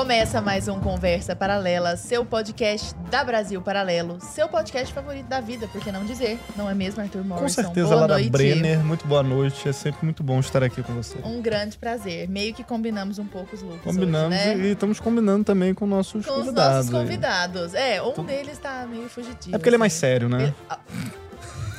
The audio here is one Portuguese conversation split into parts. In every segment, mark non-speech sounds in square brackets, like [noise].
Começa mais um Conversa Paralela, seu podcast da Brasil Paralelo, seu podcast favorito da vida, por que não dizer? Não é mesmo, Arthur Morrison? Com certeza, boa Lara noite. Brenner, muito boa noite. É sempre muito bom estar aqui com você. Um grande prazer. Meio que combinamos um pouco os looks Combinamos hoje, né? e estamos combinando também com nossos Com os convidados. nossos aí. convidados. É, um deles tá meio fugitivo. É porque ele é mais assim. sério, né? Ele- [laughs]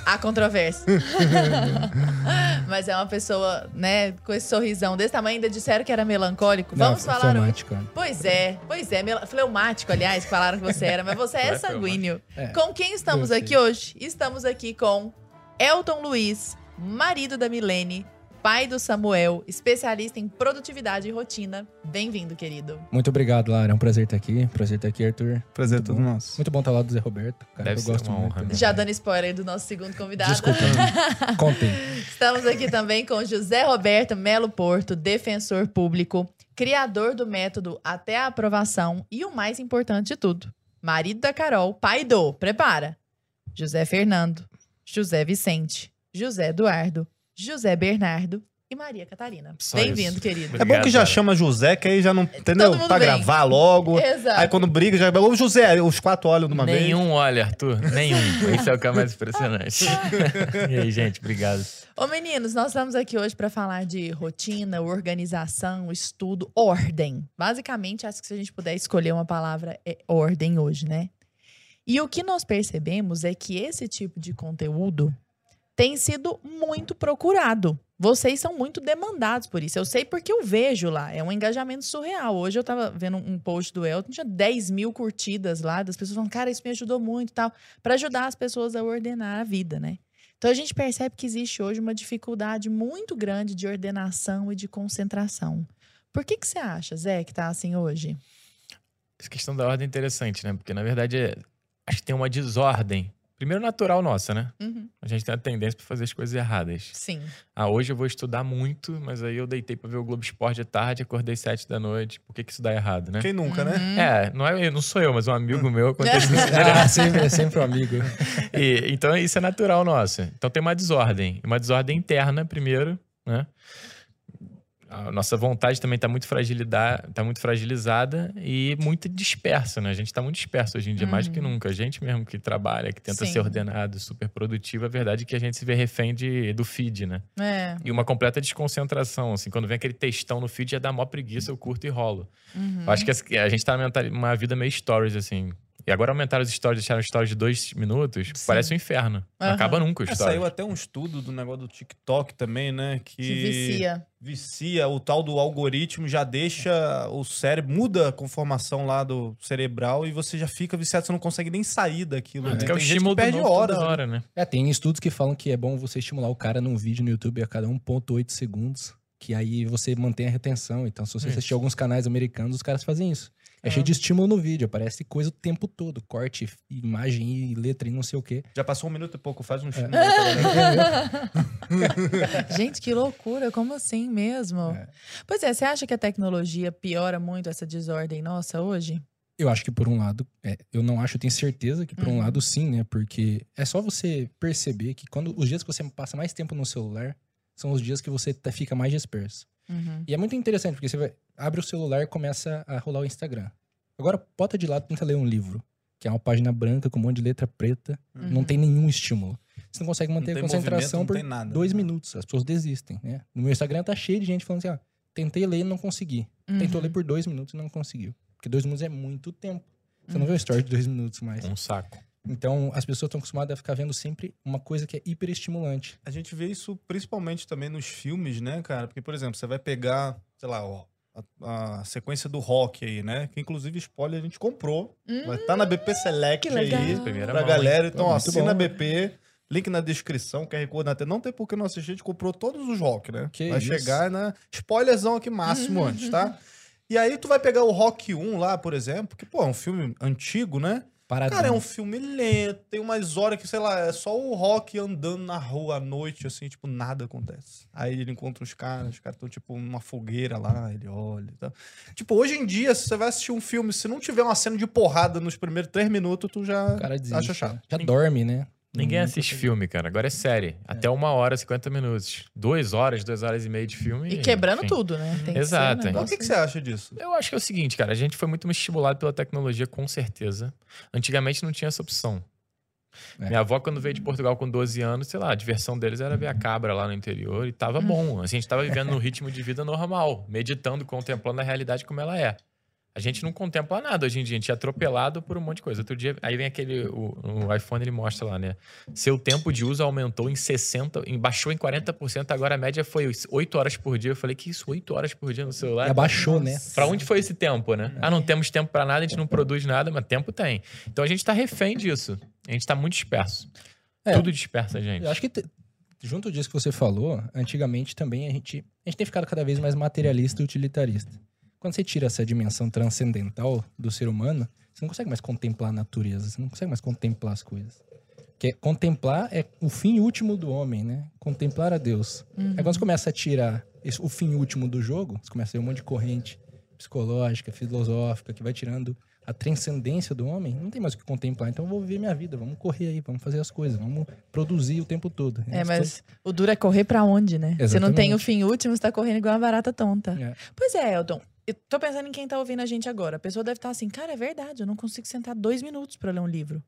Há controvérsia. [laughs] Mas é uma pessoa, né, com esse sorrisão desse tamanho, ainda disseram que era melancólico. Vamos Não, falar um fleumático, é. Pois é, pois é, mel- fleumático, aliás, que falaram que você era, mas você é [laughs] é sanguíneo. É, Com quem estamos aqui hoje? Estamos aqui com Elton Luiz, marido da Milene, pai do Samuel, especialista em produtividade e rotina. Bem-vindo, querido. Muito obrigado, Lara. É um prazer estar aqui. Prazer estar aqui, Arthur. Prazer é Muito todo bom. nosso. Muito bom estar lá do Zé Roberto. Cara, Deve eu ser gosto uma muito. honra, né? né? Já dando spoiler do nosso segundo convidado. Desculpa. [laughs] Contem. Estamos aqui também com José Roberto Melo Porto, defensor público, criador do método Até a Aprovação e o mais importante de tudo, marido da Carol, pai do, prepara, José Fernando, José Vicente, José Eduardo, José Bernardo e Maria Catarina. Bem-vindo, querido. É bom que já chama José, que aí já não. Entendeu? Pra vem. gravar logo. Exato. Aí quando briga, já. Ô, José, os quatro olham de uma vez. Nenhum olha, Arthur. Nenhum. [laughs] Isso é o que é mais impressionante. [laughs] e aí, gente, obrigado. Ô meninos, nós estamos aqui hoje para falar de rotina, organização, estudo, ordem. Basicamente, acho que se a gente puder escolher uma palavra, é ordem hoje, né? E o que nós percebemos é que esse tipo de conteúdo tem sido muito procurado. Vocês são muito demandados por isso. Eu sei porque eu vejo lá. É um engajamento surreal. Hoje eu tava vendo um post do Elton, tinha 10 mil curtidas lá, das pessoas falando, cara, isso me ajudou muito e tal. Para ajudar as pessoas a ordenar a vida, né? Então a gente percebe que existe hoje uma dificuldade muito grande de ordenação e de concentração. Por que que você acha, Zé, que tá assim hoje? Essa questão da ordem é interessante, né? Porque, na verdade, é- acho que tem uma desordem. Primeiro, natural nossa, né? Uhum, A gente tem a tendência para fazer as coisas erradas. Sim. Ah, hoje eu vou estudar muito, mas aí eu deitei para ver o Globo Esporte de tarde, acordei sete da noite. Por que, que isso dá errado, né? Quem nunca, né? Uhum. É, não, é, não sou eu, mas um amigo meu isso direto. [laughs] Ah, sempre, é sempre um amigo. [laughs] E, então isso é natural nosso. Então tem uma desordem. Uma desordem interna, primeiro, né? A nossa vontade também está muito, tá muito fragilizada e muito dispersa, né? A gente está muito disperso hoje em dia, mais do que Uhum. nunca. A gente mesmo que trabalha, que tenta Sim. ser ordenado, super produtivo, a verdade é que a gente se vê refém de, do feed, né? É. E uma completa desconcentração, assim. Quando vem aquele textão no feed, já dá mó preguiça, eu curto e rolo. Uhum. Eu acho que a gente tá numa vida meio stories, assim. E agora aumentaram os stories, deixaram stories de dois minutos. Sim. Parece um inferno. Não Aham. acaba nunca o É, stories. saiu até um estudo do negócio do TikTok também, né? Que, Que vicia. vicia, o tal do algoritmo já deixa o cérebro, muda a conformação lá do cerebral e você já fica viciado, você não consegue nem sair daquilo. né? Porque é o Tem gente estímulo que perde horas. né? hora, né? É, tem estudos que falam que é bom você estimular o cara num vídeo no YouTube a cada 1.8 segundos, que aí você mantém a retenção. Então, se você Isso. assistir alguns canais americanos, os caras fazem isso. É Ah. cheio de estímulo no vídeo, aparece coisa o tempo todo. Corte, imagem e letra e não sei o quê. Já passou um minuto e pouco, faz um É. filme. [laughs] Gente, que loucura, como assim mesmo? É. Pois é, você acha que a tecnologia piora muito essa desordem nossa hoje? Eu acho que por um lado, é, eu não acho, eu tenho certeza que por Uhum. um lado sim, né? Porque é só você perceber que quando os dias que você passa mais tempo no celular são os dias que você tá- fica mais disperso. Uhum. E é muito interessante, porque você vai, abre o celular e começa a rolar o Instagram. Agora, bota de lado e tenta ler um livro, que é uma página branca com um monte de letra preta, não Uhum. tem nenhum estímulo. Você não consegue Não manter tem a concentração não por nada, dois né? minutos. As pessoas desistem, né? No meu Instagram tá cheio de gente falando assim, ó, tentei ler e não consegui. Tentou Uhum. ler por dois minutos e não conseguiu. Porque dois minutos é muito tempo. Você não Uhum. vê um story de dois minutos mais. Um saco. Então, as pessoas estão acostumadas a ficar vendo sempre uma coisa que é hiperestimulante. A gente vê isso principalmente também nos filmes, né, cara? Porque, por exemplo, você vai pegar, sei lá, ó, a, a sequência do rock aí, né? Que inclusive, spoiler, a gente comprou. Hum, Vai estar na BP Select que aí Primeira pra mão, galera. hein? Então, ó, assina a BP, link na descrição, QR Code na tela. Não tem porque não assistir, a gente comprou todos os rock, né? Que vai isso. chegar na spoilerzão aqui máximo [laughs] antes, tá? E aí tu vai pegar o Rock 1 lá, por exemplo, que, pô, é um filme antigo, né? Paradão. Cara, é um filme lento, tem umas horas que, sei lá, é só o Rock andando na rua à noite, assim, tipo, nada acontece. Aí ele encontra os caras, os caras estão, tipo, numa fogueira lá, ele olha e tal. Tipo, hoje em dia, se você vai assistir um filme, se não tiver uma cena de porrada nos primeiros três minutos, tu já acha chato. né? Já dorme, né? Ninguém Não assiste filme, cara. Agora é série. Até uma hora, 50 minutos. Duas horas, duas horas e meia de filme. E quebrando enfim. tudo, né? Tem que ser um Exato. O que, que você acha disso? Eu acho que é o seguinte, cara. A gente foi muito estimulado pela tecnologia, com certeza. Antigamente não tinha essa opção. É. Minha avó, quando veio de Portugal com 12 anos, sei lá, a diversão deles era ver a cabra lá no interior e tava bom. A gente tava vivendo num ritmo de vida normal, meditando, contemplando a realidade como ela é. A gente não contempla nada hoje em dia, a gente é atropelado por um monte de coisa. Outro dia, aí vem aquele, o, o iPhone ele mostra lá, né? Seu tempo de uso aumentou em 60, em- baixou em 40%, agora a média foi 8 horas por dia. Eu falei, que isso, 8 horas por dia no celular? E abaixou, né? Pra onde foi esse tempo, né? Ah, não temos tempo pra nada, a gente não produz nada, mas tempo tem. Então a gente tá refém disso. A gente tá muito disperso. É. Tudo dispersa a gente. Eu acho que, junto disso que você falou, antigamente também a gente, a gente tem ficado cada vez mais materialista e utilitarista. Quando você tira essa dimensão transcendental do ser humano, você não consegue mais contemplar a natureza, você não consegue mais contemplar as coisas. Porque contemplar é o fim último do homem, né? Contemplar a Deus. Uhum. Aí quando você começa a tirar esse- o fim último do jogo, você começa a ver um monte de corrente psicológica, filosófica, que vai tirando a transcendência do homem, não tem mais o que contemplar. Então eu vou viver minha vida, vamos correr aí, vamos fazer as coisas, vamos produzir o tempo todo. É, mas o duro é correr pra onde, né? Você não tem o Exatamente. fim último, você tá correndo igual uma barata tonta. É. Pois é, Elton. Eu tô pensando em quem tá ouvindo a gente agora. A pessoa deve estar assim, cara, é verdade, eu não consigo sentar dois minutos pra ler um livro.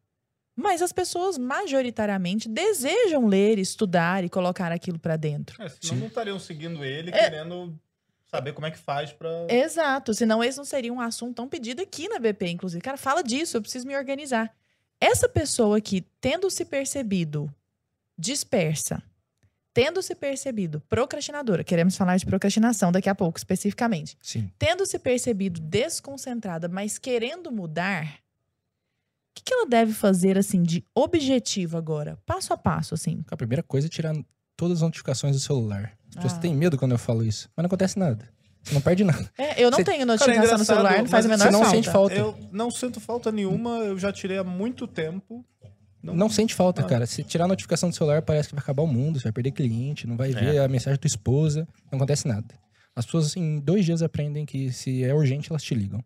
Mas as pessoas, majoritariamente, desejam ler, estudar e colocar aquilo pra dentro. É, senão não estariam seguindo ele, É. querendo saber como é que faz pra... Exato, senão esse não seria um assunto tão pedido aqui na BP, inclusive. Cara, fala disso, eu preciso me organizar. Essa pessoa que, tendo se percebido dispersa, tendo se percebido procrastinadora, queremos falar de procrastinação daqui a pouco, especificamente, Sim. tendo se percebido desconcentrada, mas querendo mudar, o que, que ela deve fazer, assim, de objetivo agora? Passo a passo, assim. A primeira coisa é tirar todas as notificações do celular. As pessoas Ah. têm medo quando eu falo isso, mas não acontece nada. Você não perde nada. É, eu não Você- tenho Cara, é notificação no celular, não faz a menor você não falta. sente falta. Eu não sinto falta nenhuma, eu já tirei há muito tempo. Não sente falta, Ah. cara. Se tirar a notificação do celular, parece que vai acabar o mundo, você vai perder cliente, não vai É. ver a mensagem da tua esposa, não acontece nada. As pessoas, assim, em dois dias aprendem que se é urgente, elas te ligam.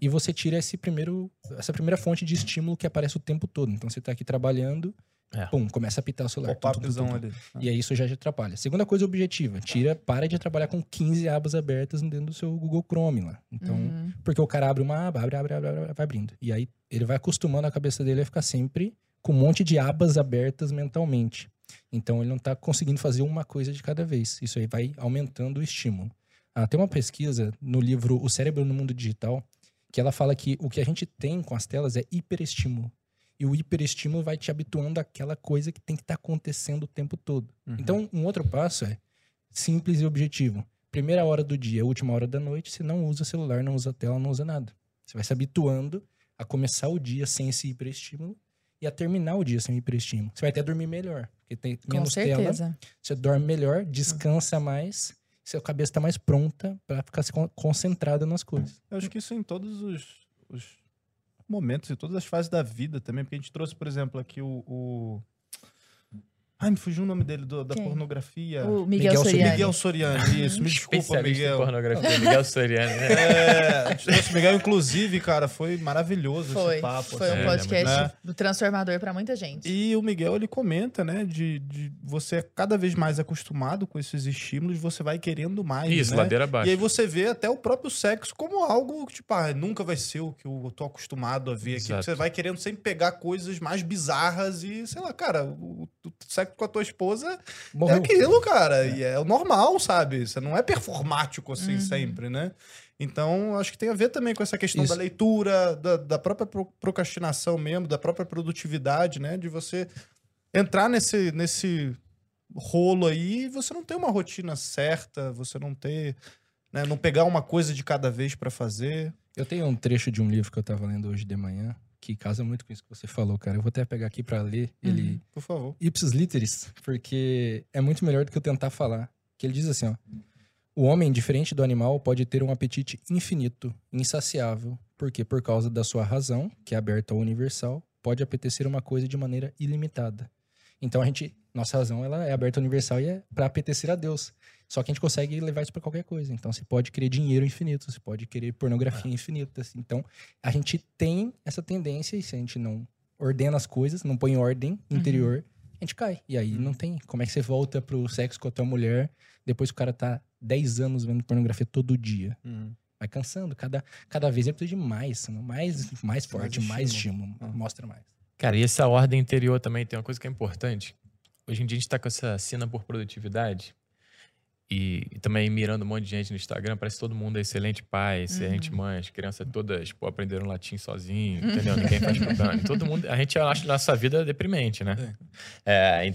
E você tira esse primeiro, essa primeira fonte de estímulo que aparece o tempo todo. Então você tá aqui trabalhando, É. pum, começa a apitar o celular. Tum, tum, tum. ali. E aí isso já te atrapalha. Segunda coisa objetiva, tira, para de trabalhar com 15 abas abertas dentro do seu Google Chrome lá. Então, Uhum. porque o cara abre uma aba, abre, abre, abre, abre, vai abrindo. E aí ele vai acostumando a cabeça dele a ficar sempre com um monte de abas abertas mentalmente. Então ele não tá conseguindo fazer uma coisa de cada vez. Isso aí vai aumentando o estímulo. Ah, tem uma pesquisa no livro O Cérebro no Mundo Digital que ela fala que o que a gente tem com as telas é hiperestímulo. E o hiperestímulo vai te habituando àquela coisa que tem que estar acontecendo o tempo todo. Uhum. Então, um outro passo é simples e objetivo. Primeira hora do dia, última hora da noite, você não usa celular, não usa tela, não usa nada. Você vai se habituando a começar o dia sem esse hiperestímulo e a terminar o dia sem hiperestímulo. Você vai até dormir melhor, porque tem Com menos tela, certeza. você dorme melhor, descansa mais, sua cabeça está mais pronta para ficar concentrada nas coisas. Eu acho que isso em todos os, os momentos e todas as fases da vida também, porque a gente trouxe, por exemplo, aqui o. o... Ai, me fugiu o nome dele, do- da Quem? pornografia. O Miguel, Miguel Soriani. Miguel Soriani, isso. Me [laughs] desculpa, Miguel. pornografia, Miguel Soriani. né? É, Miguel, inclusive, cara, foi maravilhoso Foi, esse papo. foi assim, um podcast né? do transformador pra muita gente. E o Miguel, ele comenta, né, de, de você é cada vez mais acostumado com esses estímulos, você vai querendo mais, Isso, né? ladeira E abaixo. aí você vê até o próprio sexo como algo que, tipo, ah, nunca vai ser o que eu tô acostumado a ver aqui. Você vai querendo sempre pegar coisas mais bizarras e, sei lá, cara, o, o sexo com a tua esposa é Morreu. aquilo, cara. E é o normal, sabe? Você não é performático assim Uhum. sempre, né? Então, acho que tem a ver também com essa questão Isso. da leitura, da, da própria pro- procrastinação mesmo, da própria produtividade, né? De você entrar nesse, nesse rolo aí e você não ter uma rotina certa, você não ter. Né, não pegar uma coisa de cada vez pra fazer. Eu tenho um trecho de um livro que eu tava lendo hoje de manhã que casa muito com isso que você falou, cara. Eu vou até pegar aqui para ler ele Uhum. Por favor. ipsis literis, porque é muito melhor do que eu tentar falar. Que ele diz assim, ó: O homem, diferente do animal, pode ter um apetite infinito, insaciável, porque por causa da sua razão, que é aberta ao universal, pode apetecer uma coisa de maneira ilimitada. Então a gente, nossa razão, ela é aberta ao universal e é para apetecer a Deus. Só que a gente consegue levar isso para qualquer coisa. Então você pode querer dinheiro infinito, você pode querer pornografia infinita. assim. Então a gente tem essa tendência e se a gente não ordena as coisas, não põe em ordem interior, a gente cai. E aí não tem. Como é que você volta pro sexo com a tua mulher depois que o cara tá 10 anos vendo pornografia todo dia? Uhum. Vai cansando. Cada, cada vez ele precisa de mais, né? mais, mais forte, mais estímulo. Ah. Mostra mais. Cara, e essa ordem interior também tem uma coisa que é importante. Hoje em dia a gente tá com essa cena por produtividade. E, e também mirando um monte de gente no Instagram, parece que todo mundo é excelente pai, excelente mãe, as crianças todas pô, aprenderam latim sozinho, entendeu? Ninguém faz [laughs] programa. Todo mundo, a gente acha nossa vida deprimente, né? É, e-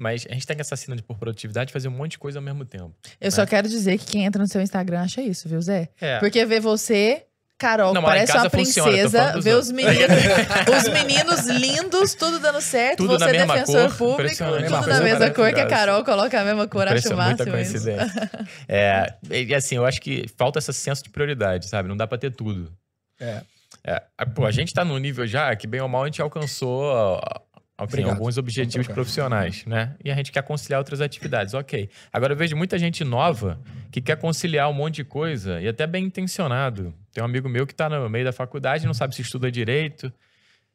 mas a gente tem essa cena de por produtividade fazer um monte de coisa ao mesmo tempo. Eu só quero dizer que quem entra no seu Instagram acha isso, viu, Zé? É. Porque vê você, Carol, Não, parece uma funciona, princesa, vê os meninos, [laughs] os meninos lindos, tudo dando certo, Tudo você mesma defensor cor, público, tudo coisa mesma cor que a. Carol coloca a mesma cor, acho muita máximo isso. coincidência. é, e assim, eu acho que falta esse senso de prioridade, sabe? Não dá pra ter tudo. É. É, a- pô, a gente tá num nível já que, bem ou mal, a gente alcançou Obrigado. alguns objetivos profissionais, né? E a gente quer conciliar outras atividades, ok. Agora eu vejo muita gente nova que quer conciliar um monte de coisa e até bem intencionado. Tem um amigo meu que tá no meio da faculdade, não sabe se estuda direito,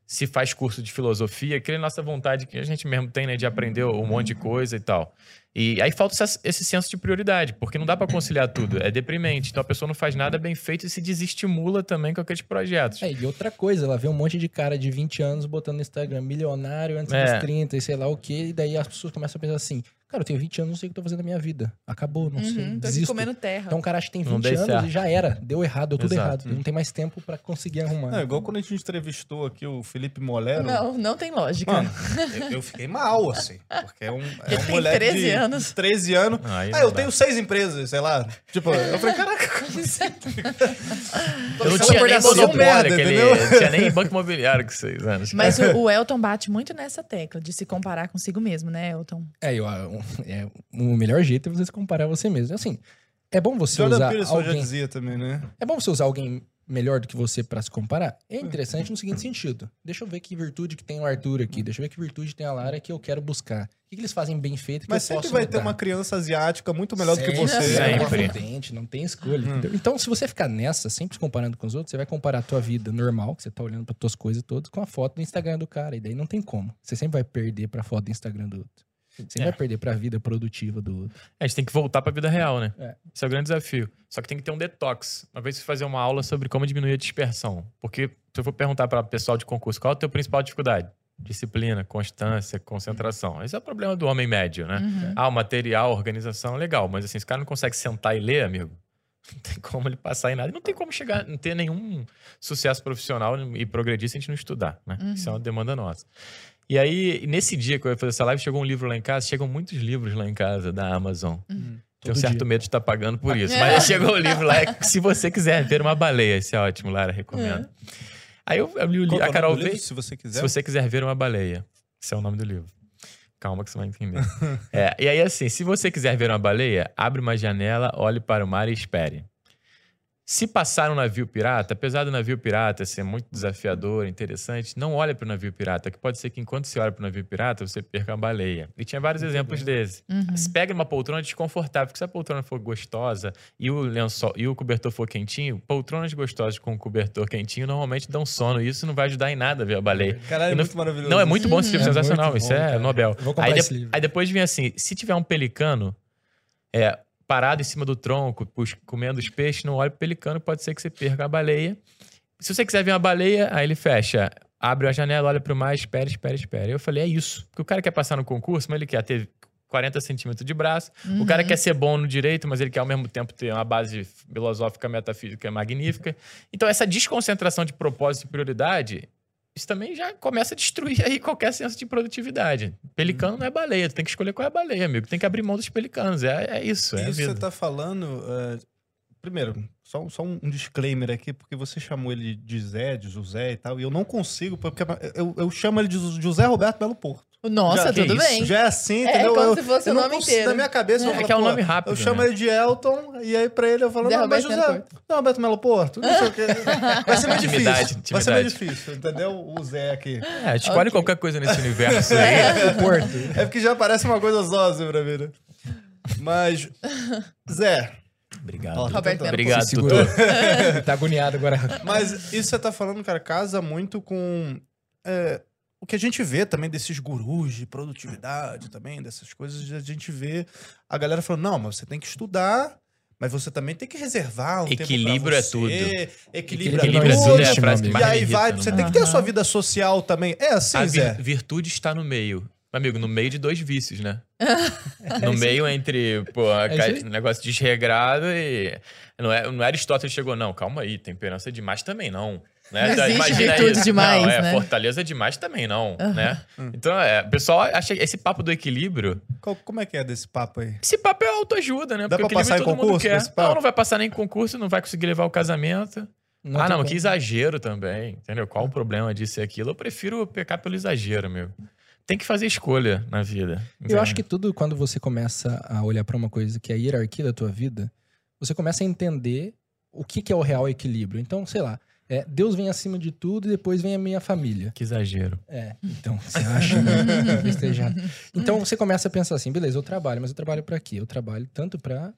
se faz curso de filosofia, aquela nossa vontade que a gente mesmo tem, né, de aprender um monte de coisa e tal. E aí falta esse senso de prioridade, porque não dá pra conciliar tudo, é deprimente. Então a pessoa não faz nada bem feito e se desestimula também com aqueles projetos. É, e outra coisa, ela vê um monte de cara de 20 anos botando no Instagram milionário antes É. dos 30 e sei lá o quê, e daí as pessoas começam a pensar assim: cara, eu tenho 20 anos, não sei o que eu tô fazendo na minha vida. Acabou, não sei, Uhum, tô aqui desisto. comendo terra. Então o cara acha que tem Não 20 dei anos certo. e já era, deu errado, deu tudo Exato. errado. Ele não tem mais tempo pra conseguir arrumar. É igual quando a gente entrevistou aqui o Felipe Molero. Não, não tem lógica. Mano, eu, eu fiquei mal, assim. Porque é um, é um moleque 13 de anos. 13 anos. Aí Ah, não eu dá. tenho seis empresas, sei lá. Tipo, eu falei, caraca, como assim? [laughs] Eu não tinha nem monopólio, merda, aquele, entendeu? não tinha nem banco imobiliário com seis anos. Mas o, o Elton bate muito nessa tecla de se comparar consigo mesmo, né, Elton? É, eu, um- [laughs] é, o melhor jeito é você se comparar a você mesmo. Assim, é bom você Jordan usar Peterson já alguém. dizia também, né? É bom você usar alguém melhor do que você pra se comparar? É interessante no seguinte sentido. Deixa eu ver que virtude que tem o Arthur aqui. Deixa eu ver que virtude tem a Lara que eu quero buscar. O que, que eles fazem bem feito que Mas eu sempre posso vai ter mudar? uma criança asiática muito melhor do que Sempre, você. Sempre. Sempre. Não tem escolha. entendeu? Então, se você ficar nessa, sempre se comparando com os outros, você vai comparar a tua vida normal, que você tá olhando para tuas coisas todas, com a foto do Instagram do cara. E daí não tem como. Você sempre vai perder pra foto do Instagram do outro. Você É. vai perder pra vida produtiva do outro. A gente tem que voltar pra vida real, né? É. Esse é o grande desafio. Só que tem que ter um detox. Uma vez você fazer uma aula sobre como diminuir a dispersão. Porque se eu for perguntar para o pessoal de concurso, qual é a tua principal dificuldade? Disciplina, constância, concentração. Esse é o problema do homem médio, né? Uhum. Ah, o material, organização, legal. Mas assim, se o cara não consegue sentar e ler, amigo, [laughs] não tem como ele passar em nada. Não tem como chegar, não ter nenhum sucesso profissional e progredir se a gente não estudar, né? Isso é uma demanda nossa. E aí, nesse dia que eu ia fazer essa live, chegou um livro lá em casa. Chegam muitos livros lá em casa da Amazon. Tenho um certo dia. medo de estar pagando por isso. [laughs] Mas aí chegou o livro lá. é Se você quiser ver uma baleia, esse é ótimo, Lara, recomendo. Aí eu, eu li o Qual livro. é A Carol veio. se você quiser. Se você quiser ver uma baleia. Esse é o nome do livro. Calma que você vai entender. [laughs] É, e aí, assim, se você quiser ver uma baleia, abre uma janela, olhe para o mar e espere. Se passar um navio pirata, apesar do navio pirata ser muito desafiador, interessante, não olhe para o navio pirata, que pode ser que enquanto você olha para o navio pirata, você perca a baleia. E tinha vários exemplos desses. Uhum. Se pega uma poltrona desconfortável, porque se a poltrona for gostosa e o lençol e o cobertor for quentinho, poltronas gostosas com cobertor quentinho normalmente dão sono. E isso não vai ajudar em nada a ver a baleia. Caralho, é muito maravilhoso. Não, é muito bom esse livro, É sensacional. muito Isso bom, é cara. Nobel. Vou comprar aí, de- esse livro. aí depois vem assim: se tiver um pelicano é, parado em cima do tronco, comendo os peixes, não olhe pro pelicano, pode ser que você perca a baleia. Se você quiser ver uma baleia, aí ele fecha. Abre a janela, olha pro mar, espera, espera, espera. Eu falei, é isso. Porque o cara quer passar no concurso, mas ele quer ter 40 centímetros de braço. O cara quer ser bom no direito, mas ele quer ao mesmo tempo ter uma base filosófica, metafísica magnífica. Então, essa desconcentração de propósito e prioridade, isso também já começa a destruir aí qualquer senso de produtividade. Pelicano não é baleia, tu tem que escolher qual é a baleia, amigo. Tem que abrir mão dos pelicanos. É, é isso, é Isso vida. você tá falando. é, primeiro, só, só um disclaimer aqui, porque você chamou ele de Zé, de José e tal, e eu não consigo, porque eu, eu chamo ele de José Roberto Belo Porto. Nossa, Já- tudo que bem. Já é assim, É, entendeu? como Eu- se fosse eu o não nome inteiro. Na minha cabeça, eu É falo, que é um nome rápido, Eu chamo né? ele de Elton, e aí pra ele eu falo, Zé não, mas Roberto José. Não, Roberto Melo Porto, não sei o quê. [laughs] Vai ser meio Intimidade, difícil. Vai ser meio intimidade. difícil, entendeu? O Zé aqui. É, escolhe Ok. qualquer coisa nesse universo aí. [laughs] Porto. É porque já parece uma coisa só, assim, pra mim, né? Mas, Zé, Obrigado. Ó, Roberto Obrigado, tutor. Ele [laughs] tá agoniado agora. Mas isso que você tá falando, cara, casa muito com é, o que a gente vê também desses gurus de produtividade também, dessas coisas, a gente vê a galera falando, não, mas você tem que estudar, mas você também tem que reservar um Equilíbrio é tempo pra você. tudo. Equilíbrio, Equilíbrio é é tudo. tudo, é a frase que E mais me aí irrita vai, no você tem que ter a sua vida social também. É assim, a vir- Zé. virtude está no meio. Amigo, no meio de dois vícios, né? [laughs] É no meio entre, pô, É negócio desregrado e. Não é, não é Aristóteles chegou, não, calma aí, temperança demais também não. Né? Não existe imagina virtude isso. demais, não, é, né? fortaleza demais também não, Aham. né? Então, é, o pessoal acha que esse papo do equilíbrio, Qual- como é que é desse papo aí? esse papo é autoajuda, né? Dá Porque pra o equilíbrio passar em todo mundo concurso? Não, não vai passar nem em concurso, não vai conseguir levar o casamento. Não ah, não, que exagero também, entendeu? Qual o problema disso e aquilo? Eu prefiro pecar pelo exagero, meu. Tem que fazer escolha na vida. Eu acho que tudo, quando você começa a olhar pra uma coisa que é a hierarquia da tua vida, você começa a entender o que, que é o real equilíbrio. Então, sei lá, é, Deus vem acima de tudo e depois vem a minha família. Que exagero. É, então, você acha né? festejado. Então, você começa a pensar assim, beleza, eu trabalho, mas eu trabalho pra quê? Eu trabalho tanto pra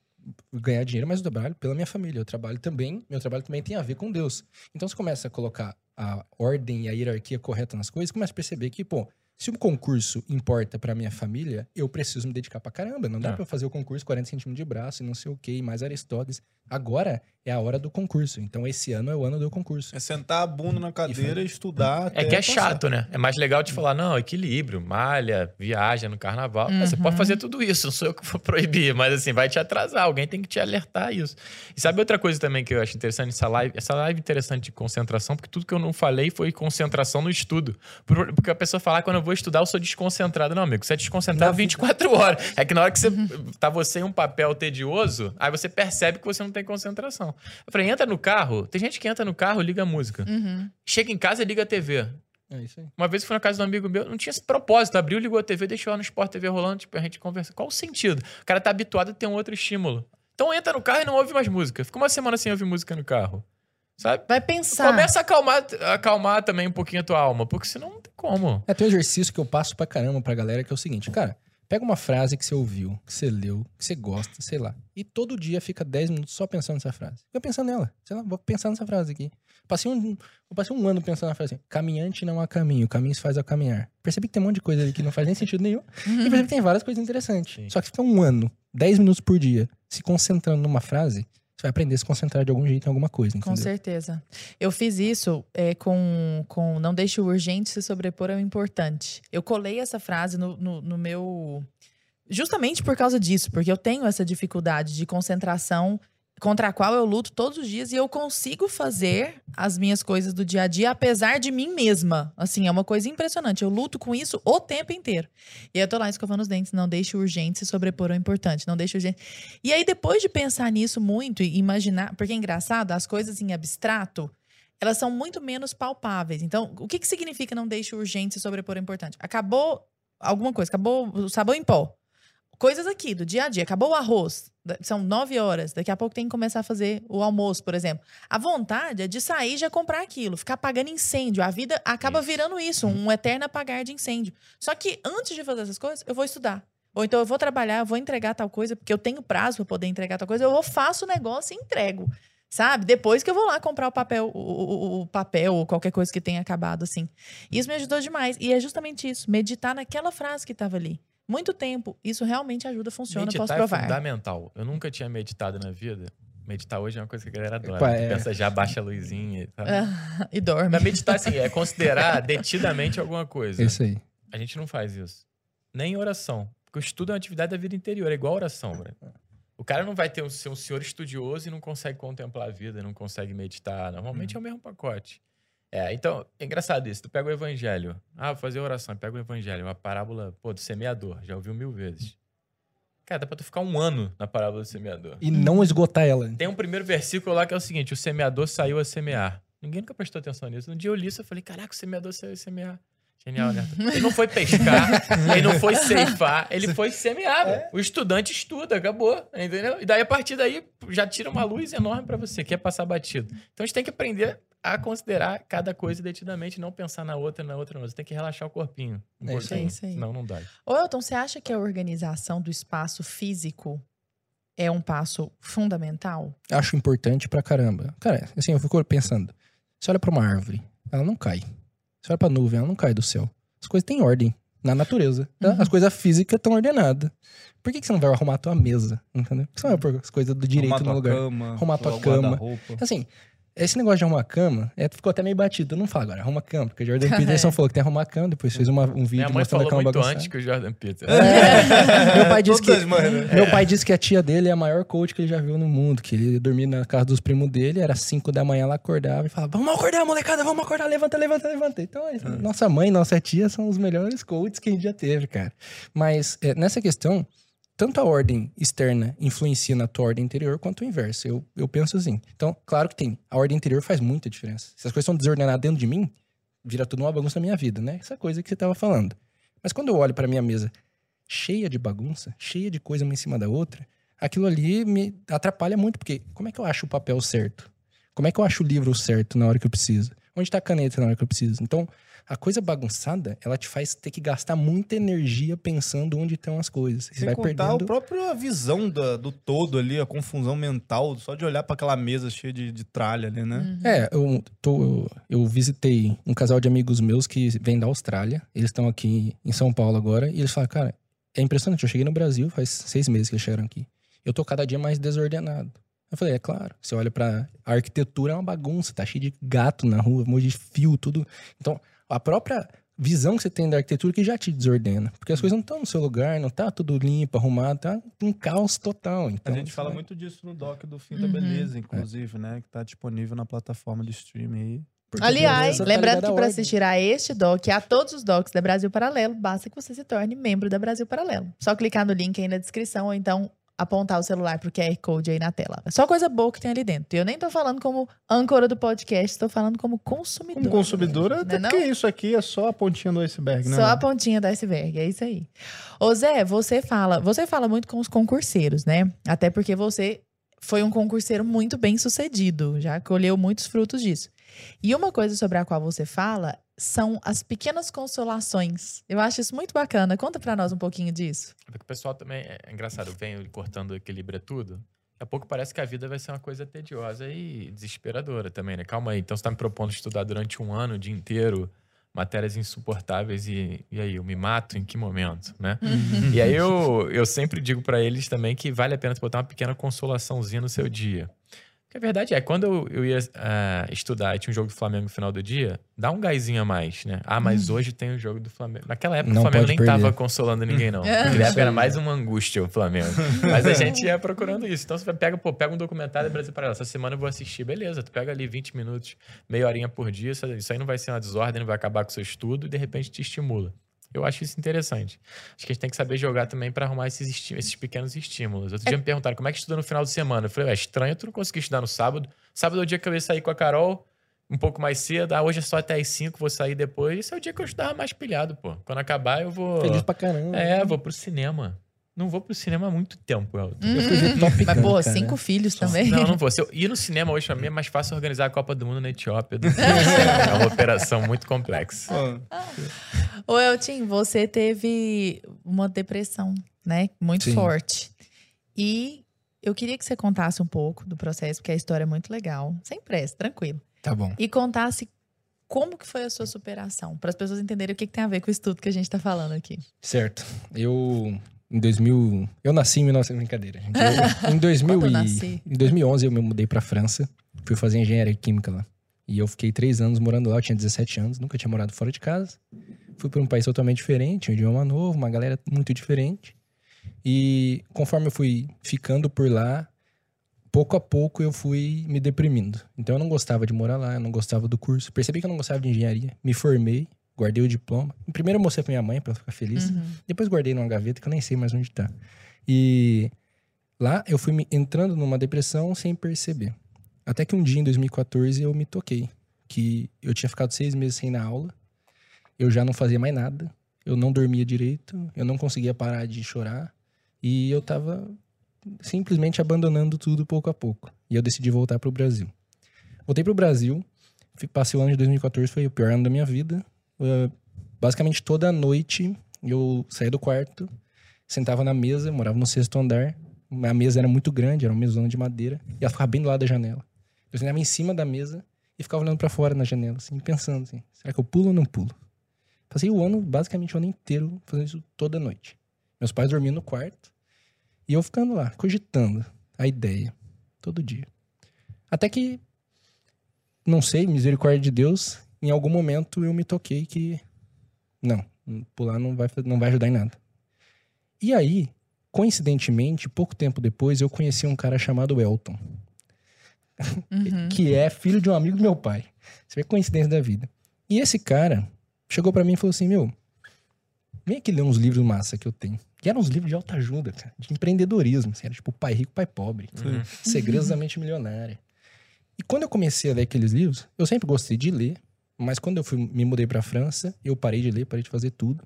ganhar dinheiro, mas eu trabalho pela minha família. Eu trabalho também, meu trabalho também tem a ver com Deus. Então, você começa a colocar a ordem e a hierarquia correta nas coisas, começa a perceber que, pô, se o concurso importa pra minha família, eu preciso me dedicar pra caramba. Não dá É. pra eu fazer o concurso 40 centímetros de braço e não sei o quê, mais Aristóteles. Agora é a hora do concurso. Então, esse ano é o ano do concurso. É sentar a bunda na cadeira e, estudar. É até que é passar. chato, né? É mais legal te falar, não, equilíbrio, malha, viaja no carnaval. É, Você pode fazer tudo isso, [laughs] não sou eu que vou proibir, mas assim, vai te atrasar, alguém tem que te alertar isso. E sabe outra coisa também que eu acho interessante nessa live? Essa live é interessante de concentração, porque tudo que eu não falei foi concentração no estudo. Por- Porque a pessoa fala, "Ah, quando eu vou estudar, eu sou desconcentrado. Não, amigo, você é desconcentrado Na 24 horas. É que na hora que você tá você em um papel tedioso, aí você percebe que você não tem concentração. Eu falei, entra no carro, tem gente que entra no carro, liga a música. Uhum. Chega em casa, liga a TV. É isso aí. Uma vez eu fui na casa de um amigo meu, não tinha esse propósito. Abriu, ligou a TV, deixou lá no Sport TV rolando, tipo, a gente conversa. Qual o sentido? O cara tá habituado a ter um outro estímulo. Então entra no carro e não ouve mais música. Fica uma semana sem ouvir música no carro. Sabe? Vai pensar. Começa a acalmar, acalmar também um pouquinho a tua alma, porque senão não tem como. É, tem um exercício que eu passo pra caramba pra galera que é o seguinte, cara, pega uma frase que você ouviu, que você leu, que você gosta, sei lá, e todo dia fica 10 minutos só pensando nessa frase. Fica pensando nela, sei lá, vou pensar nessa frase aqui. Passei um, eu passei um ano pensando na frase assim, caminhante não há caminho, caminho se faz ao caminhar. Percebi que tem um monte de coisa ali que não faz nem sentido nenhum, e percebi que tem várias coisas interessantes. Sim. Só que fica um ano, 10 minutos por dia, se concentrando numa frase, vai aprender a se concentrar de algum jeito em alguma coisa, Com entendeu? certeza. Eu fiz isso é, com, com Não deixe o urgente se sobrepor ao importante. Eu colei essa frase no, no, no meu. Justamente por causa disso, porque eu tenho essa dificuldade de concentração contra a qual eu luto todos os dias e eu consigo fazer as minhas coisas do dia a dia apesar de mim mesma. Assim, é uma coisa impressionante. Eu luto com isso o tempo inteiro. E eu tô lá escovando os dentes, não deixe urgente se sobrepor ao importante, não deixe urgente. E aí depois de pensar nisso muito e imaginar, porque é engraçado, as coisas em abstrato, elas são muito menos palpáveis. Então, o que que significa não deixe urgente se sobrepor ao importante? Acabou alguma coisa, acabou o sabão em pó. Coisas aqui do dia a dia. Acabou o arroz. São nove horas. Daqui a pouco tem que começar a fazer o almoço, por exemplo. A vontade é de sair e já comprar aquilo. Ficar apagando incêndio. A vida acaba Isso. virando isso. Um eterno apagar de incêndio. Só que antes de fazer essas coisas, eu vou estudar. Ou então eu vou trabalhar, eu vou entregar tal coisa, porque eu tenho prazo para poder entregar tal coisa. Eu vou, faço o negócio e entrego. Sabe? Depois que eu vou lá comprar o papel, o, o- o papel ou qualquer coisa que tenha acabado, assim. Isso me ajudou demais. E é justamente isso. Meditar naquela frase que estava ali. Muito tempo. Isso realmente ajuda, funciona, Meditar posso é provar. fundamental. Eu nunca tinha meditado na vida. Meditar hoje é uma coisa que a galera adora. Epa, é. Pensa já, baixa a luzinha. Sabe? Ah, [laughs] e dorme. Mas meditar, assim, é considerar [laughs] detidamente alguma coisa. É isso aí. A gente não faz isso. Nem em oração. Porque o estudo é uma atividade da vida interior, é igual a oração. O cara não vai ter um, ser um senhor estudioso e não consegue contemplar a vida, não consegue meditar. Normalmente é o mesmo pacote. É, então, é engraçado isso. Tu pega o evangelho. Ah, vou fazer oração. Pega o evangelho. Uma parábola, pô, do semeador. Já ouviu mil vezes. Cara, dá pra tu ficar um ano na parábola do semeador. E não esgotar ela. Tem um primeiro versículo lá que é o seguinte: o semeador saiu a semear. Ninguém nunca prestou atenção nisso. Um dia eu li isso e falei: caraca, o semeador saiu a semear. Genial, né? [laughs] Ele não foi pescar, ele não foi ceifar, ele foi semear. velho. O estudante estuda, acabou, entendeu? E daí, a partir daí, já tira uma luz enorme pra você, que é passar batido. Então a gente tem que aprender a considerar cada coisa detidamente, não pensar na outra, na outra, não. Você tem que relaxar o corpinho. Um É isso aí. Isso aí. Senão não dá. Ô, Elton, você acha que a organização do espaço físico é um passo fundamental? acho importante pra caramba. Cara, assim, eu fico pensando. Você olha pra uma árvore, ela não cai. Você olha pra nuvem, ela não cai do céu. as coisas têm ordem na natureza. tá? Uhum. As coisas físicas estão ordenadas. Por que, que você não vai arrumar a tua mesa? Entendeu? Por que você não vai pôr as coisas do direito Arrumar no tua lugar? Cama, Arrumar tua o cama. Assim, esse negócio de arrumar a cama é, ficou até meio batido. Eu não falo agora, arruma a cama, porque o Jordan [laughs] Peterson falou que tem que arrumar a cama, depois fez uma- um vídeo Minha mãe mostrando a falou cama muito bagunçada. antes que o Jordan Peterson. É. [laughs] Meu pai disse que né? meu pai disse que a tia dele é a maior coach que ele já viu no mundo. Que ele dormia na casa dos primos dele, era 5 da manhã, ela acordava e falava: Vamos acordar, molecada, vamos acordar, levanta, levanta, levanta. Então, é, nossa mãe e nossa tia são os melhores coaches que a gente já teve, cara. Mas é, nessa questão, tanto a ordem externa influencia na tua ordem interior, quanto o inverso. Eu, eu penso assim. Então, claro que tem. A ordem interior faz muita diferença. Se as coisas estão desordenadas dentro de mim, vira tudo uma bagunça na minha vida, né? Essa coisa que você tava falando. Mas quando eu olho para minha mesa cheia de bagunça, cheia de coisa uma em cima da outra, aquilo ali me atrapalha muito, porque como é que eu acho o papel certo? Como é que eu acho o livro certo na hora que eu preciso? Onde tá a caneta na hora que eu preciso? Então, a coisa bagunçada, ela te faz ter que gastar muita energia pensando onde estão as coisas. Você Sem vai contar perdendo... a própria visão da- do todo ali, a confusão mental, só de olhar pra aquela mesa cheia de, de tralha ali, né? Uhum. É, eu, tô, eu visitei um casal de amigos meus que vem da Austrália. Eles estão aqui em São Paulo agora. E eles falam, cara, é impressionante. Eu cheguei no Brasil faz seis meses que eles chegaram aqui. Eu tô cada dia mais desordenado. Eu falei, é claro. Você olha pra a arquitetura, é uma bagunça. Tá cheio de gato na rua, um monte de fio, tudo. Então, a própria visão que você tem da arquitetura que já te desordena. Porque as coisas não estão no seu lugar, não tá tudo limpo, arrumado. Tá um caos total. A Então, gente você fala vai- muito disso no doc do Fim da Uhum. Beleza, inclusive, né? Que tá disponível na plataforma de streaming aí. porque Aliás, tá lembrando ligada que para assistir a este doc e a todos os docs da Brasil Paralelo, basta que você se torne membro da Brasil Paralelo. Só clicar no link aí na descrição ou então apontar o celular pro QR Code aí na tela. É Só coisa boa que tem ali dentro. E eu nem tô falando como âncora do podcast, tô falando como consumidor. Como consumidora, Não até é não? porque isso aqui é só a pontinha do iceberg, né? Só a pontinha do iceberg, é isso aí. Ô Zé, você fala, você fala muito com os concurseiros, né? Até porque você foi um concurseiro muito bem sucedido, já colheu muitos frutos disso. E uma coisa sobre a qual você fala são as pequenas consolações. Eu acho isso muito bacana. Conta pra nós um pouquinho disso. Porque o pessoal também é engraçado, vem cortando o equilíbrio tudo. Daqui a pouco parece que a vida vai ser uma coisa tediosa e desesperadora também, né? Calma aí, então você tá me propondo estudar durante um ano, o dia inteiro, matérias insuportáveis e, e aí, eu me mato em que momento, né? E aí eu, eu sempre digo pra eles também que vale a pena você botar uma pequena consolaçãozinha no seu dia. Porque a verdade é, quando eu, eu ia ah, estudar e tinha um jogo do Flamengo no final do dia, dá um gásinho a mais, né? Ah, mas hoje tem o jogo do Flamengo. Naquela época Não o Flamengo nem perder. tava consolando ninguém, não. [laughs] Naquela época era mais uma angústia o Flamengo. [laughs] Mas a gente ia procurando isso. Então você pega, pô, pega um documentário do Brasil Paralelo. Essa semana eu vou assistir, beleza. Tu pega ali 20 minutos, meia horinha por dia. Isso isso aí não vai ser uma desordem, não vai acabar com o seu estudo e de repente te estimula. Eu acho isso interessante. Acho que a gente tem que saber jogar também para arrumar esses, esses pequenos estímulos. Outro dia me perguntaram como é que estuda no final de semana. Eu falei, é estranho tu não conseguir estudar no sábado. Sábado é o dia que eu ia sair com a Carol um pouco mais cedo. Ah, hoje é só até às 5, vou sair depois. Esse é o dia que eu estudava mais pilhado, pô. Quando acabar, eu vou. Feliz pra caramba. É, vou pro cinema. Não vou pro cinema há muito tempo, Elton. Top Mas, pô, cara. cinco filhos também. Não, não vou. Se eu ir no cinema hoje pra mim é mais fácil organizar a Copa do Mundo na Etiópia do que [laughs] é uma operação muito complexa. Ô, Eltim, você teve uma depressão, né? Muito Sim. forte. E eu queria que você contasse um pouco do processo, porque a história é muito legal. Sem pressa, tranquilo. Tá bom. E contasse como que foi a sua superação, para as pessoas entenderem o que, que tem a ver com o estudo que a gente tá falando aqui. Certo. Eu, em 2000... Eu nasci em 1900... Brincadeira, gente. Eu, [laughs] em, 2000 Quando eu e, em 2011, eu me mudei pra França. Fui fazer engenharia química lá. E eu fiquei três anos morando lá. Eu tinha 17 anos. Nunca tinha morado fora de casa. Fui pra um país totalmente diferente. Um idioma novo. Uma galera muito diferente. E conforme eu fui ficando por lá... Pouco a pouco eu fui me deprimindo. Então eu não gostava de morar lá, eu não gostava do curso. Percebi que eu não gostava de engenharia. Me formei, guardei o diploma. Primeiro eu mostrei pra minha mãe pra ela ficar feliz. Uhum. Depois guardei numa gaveta que eu nem sei mais onde tá. E lá eu fui me entrando numa depressão sem perceber. Até que um dia, em 2014, eu me toquei. Que eu tinha ficado seis meses sem ir na aula. Eu já não fazia mais nada. Eu não dormia direito. Eu não conseguia parar de chorar. E eu tava simplesmente abandonando tudo pouco a pouco. E eu decidi voltar pro Brasil. Voltei pro Brasil. Passei o ano de 2014, foi o pior ano da minha vida. Uh, basicamente toda noite eu saía do quarto, sentava na mesa, morava no sexto andar. A mesa era muito grande, era uma mesona de madeira, e ela ficava bem do lado da janela. Eu sentava em cima da mesa e ficava olhando pra fora na janela, assim, pensando assim: será que eu pulo ou não pulo? Passei o ano, basicamente o ano inteiro, fazendo isso toda noite. Meus pais dormiam no quarto e eu ficando lá, cogitando a ideia, todo dia. Até que, não sei, misericórdia de Deus, em algum momento eu me toquei que, não, pular não vai, não vai ajudar em nada. E aí, coincidentemente, pouco tempo depois, eu conheci um cara chamado Elton, Uhum. que é filho de um amigo do meu pai. Você vê a coincidência da vida. E esse cara chegou pra mim e falou assim: Meu, vem aqui ler uns livros massa que eu tenho. Que eram uns livros de alta ajuda, cara, de empreendedorismo. Assim, era tipo Pai Rico, Pai Pobre. Uhum. Segredos da Mente Milionária. E quando eu comecei a ler aqueles livros, eu sempre gostei de ler, mas quando eu fui, me mudei pra França, eu parei de ler, parei de fazer tudo.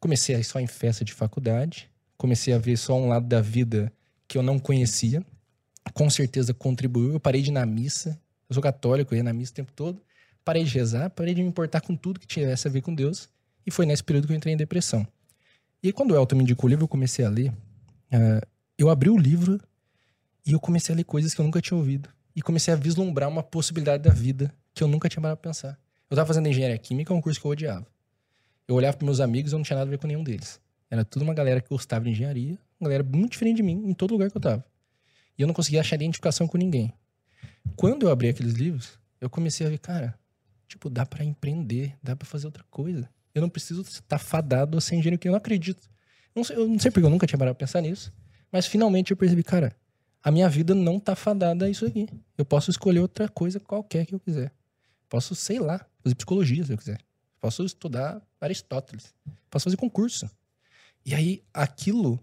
Comecei a ir só em festa de faculdade, comecei a ver só um lado da vida que eu não conhecia. Com certeza contribuiu. Eu parei de ir na missa. Eu sou católico, eu ia na missa o tempo todo. Parei de rezar, parei de me importar com tudo que tivesse a ver com Deus. E foi nesse período que eu entrei em depressão. E quando o Elton me indicou o livro, eu comecei a ler. ah, eu abri o livro e eu comecei a ler coisas que eu nunca tinha ouvido. E comecei a vislumbrar uma possibilidade da vida que eu nunca tinha parado pra pensar. Eu tava fazendo engenharia química, um curso que eu odiava. Eu olhava pros meus amigos eu não tinha nada a ver com nenhum deles. Era tudo uma galera que gostava de engenharia, uma galera muito diferente de mim em todo lugar que eu tava. E eu não conseguia achar identificação com ninguém. Quando eu abri aqueles livros, eu comecei a ver, cara, tipo, dá pra empreender, dá pra fazer outra coisa. Eu não preciso estar fadado a ser engenheiro, que eu não acredito. Não sei, eu não sei porque eu nunca tinha parado pra pensar nisso, mas finalmente eu percebi, cara, a minha vida não tá fadada a isso aqui. Eu posso escolher outra coisa qualquer que eu quiser. Posso, sei lá, fazer psicologia se eu quiser. Posso estudar Aristóteles. Posso fazer concurso. E aí, aquilo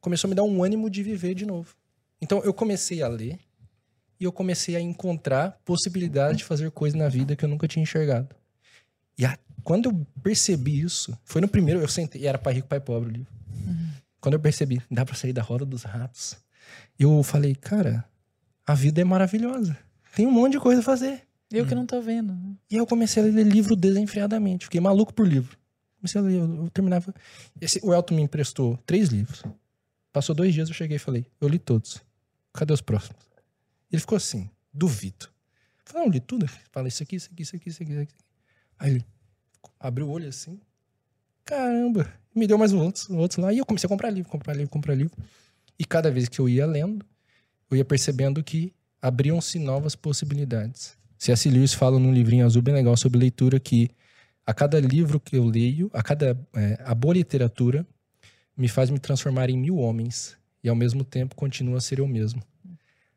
começou a me dar um ânimo de viver de novo. Então, eu comecei a ler e eu comecei a encontrar possibilidades de fazer coisas na vida que eu nunca tinha enxergado. E a- quando eu percebi isso, foi no primeiro, eu sentei, era Pai Rico, Pai Pobre o livro. Quando eu percebi, dá pra sair da roda dos ratos, eu falei, cara, a vida é maravilhosa. Tem um monte de coisa a fazer. Eu que não tô vendo. E eu comecei a ler livro desenfreadamente. Fiquei maluco por livro. Comecei a ler, eu, eu terminava. Esse, o Elton me emprestou três livros. Passou dois dias, eu cheguei e falei, eu li todos. Cadê os próximos? Ele ficou assim, duvido. Eu falei, não, li tudo. Fala isso aqui, isso aqui, isso aqui, isso aqui. Isso aqui. Aí ele abriu o olho assim. Caramba, me deu mais um outros, outros lá. E eu comecei a comprar livro, comprar livro, comprar livro. E cada vez que eu ia lendo, eu ia percebendo que abriam-se novas possibilidades. C.S. Lewis fala num livrinho azul bem legal sobre leitura que a cada livro que eu leio, a cada é, a boa literatura me faz me transformar em mil homens e ao mesmo tempo continua a ser eu mesmo.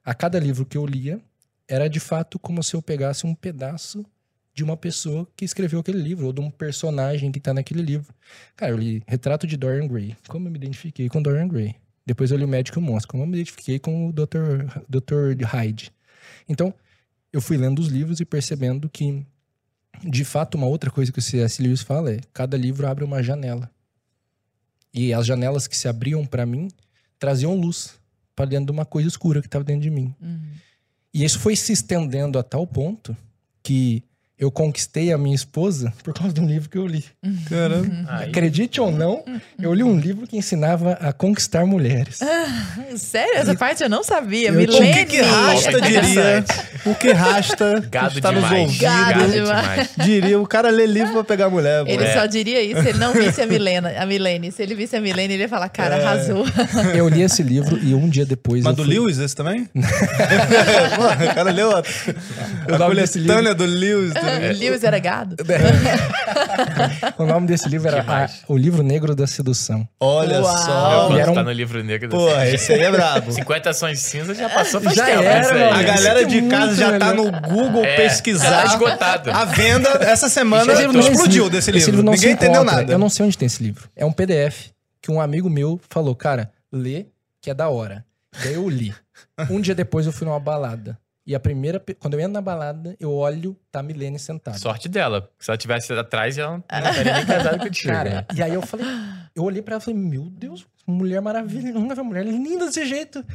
A cada livro que eu lia era de fato como se eu pegasse um pedaço de uma pessoa que escreveu aquele livro ou de um personagem que está naquele livro. Cara, eu li Retrato de Dorian Gray. Como eu me identifiquei com Dorian Gray? Depois eu li O Médico e o Monstro. Como eu me identifiquei com o Dr. Dr. Hyde. Então, eu fui lendo os livros e percebendo que, de fato, uma outra coisa que o C.S. Lewis fala é: cada livro abre uma janela. E as janelas que se abriam para mim traziam luz para dentro de uma coisa escura que estava dentro de mim. Uhum. E isso foi se estendendo a tal ponto que eu conquistei a minha esposa por causa de um livro que eu li. Caramba. Aí, Acredite ou não, eu li um livro que ensinava a conquistar mulheres. Sério? Essa parte eu não sabia. Eu Milene. O que que Rasta diria? O que Rasta Gado está nos demais. ouvindo Gado Gado demais. demais. diria, o cara lê livro pra pegar mulher. Ele É. só diria isso se ele não visse a Milena, a Milene. Se ele visse a Milene, ele ia falar, cara, É. arrasou. Eu li esse livro e um dia depois. Mas eu do fui... Lewis esse também? [laughs] Pô, o cara leu a, a coletânea do Lewis. Do- Lewis era gado? [laughs] O nome desse livro era a- O Livro Negro da Sedução. Olha Uau. só. Quando era um- tá no livro negro. Pô, esse aí é brabo. 50 ações cinza já passou faz Já tempo. era. A galera de é casa já tá no Google É, pesquisar. tá esgotado. A venda essa semana livro explodiu desse Esse livro. não Ninguém entendeu encontra. nada. Eu não sei onde tem esse livro. É um PDF que um amigo meu falou, cara, lê que é da hora. Daí eu li. Um dia depois eu fui numa balada. E a primeira. Quando eu entro na balada, eu olho, tá a Milene sentada. Sorte dela. porque Se ela tivesse atrás, ela não estaria nem casada contigo. Cara, né? e aí eu falei, eu olhei pra ela e falei, meu Deus, mulher maravilha, nunca vi uma mulher linda desse jeito.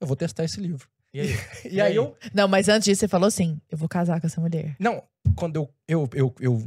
Eu vou testar esse livro. E aí? E, aí eu. Não, mas antes disso, você falou assim: eu vou casar com essa mulher. Não, quando eu. Eu, eu, eu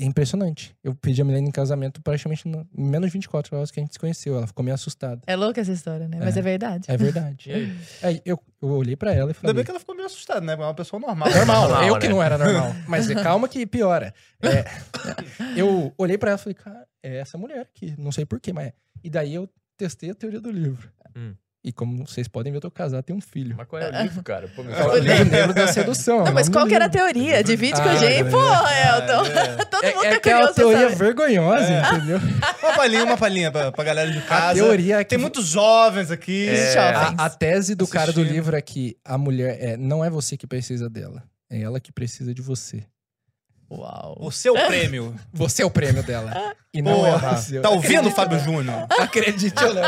é impressionante. Eu pedi a Milene em casamento praticamente no- em menos de 24 horas que a gente se conheceu. Ela ficou meio assustada. É louca essa história, né? Mas é, verdade. É verdade. [laughs] E aí? Aí eu, eu olhei pra ela e Ainda falei. bem que ela ficou meio assustada, né? Porque É uma pessoa normal. Normal, Normal, eu né? que não era normal. [laughs] Mas é, calma que piora. É, [laughs] eu olhei pra ela e falei, cara, é essa mulher aqui. Não sei porquê, mas é. E daí eu testei a teoria do livro. Hum. E como vocês podem ver, eu tô casado, tenho um filho. Mas qual é o livro, cara? Pô, me É fala. o livro negro da sedução. é Não, o mas qual que era a teoria? Divide com a Ah, gente. é. Pô, Elton. É, [laughs] Todo É, mundo é tá aquela curioso pra teoria vergonhosa, É. entendeu? [laughs] Uma palhinha, uma palhinha pra, pra galera de A casa. teoria é que Tem muitos jovens aqui. É. Jovens. A, a tese do cara do livro é que a mulher é, não é você que precisa dela. É ela que precisa de você. Uau. O seu prêmio. [laughs] Você é o prêmio dela. E não é Porra, você. tá ouvindo, Fábio Júnior? Acredite ou não.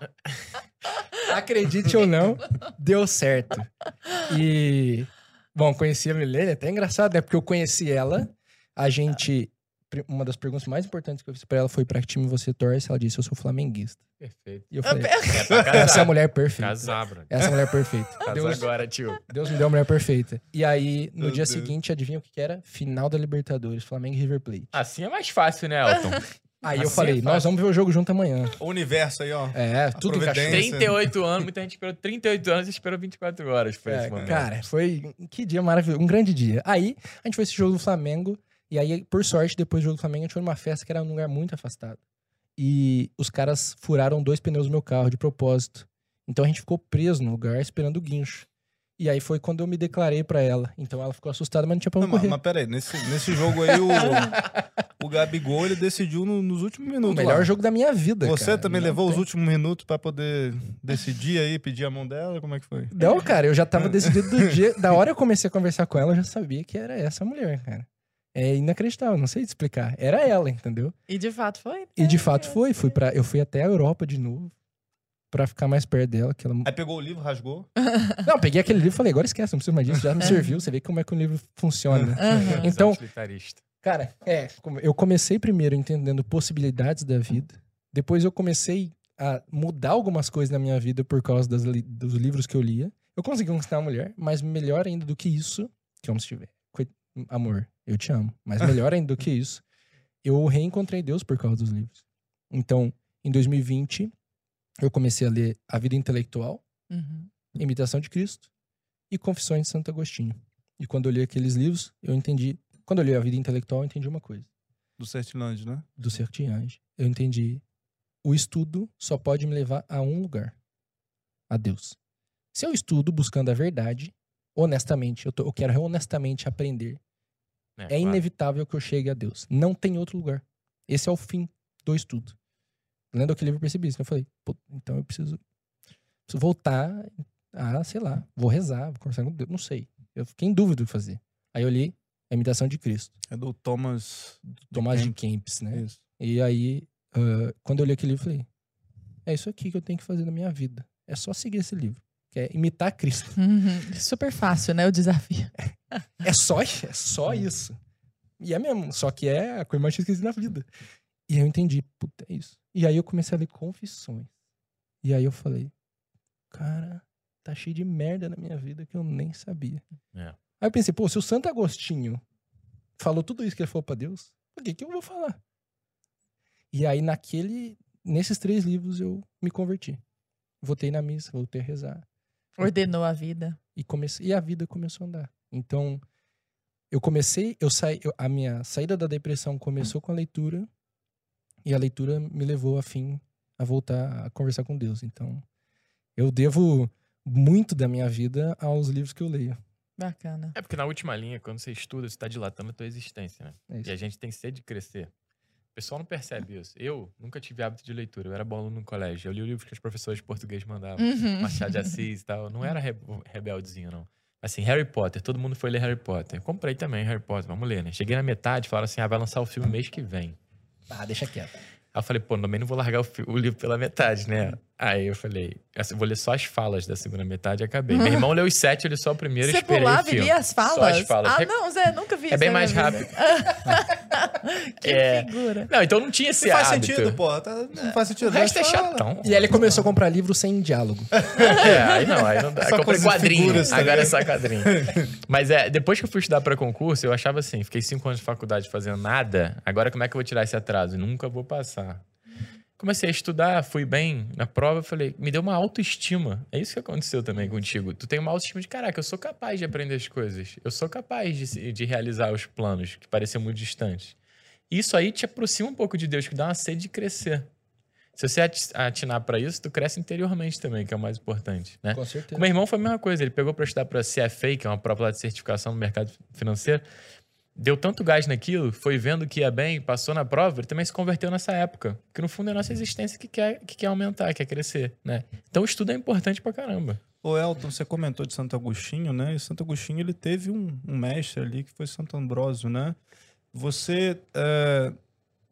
[laughs] Acredite ou não, deu certo. E, bom, conheci a Milene, até é engraçado, né? Porque eu conheci ela, a gente. Uma das perguntas mais importantes que eu fiz pra ela foi pra que time você torce. Ela disse: Eu sou flamenguista. Perfeito. E eu falei: É casar. Essa é a mulher perfeita. Casar, bro. Essa é a mulher perfeita. Casa Deus, agora, tio. Deus me deu a mulher perfeita. E aí, no Meu dia Deus. seguinte, adivinha o que que era? Final da Libertadores, Flamengo e River Plate. Assim é mais fácil, né, Elton? [laughs] Aí eu assim falei: é. Nós vamos ver o jogo junto amanhã. O universo aí, ó. É, tudo encaixou. providência. 38 anos, muita gente esperou 38 anos e esperou 24 horas pra esse É, momento. cara, foi que dia maravilhoso, um grande dia. Aí, a gente foi esse jogo do Flamengo, e aí, por sorte, depois do jogo do Flamengo, a gente foi numa festa que era num lugar muito afastado. E os caras furaram dois pneus do meu carro, de propósito. Então a gente ficou preso no lugar, esperando o guincho. E aí foi quando eu me declarei pra ela. Então ela ficou assustada, mas não tinha pra Não, onde mas, correr. mas peraí, nesse, nesse jogo aí, o, o Gabigol, ele decidiu no- nos últimos o minutos. melhor lá. jogo da minha vida, Você cara. também Não levou os tem- últimos minutos pra poder decidir aí, pedir a mão dela? Como é que foi? Não, cara, eu já tava [laughs] decidido do dia. Da hora eu comecei a conversar com ela, eu já sabia que era essa mulher, cara. É inacreditável, não sei te explicar. Era ela, entendeu? E de fato foi? né? E de fato foi. Fui pra, eu fui até a Europa de novo pra ficar mais perto dela. Que ela... Aí pegou o livro, rasgou. [laughs] Não, peguei aquele livro e falei, agora esquece, não preciso mais disso, já me [laughs] serviu. Você vê como é que o livro funciona. Então, Utilitarista. cara, é, eu comecei primeiro entendendo possibilidades da vida. Depois eu comecei a mudar algumas coisas na minha vida por causa das li- dos livros que eu lia. Eu consegui conquistar uma mulher, mas melhor ainda do que isso, que vamos estiver. Coi- Amor, eu te amo. Mas [laughs] melhor ainda do que isso, eu reencontrei Deus por causa dos livros. Então, em 2020, eu comecei a ler A Vida Intelectual, Uhum. Imitação de Cristo e Confissões de Santo Agostinho. E quando eu li aqueles livros, eu entendi. Quando eu li A Vida Intelectual, eu entendi uma coisa. Do Sertiland, né? Do Sertiange. Eu entendi. O estudo só pode me levar a um lugar: a Deus. Se eu estudo buscando a verdade, honestamente, eu, tô- eu quero honestamente aprender, é claro. inevitável que eu chegue a Deus. Não tem outro lugar. Esse é o fim do estudo. Lendo aquele livro, eu percebi isso. Eu falei, "Pô, então eu preciso, preciso voltar a, sei lá, vou rezar, vou conversar com Deus, não sei. Eu fiquei em dúvida do que fazer. Aí eu li A Imitação de Cristo, É do Thomas. Tomás de Kempis. Né? Isso. E aí, ah, quando eu li aquele livro, eu falei, é isso aqui que eu tenho que fazer na minha vida. É só seguir esse livro, que é imitar Cristo. [laughs] Uhum. Super fácil, né? O desafio. É só, é só isso. E é mesmo, só que é a coisa mais esquisita na vida. E aí eu entendi, puta, é isso. E aí eu comecei a ler confissões. E aí eu falei, cara, tá cheio de merda na minha vida que eu nem sabia. É. Aí eu pensei, pô, se o Santo Agostinho falou tudo isso que ele falou pra Deus, por que que eu vou falar? E aí naquele, nesses três livros eu me converti. Voltei na missa, voltei a rezar. Ordenou a vida. E, comecei, e a vida começou a andar. Então, eu comecei, eu saí, eu- a minha saída da depressão começou com a leitura e a leitura me levou a fim a voltar a conversar com Deus. Então, eu devo muito da minha vida aos livros que eu leio. Bacana. É porque na última linha, quando você estuda, você está dilatando a tua existência, né? É isso. E a gente tem sede de crescer. O pessoal não percebe isso. Eu nunca tive hábito de leitura. Eu era bom aluno no colégio. Eu li o livro que os professores de português mandavam. Uhum. Machado de Assis e tal. Não era re- rebeldezinho, não. Assim, Harry Potter. Todo mundo foi ler Harry Potter. Comprei também Harry Potter. Vamos ler, né? Cheguei na metade, falaram assim, ah, vai lançar o filme mês que vem. Ah, deixa quieto. Aí eu falei, pô, também não vou largar o, o livro pela metade, né? Aí eu falei, assim, vou ler só as falas da segunda metade e acabei. Meu irmão leu os sete, eu li só o primeiro e esperei o pulava e filme. lia as Só falas? as falas. Ah, Re- não, Zé, nunca vi É isso bem na mais minha rápido. vida. [laughs] Que É. figura. Não, então não tinha esse Não faz hábito. sentido, pô. Tá- Não faz sentido. O resto é Mas fala. chatão. E aí ele começou a comprar livro sem diálogo. [laughs] É, aí não, aí não dá. Só Eu comprei quadrinho. figuras, tá agora é só quadrinho. Mas é, depois que eu fui estudar pra concurso, eu achava assim, fiquei cinco anos de faculdade fazendo nada, agora como é que eu vou tirar esse atraso? Nunca vou passar. Comecei a estudar, fui bem na prova, falei, me deu uma autoestima. É isso que aconteceu também contigo. Tu tem uma autoestima de, caraca, eu sou capaz de aprender as coisas. Eu sou capaz de, de realizar os planos que pareciam muito distantes. Isso aí te aproxima um pouco de Deus, que dá uma sede de crescer. Se você ati- atinar pra isso, tu cresce interiormente também, que é o mais importante, né? Com certeza. Com meu irmão foi a mesma coisa. Ele pegou para estudar para CFA, que é uma prova lá de certificação no mercado financeiro. Deu tanto gás naquilo, foi vendo que ia bem, passou na prova, ele também se converteu nessa época. Porque no fundo é a nossa existência que quer, que quer aumentar, quer crescer, né? Então o estudo é importante pra caramba. Ô, Elton, você comentou de Santo Agostinho, né? E Santo Agostinho, ele teve um, um mestre ali que foi Santo Ambrósio, né? Você, é,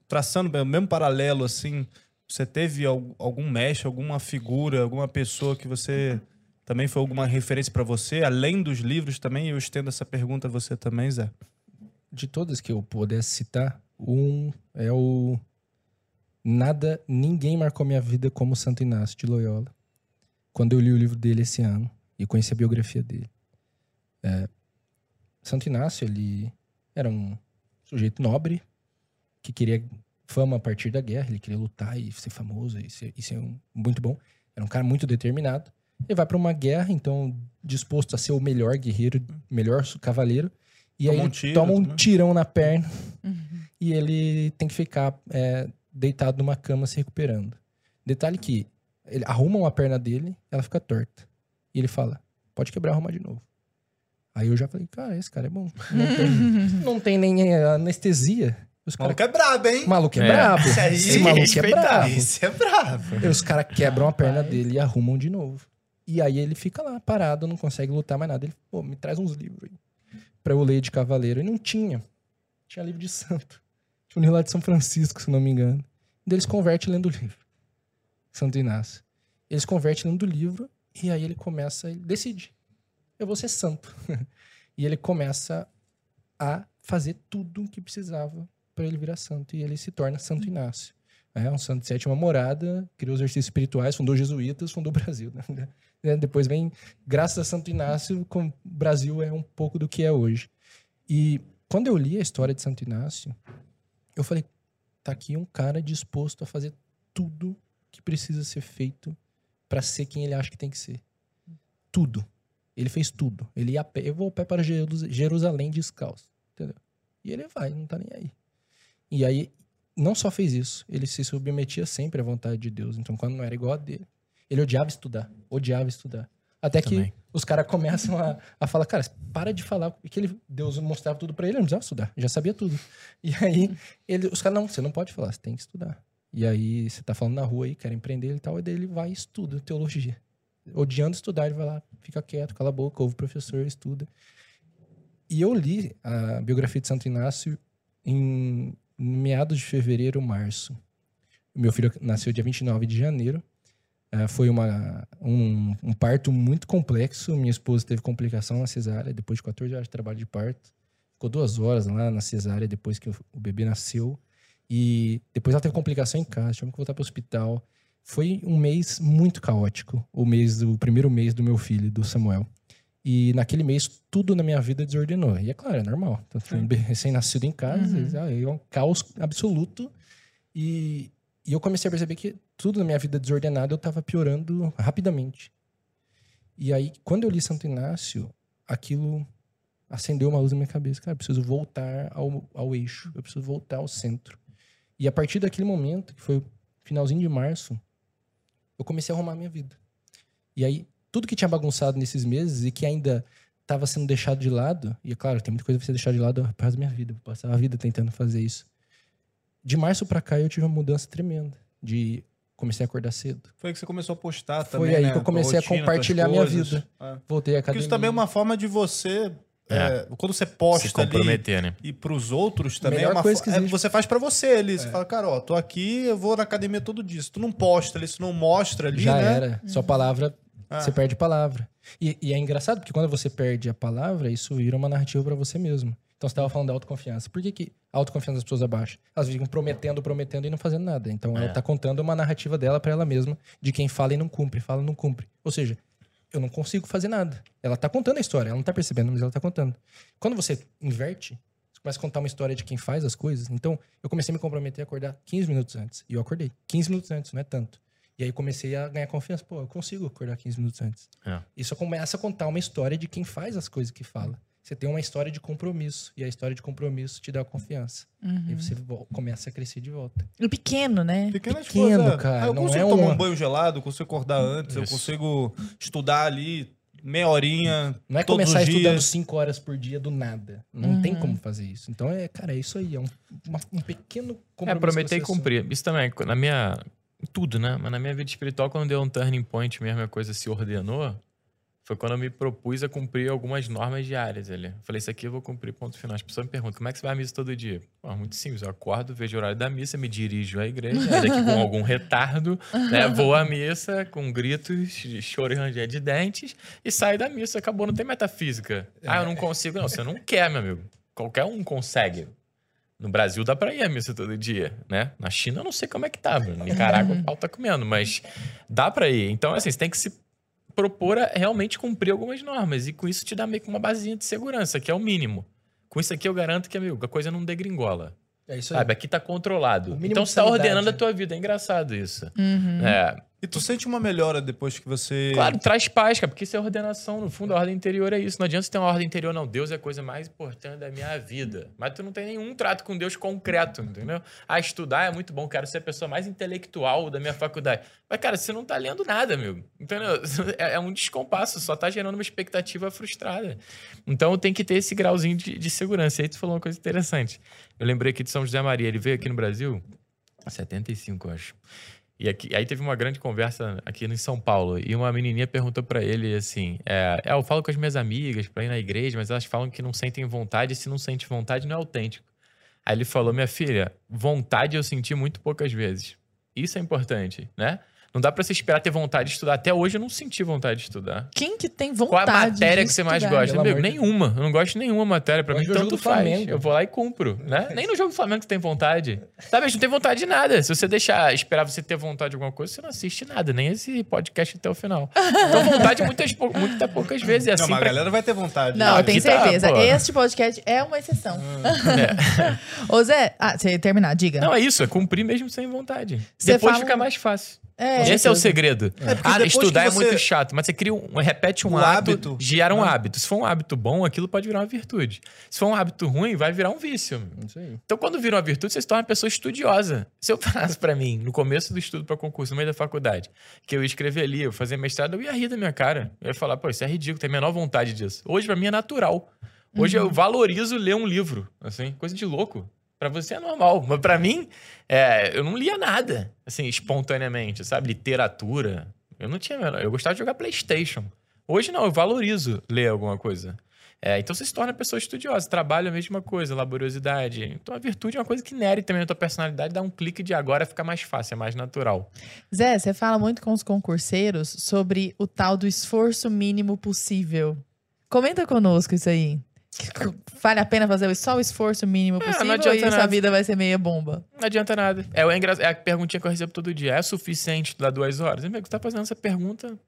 traçando o mesmo paralelo, assim, você teve al- algum mestre, alguma figura, alguma pessoa que você também foi alguma referência pra você, além dos livros também? Eu estendo essa pergunta a você também, Zé. De todas que eu pudesse citar, um é o Nada, ninguém marcou minha vida como Santo Inácio de Loyola. Quando eu li o livro dele esse ano e conheci a biografia dele. É, Santo Inácio, ele era um sujeito nobre que queria fama a partir da guerra, ele queria lutar e ser famoso e ser, e ser um- muito bom. Era um cara muito determinado. Ele vai para uma guerra, então disposto a ser o melhor guerreiro, melhor cavaleiro. E Toma aí um tiro toma um também. tirão na perna e ele tem que ficar é, deitado numa cama se recuperando. Detalhe que ele arrumam a perna dele, ela fica torta. E ele fala: pode quebrar, arrumar de novo. Aí eu já falei, cara, esse cara é bom. [laughs] Não tem, não tem nem é, anestesia. Os O cara, maluco é brabo, hein? o maluco é, É. brabo. Esse aí- Esse maluco é respeitável. brabo. Esse é bravo. E os caras quebram a perna Rapaz. dele e arrumam de novo. E aí ele fica lá parado, não consegue lutar mais nada. Ele, pô, me traz uns livros aí. Pra eu ler de cavaleiro. E não tinha. Tinha livro de santo. [laughs] Tinha um lá de São Francisco, se não me engano. Daí eles convertem lendo o livro. Santo Inácio. Eles convertem lendo o livro e aí ele começa, ele decide. Eu vou ser santo. [laughs] e ele começa a fazer tudo o que precisava para ele virar santo. E ele se torna Santo Inácio. É um santo de sétima morada, criou os exercícios espirituais, fundou jesuítas, fundou o Brasil. Né? É, Depois vem, graças a Santo Inácio, com- o Brasil é um pouco do que é hoje. E quando eu li a história de Santo Inácio, eu falei, tá aqui um cara disposto a fazer tudo que precisa ser feito para ser quem ele acha que tem que ser. Tudo. Ele fez tudo. Ele ia a pé. Eu vou a pé para Jerus- Jerusalém descalço. Entendeu? E ele vai, não tá nem aí. E aí, não só fez isso, ele se submetia sempre à vontade de Deus. Então, quando não era igual a dele, ele odiava estudar. Odiava estudar. Até que Também. os caras começam a, a falar, cara, para de falar, porque ele, Deus mostrava tudo pra ele, ele não precisava estudar, já sabia tudo. E aí, ele, os caras, não, você não pode falar, você tem que estudar. E aí, você tá falando na rua aí, quer empreender ele e tal, e daí ele vai e estuda teologia. Odiando estudar, ele vai lá, fica quieto, cala a boca, ouve o professor, estuda. E eu li a biografia de Santo Inácio em meados de fevereiro, março. Meu filho nasceu dia 29 de janeiro. Ah, foi uma, um, um parto muito complexo. Minha esposa teve complicação na cesárea, depois de 14 horas de trabalho de parto. Ficou duas horas lá na cesárea depois que o, o bebê nasceu. E depois ela teve complicação em casa, tivemos que voltar para o hospital. Foi um mês muito caótico, o mês do o primeiro mês do meu filho, do Samuel. E naquele mês tudo na minha vida desordenou. E é claro, é normal. Então, um recém-nascido em casa, Uhum. é um caos absoluto. E, e eu comecei a perceber que tudo na minha vida desordenada eu estava piorando rapidamente. E aí, quando eu li Santo Inácio, aquilo acendeu uma luz na minha cabeça. Cara, eu preciso voltar ao, ao eixo, eu preciso voltar ao centro. E a partir daquele momento, que foi finalzinho de março, eu comecei a arrumar a minha vida. E aí, tudo que tinha bagunçado nesses meses e que ainda estava sendo deixado de lado, e é claro, tem muita coisa pra ser deixado de lado por causa da minha vida, vou passar a vida tentando fazer isso. De março pra cá eu tive uma mudança tremenda, de comecei a acordar cedo. Foi que você começou a postar Foi também, aí né? que eu comecei a rotina, compartilhar tuas minha vida. É. Voltei à Porque academia. isso também é uma forma de você... É. é, quando você Se posta ali comprometer, né? e pros outros também Melhor é uma coisa que é, existe. você faz pra você ali. Você fala, cara, ó, tô aqui, eu vou na academia todo dia. Se tu não posta ali, se tu não mostra ali, Já né? era. Sua palavra, Ah. você perde a palavra. E, e é engraçado, porque quando você perde a palavra, isso vira uma narrativa pra você mesmo. Então você tava falando da autoconfiança. Por que, que A autoconfiança das pessoas abaixa. Elas ficam prometendo, prometendo e não fazendo nada. Então ela É. tá contando uma narrativa dela pra ela mesma de quem fala e não cumpre, fala e não cumpre. Ou seja, eu não consigo fazer nada. Ela tá contando a história, ela não tá percebendo, mas ela tá contando. Quando você inverte, você começa a contar uma história de quem faz as coisas. Então, eu comecei a me comprometer a acordar 15 minutos antes. E eu acordei. 15 minutos antes, não é tanto. E aí comecei a ganhar confiança. Pô, eu consigo acordar 15 minutos antes. É. Isso começa a contar uma história de quem faz as coisas que fala. Você tem uma história de compromisso. E a história de compromisso te dá confiança. E você vo- começa a crescer de volta. E pequeno, né? Pequenas Pequeno, coisas. cara, Ah, eu não consigo é tomar uma- um banho gelado, eu consigo acordar antes, eu Isso. consigo estudar ali meia horinha. Não é todos começar estudando. 5 horas por dia do nada. Não tem como fazer isso. Então, é, cara, é isso aí. É um, uma- um pequeno compromisso. É, prometer e cumprir. Isso também, na minha. Tudo, né? Mas na minha vida espiritual, quando deu um turning point mesmo, a coisa se ordenou, foi quando eu me propus a cumprir algumas normas diárias ali. Eu falei, isso aqui eu vou cumprir, ponto final. As pessoas me perguntam, como é que você vai à missa todo dia? Pô, muito simples, eu acordo, vejo o horário da missa, me dirijo à igreja, daqui com algum retardo, né, vou à missa com gritos, choro e ranger de dentes e saio da missa. Acabou, não tem metafísica. Ah, eu não consigo. Não, você não quer, meu amigo. Qualquer um consegue. No Brasil dá pra ir à missa todo dia, né? Na China eu não sei como é que tá, mano. Nicarágua o pau tá comendo, mas dá pra ir. Então, assim, você tem que se propor a realmente cumprir algumas normas. E com isso te dá meio que uma basinha de segurança, que é o mínimo. Com isso aqui eu garanto que, amigo, a coisa não degringola. É isso aí. Sabe? Aqui tá controlado. Então você tá ordenando a tua vida. É engraçado isso. Uhum. É, E tu sente uma melhora depois que você. Claro, traz paz, cara, porque isso é ordenação. No fundo, a ordem interior é isso. Não adianta você ter uma ordem interior, não. Deus é a coisa mais importante da minha vida. Mas tu não tem nenhum trato com Deus concreto, entendeu? Ah, estudar é muito bom, quero ser a pessoa mais intelectual da minha faculdade. Mas, cara, você não tá lendo nada, amigo. Entendeu? [laughs] É, é um descompasso, só tá gerando uma expectativa frustrada. Então tem que ter esse grauzinho de, de segurança. E aí tu falou uma coisa interessante. Eu lembrei aqui de São José Maria. Ele veio aqui no Brasil, 75, eu acho. E aqui, aí teve uma grande conversa aqui em São Paulo. E uma menininha perguntou pra ele assim: é, é, Eu falo com as minhas amigas pra ir na igreja, mas elas falam que não sentem vontade. E se não sente vontade, não é autêntico. Aí ele falou: Minha filha, vontade eu senti muito poucas vezes. Isso é importante, né? Não dá pra você esperar ter vontade de estudar. Até hoje eu não senti vontade de estudar. Quem que tem Qual vontade a matéria de que você mais estudar? gosta? Amigo, de nenhuma. Eu não gosto de nenhuma matéria. Pra Eu mim, tanto jogo do faz. Flamengo. Eu vou lá e cumpro, né? [laughs] Nem no jogo do Flamengo tu tem vontade. Sabe, a gente não tem vontade de nada. Se você deixar, esperar você ter vontade de alguma coisa, você não assiste nada. Nem esse podcast até o final. Então, vontade muitas, muitas poucas vezes. É assim não, mas a pra- galera vai ter vontade. Não, né? eu tenho tá, certeza. pô. este podcast é uma exceção. [laughs] Ô, Zé, ah, você terminar, diga. Não, é isso. É cumprir mesmo sem vontade. Você Depois fala- fica mais fácil. É. Esse é o segredo. porque Ah, estudar é muito chato, mas você cria um, repete um hábito, hábito. gera um Ah. hábito. Se for um hábito bom, aquilo pode virar uma virtude. Se for um hábito ruim, vai virar um vício. Então, quando vira uma virtude, você se torna uma pessoa estudiosa. Se eu [laughs] falasse pra mim, no começo do estudo pra concurso, no meio da faculdade, que eu ia escrever ali, eu fazia mestrado, eu ia rir da minha cara. Eu ia falar, pô, isso é ridículo, tem a menor vontade disso. Hoje, pra mim, é natural. Hoje eu valorizo ler um livro, assim, coisa de louco. Pra você é normal, mas pra mim, é, eu não lia nada, assim, espontaneamente, sabe? Literatura. Eu não tinha, eu gostava de jogar Playstation. Hoje não, eu valorizo ler alguma coisa. É, então você se torna pessoa estudiosa, trabalha a mesma coisa, laboriosidade. Então a virtude é uma coisa que nere também na tua personalidade, dá um clique de agora fica mais fácil, é mais natural. Zé, você fala muito com os concurseiros sobre o tal do esforço mínimo possível. Comenta conosco isso aí. Vale a pena fazer só o esforço mínimo É, não possível adianta a nada. vida vai ser meia bomba? Não adianta nada. É, é, engra- é a perguntinha que eu recebo todo dia. É suficiente estudar duas horas? Amigo, você tá fazendo essa pergunta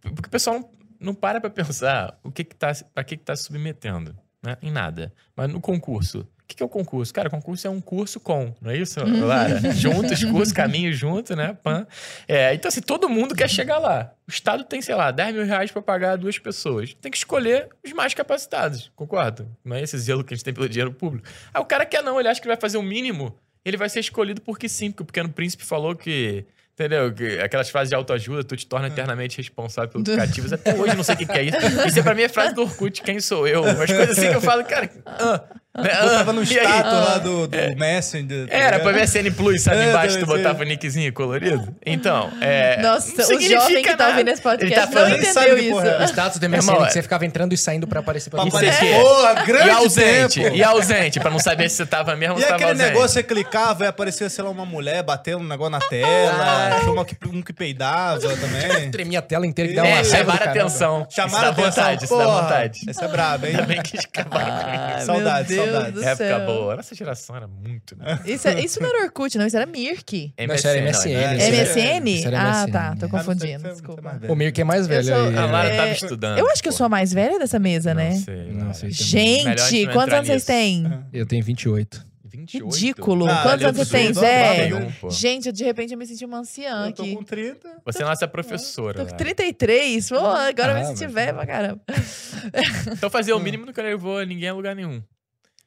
porque o pessoal não, não para pra pensar o que que tá, pra que que tá se submetendo, né? Em nada. Mas no concurso, o que que é o concurso? Cara, concurso é um curso com, não é isso, Lara? Juntos, curso, caminho junto, né? Pan. É, então, assim, todo mundo quer chegar lá. O Estado tem, sei lá, 10 mil reais pra pagar duas pessoas. Tem que escolher os mais capacitados, concordo? Não é esse zelo que a gente tem pelo dinheiro público. Aí o cara quer não, ele acha que vai fazer o mínimo, ele vai ser escolhido porque sim, porque o Pequeno Príncipe falou que... Entendeu? Que Aquelas frases de autoajuda, tu te torna eternamente responsável pelos cativos. Até hoje eu não sei o que que é isso. Isso é pra mim é frase do Orkut, quem sou eu? Umas coisas assim que eu falo, cara. Ah, ah, Botava no [laughs] e aí? status lá do, do Messenger. tá Era, pra MSN Plus, sabe? É, Embaixo tu botava o nickzinho colorido. Então, é. Nossa, não o jovem que tá ouvindo esse podcast Ele tá não falando- sabe entendeu que porra é isso. O status do Irmão, MSN é- que você ficava entrando e saindo pra aparecer pra Isso você. aqui aparecer, é- Porra, grande E ausente, tempo. e ausente, pra não saber se você tava mesmo ou E se tava aquele ausente. negócio, você clicava e aparecia, sei lá, uma mulher batendo um negócio na tela. Tinha uma que- um que peidava também. [laughs] Tremia a tela inteira que dava É, uma raiva chamaram atenção. Chamaram isso dá atenção. vontade, isso dá vontade. Essa é braba, hein? Ainda bem que acabaram. Ai, Saudades, meu saudades. Época céu. boa. Nossa geração era muito, né? Isso, é- isso não era Orkut, não. Isso era Mirk. Não, isso era não, MSN, é isso MSN? Isso era Ah, MSN, tá. Tô? Ah, não sei, confundindo. é Desculpa. O Mir que é mais velho sou- aí. A Lara É, tava estudando. Eu acho que eu sou a mais velha dessa mesa, Não né? sei, Não sei também. Melhor a Gente, não quantos anos vocês têm? Eu tenho 28. 28? Ridículo. Ah, Quantos anos você tem, Zé? não. Gente, eu, de repente eu me senti uma anciã Eu tô aqui. com 30. Você é nossa professora. Tô com Lara. 33. Pô, agora eu Ah, me senti velha pra caramba. Então fazer o [laughs] mínimo nunca levou ninguém a lugar nenhum.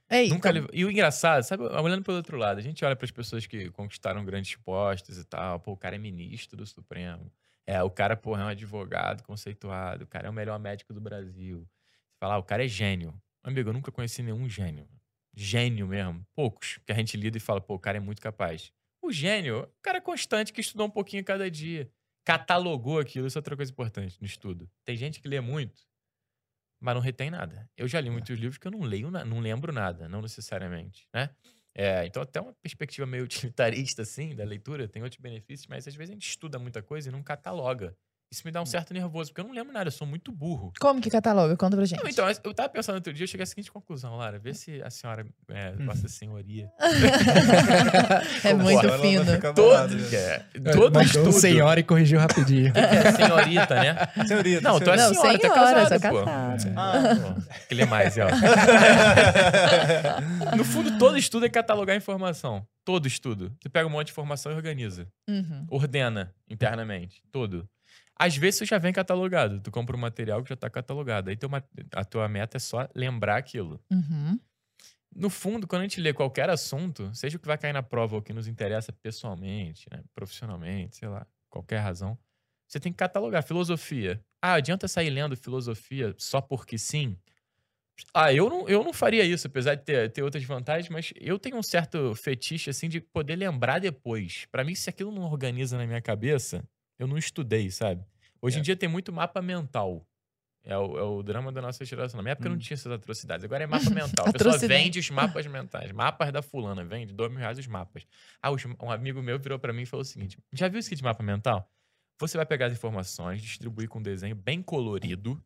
Ei, Nunca então. E o engraçado, sabe, olhando pelo outro lado, a gente olha para as pessoas que conquistaram grandes postos e tal. Pô, o cara é ministro do Supremo. É, o cara, porra, é um advogado conceituado. O cara é o melhor médico do Brasil. Você fala, ah, o cara é gênio. Amigo, eu nunca conheci nenhum gênio. Gênio mesmo. Poucos. Que a gente lida e fala, pô, o cara é muito capaz. O gênio, o cara constante que estudou um pouquinho cada dia. Catalogou aquilo, isso é outra coisa importante no estudo. Tem gente que lê muito, mas não retém nada. Eu já li muitos livros que eu não leio, não lembro nada, não necessariamente, né? É, então, até uma perspectiva meio utilitarista, assim, da leitura, tem outros benefícios, mas às vezes a gente estuda muita coisa e não cataloga. Isso me dá um certo nervoso, porque eu não lembro nada, eu sou muito burro. como que cataloga? Conta pra gente. Não, então, eu tava pensando outro dia, eu cheguei à seguinte conclusão, Lara, vê se a senhora, é, Vossa Senhoria, [laughs] é muito fino. ficar todo, já. é, todo estudo, senhora e corrigiu rapidinho. que é senhorita, né? Senhorita, Não, tu é Não, senhora, tá senhora, casada, sou pô. casada. Ah. Pô, que lê mais, ó. [laughs] No fundo, todo estudo é catalogar informação. Todo estudo. Você pega um monte de informação e organiza. Uhum. Ordena internamente. Todo. Às vezes isso já vem catalogado. Tu compra um material que já tá catalogado. Aí teu a tua meta é só lembrar aquilo. Uhum. No fundo, quando a gente lê qualquer assunto, seja o que vai cair na prova ou o que nos interessa pessoalmente, né, profissionalmente, sei lá, qualquer razão, você tem que catalogar. Filosofia. Ah, adianta sair lendo filosofia só porque sim? Ah, eu não, eu não faria isso, apesar de ter, ter outras vantagens, mas eu tenho um certo fetiche, assim, de poder lembrar depois. Pra mim, se aquilo não organiza na minha cabeça, eu não estudei, sabe? Hoje em dia tem muito mapa mental. É o, é o drama da nossa geração. Na minha época não Hum. tinha essas atrocidades. Agora é [laughs] mapa mental. A pessoa vende os mapas mentais. Mapas da fulana. Vende dois mil reais os mapas. Ah, os- um amigo meu virou pra mim e falou o seguinte. Já viu esse kit de mapa mental? Você vai pegar as informações, distribuir com um desenho bem colorido,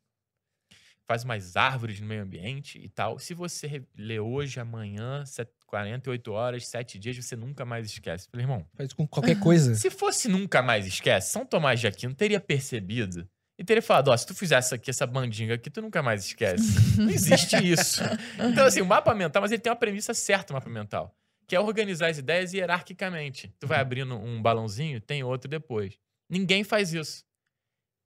faz umas árvores no meio ambiente e tal. Se você lê hoje, amanhã, set- 48 horas, 7 dias, você nunca mais esquece. Falei, irmão, Faz com qualquer coisa. se fosse nunca mais esquece, São Tomás de Aquino teria percebido e teria falado: ó, se tu fizesse aqui essa bandinga aqui, tu nunca mais esquece. [laughs] Não existe isso. Então, assim, o mapa mental, mas ele tem uma premissa certa, o mapa mental, que é organizar as ideias hierarquicamente. Tu vai abrindo um balãozinho, tem outro depois. Ninguém faz isso.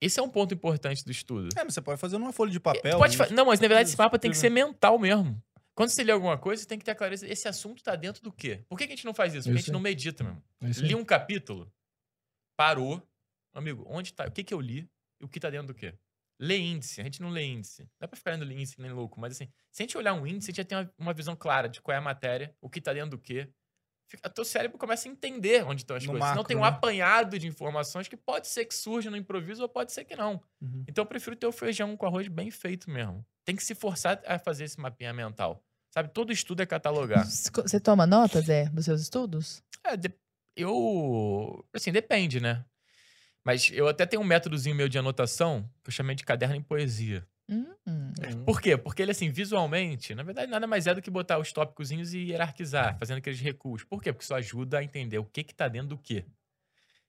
Esse é um ponto importante do estudo. É, mas você pode fazer numa folha de papel. Pode né? fa- Não, mas na verdade esse mapa tem que ser Escrever. mental mesmo. Quando você lê alguma coisa, você tem que ter a clareza. Esse assunto tá dentro do quê? Por que, que a gente não faz isso? Porque a Isso gente aí. não medita mesmo. É isso. Li um capítulo, parou. Amigo, onde tá? O que que eu li e o que tá dentro do quê? Lê índice. A gente não lê índice. Não dá pra ficar lendo índice nem louco, mas assim, se a gente olhar um índice, a gente já tem uma, uma visão clara de qual é a matéria, o que tá dentro do quê. Fica, teu cérebro começa a entender onde estão as No coisas. Senão macro, tem um né? apanhado de informações que pode ser que surja no improviso ou pode ser que não. Uhum. Então eu prefiro ter o feijão com arroz bem feito mesmo. Tem que se forçar a fazer esse mapinha mental. Sabe, todo estudo é catalogar. [laughs] Você toma nota, Zé, dos seus estudos? É, de- eu. Assim, depende, né? Mas eu até tenho um métodozinho meu de anotação que eu chamei de caderno em poesia. Hum, hum. Por quê? Porque ele, assim, visualmente, na verdade, nada mais é do que botar os tópicozinhos e hierarquizar, fazendo aqueles recuos. Por quê? Porque isso ajuda a entender o que que tá dentro do quê.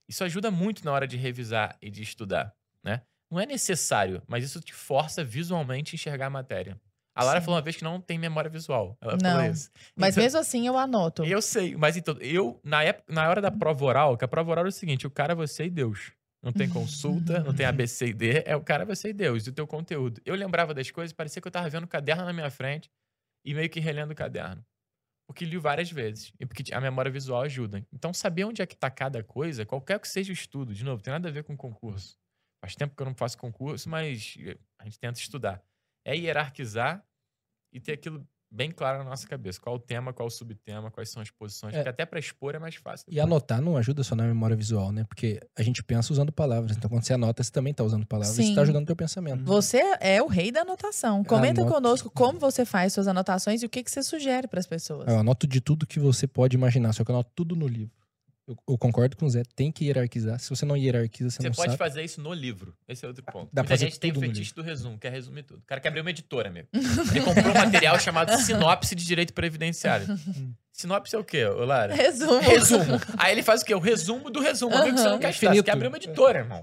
Isso ajuda muito na hora de revisar e de estudar, né? Não é necessário, mas isso te força visualmente a enxergar a matéria. A Lara Sim. falou uma vez que não tem memória visual. Ela Não. falou isso. Mas Então- mesmo assim eu anoto. eu sei, mas então, eu, na, época, na hora da prova oral, que a prova oral é o seguinte: o cara é você e Deus. Não tem consulta, não tem ABC e D, é o cara você e Deus, e o teu conteúdo. Eu lembrava das coisas, parecia que eu tava vendo o caderno na minha frente e meio que relendo o caderno. Porque li várias vezes. E porque a memória visual ajuda. Então, saber onde é que tá cada coisa, qualquer que seja o estudo, de novo, tem nada a ver com concurso. Faz tempo que eu não faço concurso, mas eh, a gente tenta estudar. É hierarquizar e ter aquilo bem claro na nossa cabeça. Qual o tema, qual o subtema, quais são as posições. É. Porque até para expor é mais fácil. E depois. anotar não ajuda só na memória visual, né? Porque a gente pensa usando palavras. Então, quando você anota, você também tá usando palavras. Sim. Você tá ajudando o teu pensamento. Você é o rei da anotação. Comenta Anoto. conosco como você faz suas anotações e o que, que você sugere para as pessoas. Eu anoto de tudo que você pode imaginar, só que eu anoto tudo no livro. Eu, eu concordo com o Zé, tem que hierarquizar. Se você não hierarquiza, você, Você não pode sabe. fazer isso no livro. Esse é outro ponto. Dá Muita gente tem o fetiche do resumo, quer resumir tudo. O cara quer abrir uma editora, amigo. [laughs] Ele comprou um material chamado Sinopse de Direito Previdenciário. Sinopse é o quê, Lara? Resumo. Resumo. Aí ele faz o quê? O resumo do resumo. Amigo, você não quer estudar, você quer abrir uma editora, irmão.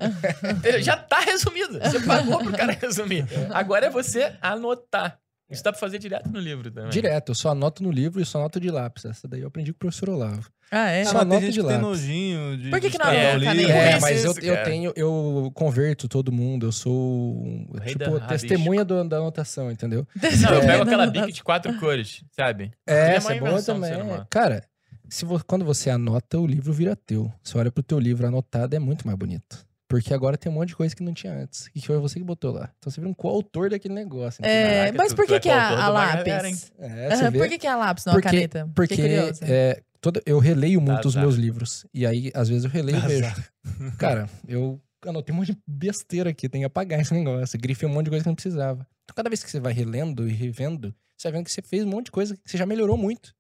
Já tá resumido. Você pagou pro cara resumir. Agora é você anotar. Isso dá pra fazer direto no livro também. Direto, eu só anoto no livro e só anoto de lápis. Essa daí eu aprendi com o professor Olavo. Ah, é? Só Ah, gente de que tem lápis. nojinho de Por que que não estragar anota o nem? livro. É, mas eu, isso, eu tenho, eu converto todo mundo, eu sou tipo testemunha do- da anotação, entendeu? [laughs] Não, eu É. pego aquela bic de quatro cores, sabe? É, Ele essa é boa também. Cara, se vo- quando você anota, o livro vira teu. Você olha pro teu livro anotado, é muito mais bonito. Porque agora tem um monte de coisa que não tinha antes. E que foi você que botou lá. Então você vira um coautor daquele negócio. entendeu? É, Caraca, mas tu- por tu é que, que a, a lápis? É, vê. por que, que a lápis, não porque, a caneta? Porque é, toda, eu releio muito os meus livros. E aí, às vezes, eu releio e vejo. Azar. [laughs] Cara, eu anotei um monte de besteira aqui. Tem que apagar esse negócio. Grifei um monte de coisa que não precisava. Então, cada vez que você vai relendo e revendo, você vai vendo que você fez um monte de coisa que você já melhorou muito.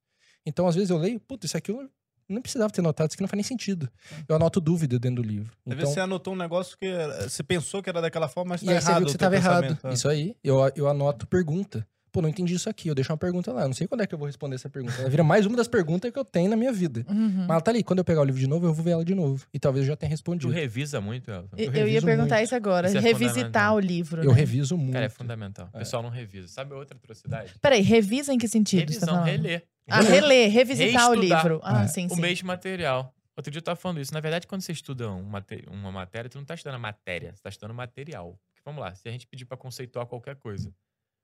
Então, às vezes, eu leio, puta, isso aqui eu não precisava ter notado, isso aqui não faz nem sentido. Eu anoto dúvida dentro do livro. Às Então, vezes você anotou um negócio que você pensou que era daquela forma, mas e tá aí errado. você viu que você estava errado. é. Isso aí, eu, eu anoto pergunta. Pô, não entendi isso aqui. Eu deixo uma pergunta lá. Eu não sei quando é que eu vou responder essa pergunta. Ela vira mais uma das perguntas que eu tenho na minha vida. Uhum. Mas ela tá ali. Quando eu pegar o livro de novo, eu vou ver ela de novo. E talvez eu já tenha Tu respondido. revisa muito, Elton. Eu, eu ia perguntar muito. isso agora. Isso é revisitar o livro. Eu né? reviso muito. Cara, é fundamental. O pessoal não revisa. Sabe outra atrocidade? Peraí, revisa em que sentido? tá Revisão, falando? reler. Ah, reler, revisitar o Reestudar. livro. Ah, É. sim, o sim. mesmo material. Outro dia eu tava falando isso. Na verdade, quando você estuda um mate- uma matéria, tu não tá estudando a matéria, você tá estudando material. Porque, vamos lá, se a gente pedir pra conceituar qualquer coisa.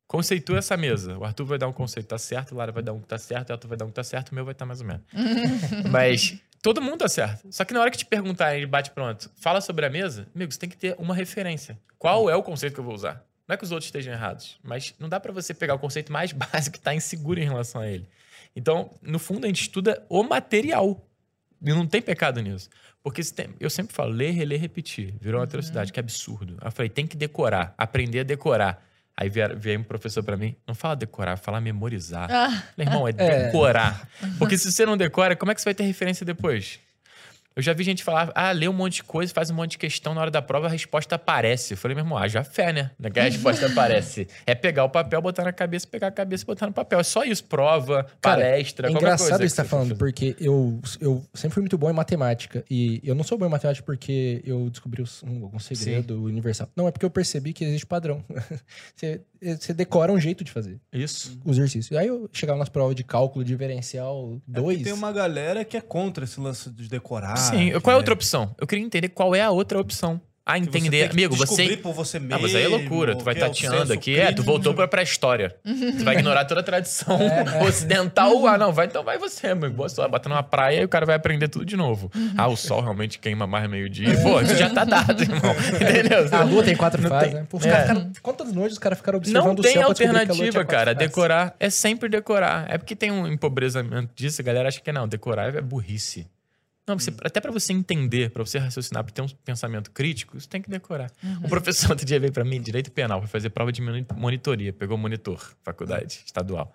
Conceitua essa mesa. O Arthur vai dar um conceito que tá certo, o Lara vai dar um que tá certo, o Arthur vai dar um que tá certo, o meu vai estar mais ou menos. [laughs] Mas todo mundo tá certo. Só que na hora que te perguntarem de bate pronto, fala sobre a mesa, amigo, você tem que ter uma referência. Qual é o conceito que eu vou usar? Não é que os outros estejam errados, mas não dá pra você pegar o conceito mais [laughs] básico que tá inseguro em relação a ele. Então, no fundo, a gente estuda o material. E não tem pecado nisso. Porque tem- eu sempre falo, ler, reler, repetir. Virou uma atrocidade, que absurdo. Eu falei, tem que decorar, aprender a decorar. Aí veio um professor pra mim, não fala decorar, fala memorizar. Ah, Falei, irmão, é É. decorar. [laughs] Porque se você não decora, como é que você vai ter referência depois? Eu já vi gente falar, ah, lê um monte de coisa, faz um monte de questão, na hora da prova a resposta aparece. Eu falei, meu irmão, haja fé, né? Não é que a resposta [laughs] aparece. É pegar o papel, botar na cabeça, pegar a cabeça e botar no papel. É só isso, prova, Cara, palestra, É engraçado coisa. isso que você tá falando, porque eu, eu sempre fui muito bom em matemática. E eu não sou bom em matemática porque eu descobri um, algum segredo universal. Não, é porque eu percebi que existe padrão. [laughs] você, você decora um jeito de fazer Isso. o exercício. Aí eu chegava nas provas de cálculo diferencial É porque 2. tem uma galera que é contra esse lance de decorar. Sim, qual é a outra opção? Eu queria entender qual é a outra opção. Que você entender. tem que Amigo, descobrir você. por você mesmo. Ah, mas aí é loucura. Tu vai que é tateando senso aqui. É, tu voltou pra pré-história. [laughs] tu vai ignorar toda a tradição É, ocidental. Ah, não, vai, então vai você, amigo. Boa sorte. Bota numa praia e o cara vai aprender tudo de novo. Ah, o sol realmente queima mais meio-dia. Pô, isso já tá dado, irmão. [laughs] Entendeu? A lua tem quatro Não fases, tem- né? Pô, os É. ficaram. Quantas noites os caras ficaram observando Não o tem céu a lua tinha alternativa, cara. Decorar é sempre decorar. É porque tem um empobrezamento disso. A galera acha que não, decorar é burrice. Não, você- até pra você entender, pra você raciocinar, pra ter um pensamento crítico, você tem que decorar. Um professor [laughs] outro dia veio pra mim, direito penal, foi fazer prova de moni- monitoria. Pegou monitor, faculdade estadual.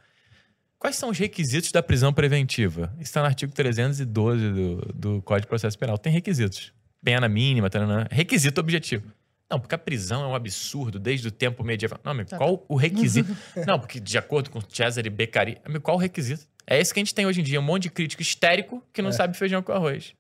Quais são os requisitos da prisão preventiva? Isso está no artigo 312 do, do Código de Processo Penal. Tem requisitos. Pena mínima, taranã. requisito objetivo. Não, porque a prisão é um absurdo desde o tempo medieval. Não, amigo, Tá, qual o requisito? [laughs] Não, porque de acordo com Cesare Beccari, amigo, qual o requisito? É esse que a gente tem hoje em dia, um monte de crítico histérico que não É. sabe feijão com arroz.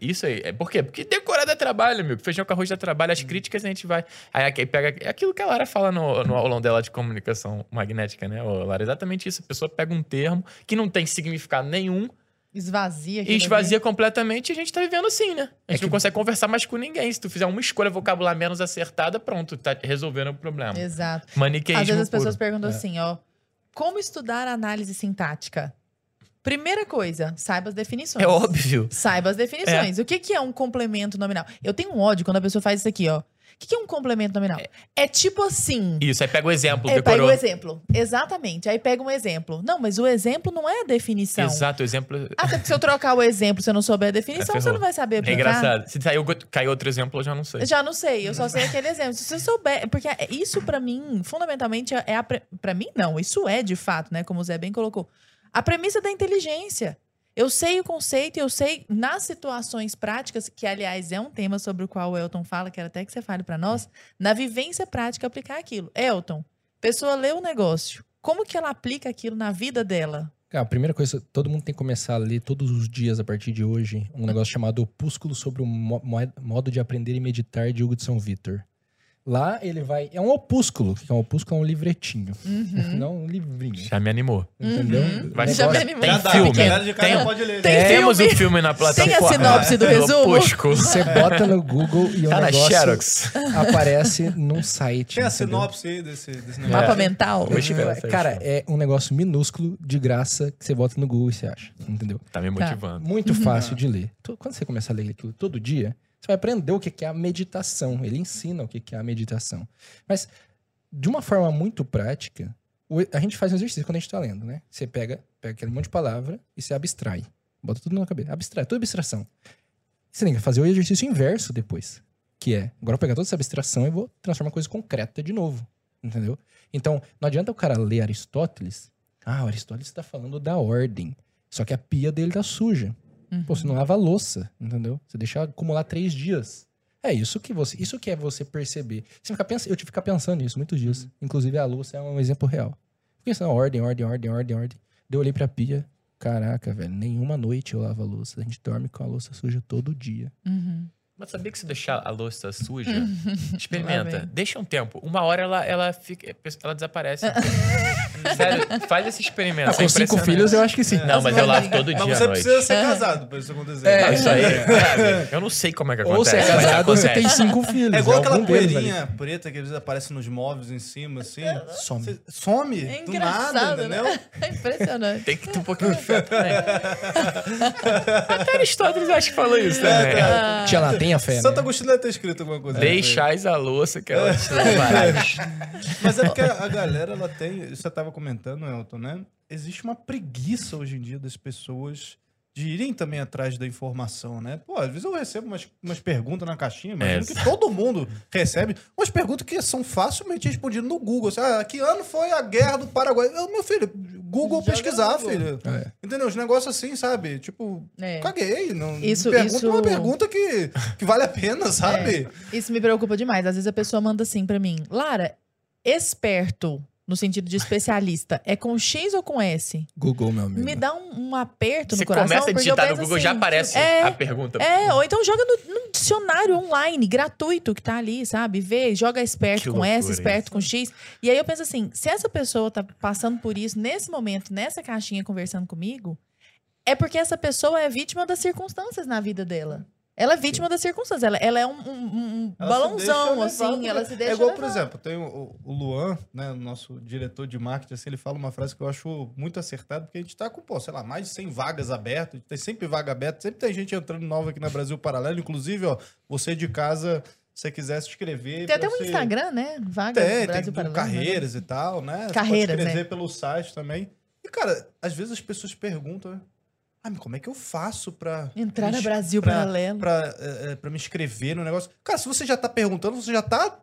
Isso aí. É por quê? Porque decorar dá trabalho, amigo. Feijão com arroz dá trabalho. As críticas a gente vai. Aí aqui pega. É aquilo que a Lara fala no, no aulão dela de comunicação magnética, né, ô, Lara? Exatamente isso. A pessoa pega um termo que não tem significado nenhum esvazia. e esvazia completamente e a gente tá vivendo assim, né? A gente É não que- consegue conversar mais com ninguém. Se tu fizer uma escolha vocabular menos acertada, pronto, tá resolvendo o problema. Exato. Maniqueísmo Às vezes as puro. pessoas perguntam É. assim, ó. Como estudar análise sintática? Primeira coisa, saiba as definições. É óbvio. Saiba as definições. O que, que é um complemento nominal? Eu tenho um ódio quando a pessoa faz isso aqui, ó. O que, que é um complemento nominal? É, tipo assim. Isso, aí pega o exemplo, É, pega decorou. o exemplo. Exatamente. Aí pega um exemplo. Não, mas o exemplo não é a definição. Exato, o exemplo. Até porque se eu trocar o exemplo, se eu não souber a definição, É, você não vai saber É aplicar. engraçado. Se saiu, caiu outro exemplo, eu já não sei. Eu já não sei, eu só sei aquele exemplo. Se você souber, porque é- isso pra mim, fundamentalmente é a pre... para mim não, isso é de fato, né, como o Zé bem colocou, a premissa da inteligência. Eu sei o conceito eu sei nas situações práticas, que aliás é um tema sobre o qual o Elton fala, quero até que você fale para nós, na vivência prática aplicar aquilo. Elton, pessoa lê o negócio, como que ela aplica aquilo na vida dela? Cara, a primeira coisa, todo mundo tem que começar a ler todos os dias a partir de hoje um negócio chamado Opúsculo sobre o mo- modo de aprender e meditar de Hugo de São Vitor. Lá ele vai. É um opúsculo, que é um opúsculo, é um livretinho. [laughs] Não um livrinho. Já me animou. Entendeu? Uhum. Vai Já me animou. Tem dá, filme. Tem- pode ler. Tem? Temos o [laughs] filme na plataforma. Tem a sinopse do resumo? Opúsculo. Você bota no Google e o Tá na negócio Xerox. aparece num site. Tem a entendeu? sinopse aí desse, desse Mapa negócio. mental? Vou escrever essa Cara, é um negócio minúsculo, de graça, que você bota no Google e você acha. Entendeu? Tá me motivando. Muito fácil de ler. Quando você começa a ler aquilo todo dia, você vai aprender o que é a meditação. Ele ensina o que é a meditação. Mas, de uma forma muito prática, a gente faz um exercício quando a gente tá lendo, né? Você pega, pega aquele monte de palavra e você abstrai. Bota tudo na cabeça. Abstrai, tudo abstração. Você tem que fazer o exercício inverso depois. Que é, agora eu vou pegar toda essa abstração e vou transformar em coisa concreta de novo. Entendeu? Então, não adianta o cara ler Aristóteles. Ah, Aristóteles está falando da ordem. Só que a pia dele tá suja. Pô, você não lava a louça, entendeu? Você deixa acumular três dias. É isso que você, isso que é você perceber. Você fica pensando, eu tive que ficar pensando nisso muitos dias. Inclusive a louça é um exemplo real. Fiquei pensando, ordem, ordem, ordem, ordem, ordem. Daí eu olhei pra pia. Caraca, velho, nenhuma noite eu lavo a louça. A gente dorme com a louça suja todo dia. Uhum. Mas sabia que se deixar a louça suja, [laughs] experimenta. Deixa um tempo. Uma hora ela, ela fica. Ela desaparece. [laughs] Sério, faz esse experimento. Ah, isso é com cinco filhos eu acho que sim. Não, mas eu lavo todo dia Mas à você noite. precisa ser casado pra isso acontecer. É, Não, isso aí, sabe? Eu não sei como é que acontece. Ou você é casado você tem cinco filhos. É igual aquela poeirinha preta que às vezes aparece nos móveis em cima, assim. Some. Você some É do nada, engraçado, entendeu? né? [laughs] É impressionante. Tem que ter um pouquinho de fé também. Até Aristóteles acho que falou isso também. Tia lá, tenha fé, Santo né? Agostinho deve ter escrito alguma coisa. Deixais a louça que ela te lavará. [laughs] Mas é porque a galera, ela tem. Você tava comentando, Elton, né? Existe uma preguiça hoje em dia das pessoas de irem também atrás da informação, né? Pô, às vezes eu recebo umas, umas perguntas na caixinha, imagino É. que todo mundo recebe, umas perguntas que são facilmente respondidas no Google. Assim, ah, que ano foi a guerra do Paraguai? Eu, meu filho, Google Joga pesquisar, Google. filho. É. Entendeu? Os negócios assim, sabe? Tipo, É. caguei. Não, Isso- pergunta isso- uma pergunta que, que vale a pena, sabe? Isso me preocupa demais. Às vezes a pessoa manda assim pra mim: Lara, esperto, no sentido de especialista, é com X ou com S? Google, meu amigo. Me dá um, um aperto Você no coração. começa a digitar no Google, já assim, aparece é, a pergunta. É, ou então joga no, no dicionário online, gratuito, que tá ali, sabe? Vê, joga esperto Que com S, esperto com X. E aí eu penso assim, se essa pessoa tá passando por isso nesse momento, nessa caixinha conversando comigo, é porque essa pessoa é vítima das circunstâncias na vida dela. Ela é vítima das circunstâncias. Ela, ela é um, um- um Ela balãozão, assim. Ela se deixa É igual, levar. por exemplo, tem o, o Luan, né, nosso diretor de marketing, assim, ele fala uma frase que eu acho muito acertada, porque a gente tá com, pô, sei lá, mais de 100 vagas abertas, tem sempre vaga aberta, sempre tem gente entrando nova aqui na Brasil Paralelo, inclusive, ó, você de casa, se você quiser se inscrever... Tem até um você- Instagram, né? Vaga Tem, tem Brasil do Paralelo, carreiras e tal, né? Você Carreiras, pode escrever né? pelo site também. E, cara, às vezes as pessoas perguntam, né? Ah, mas como é que eu faço pra... Entrar na me- Brasil pra- Paralelo. Pra, é, é, pra me inscrever no negócio. Cara, se você já tá perguntando, você já tá.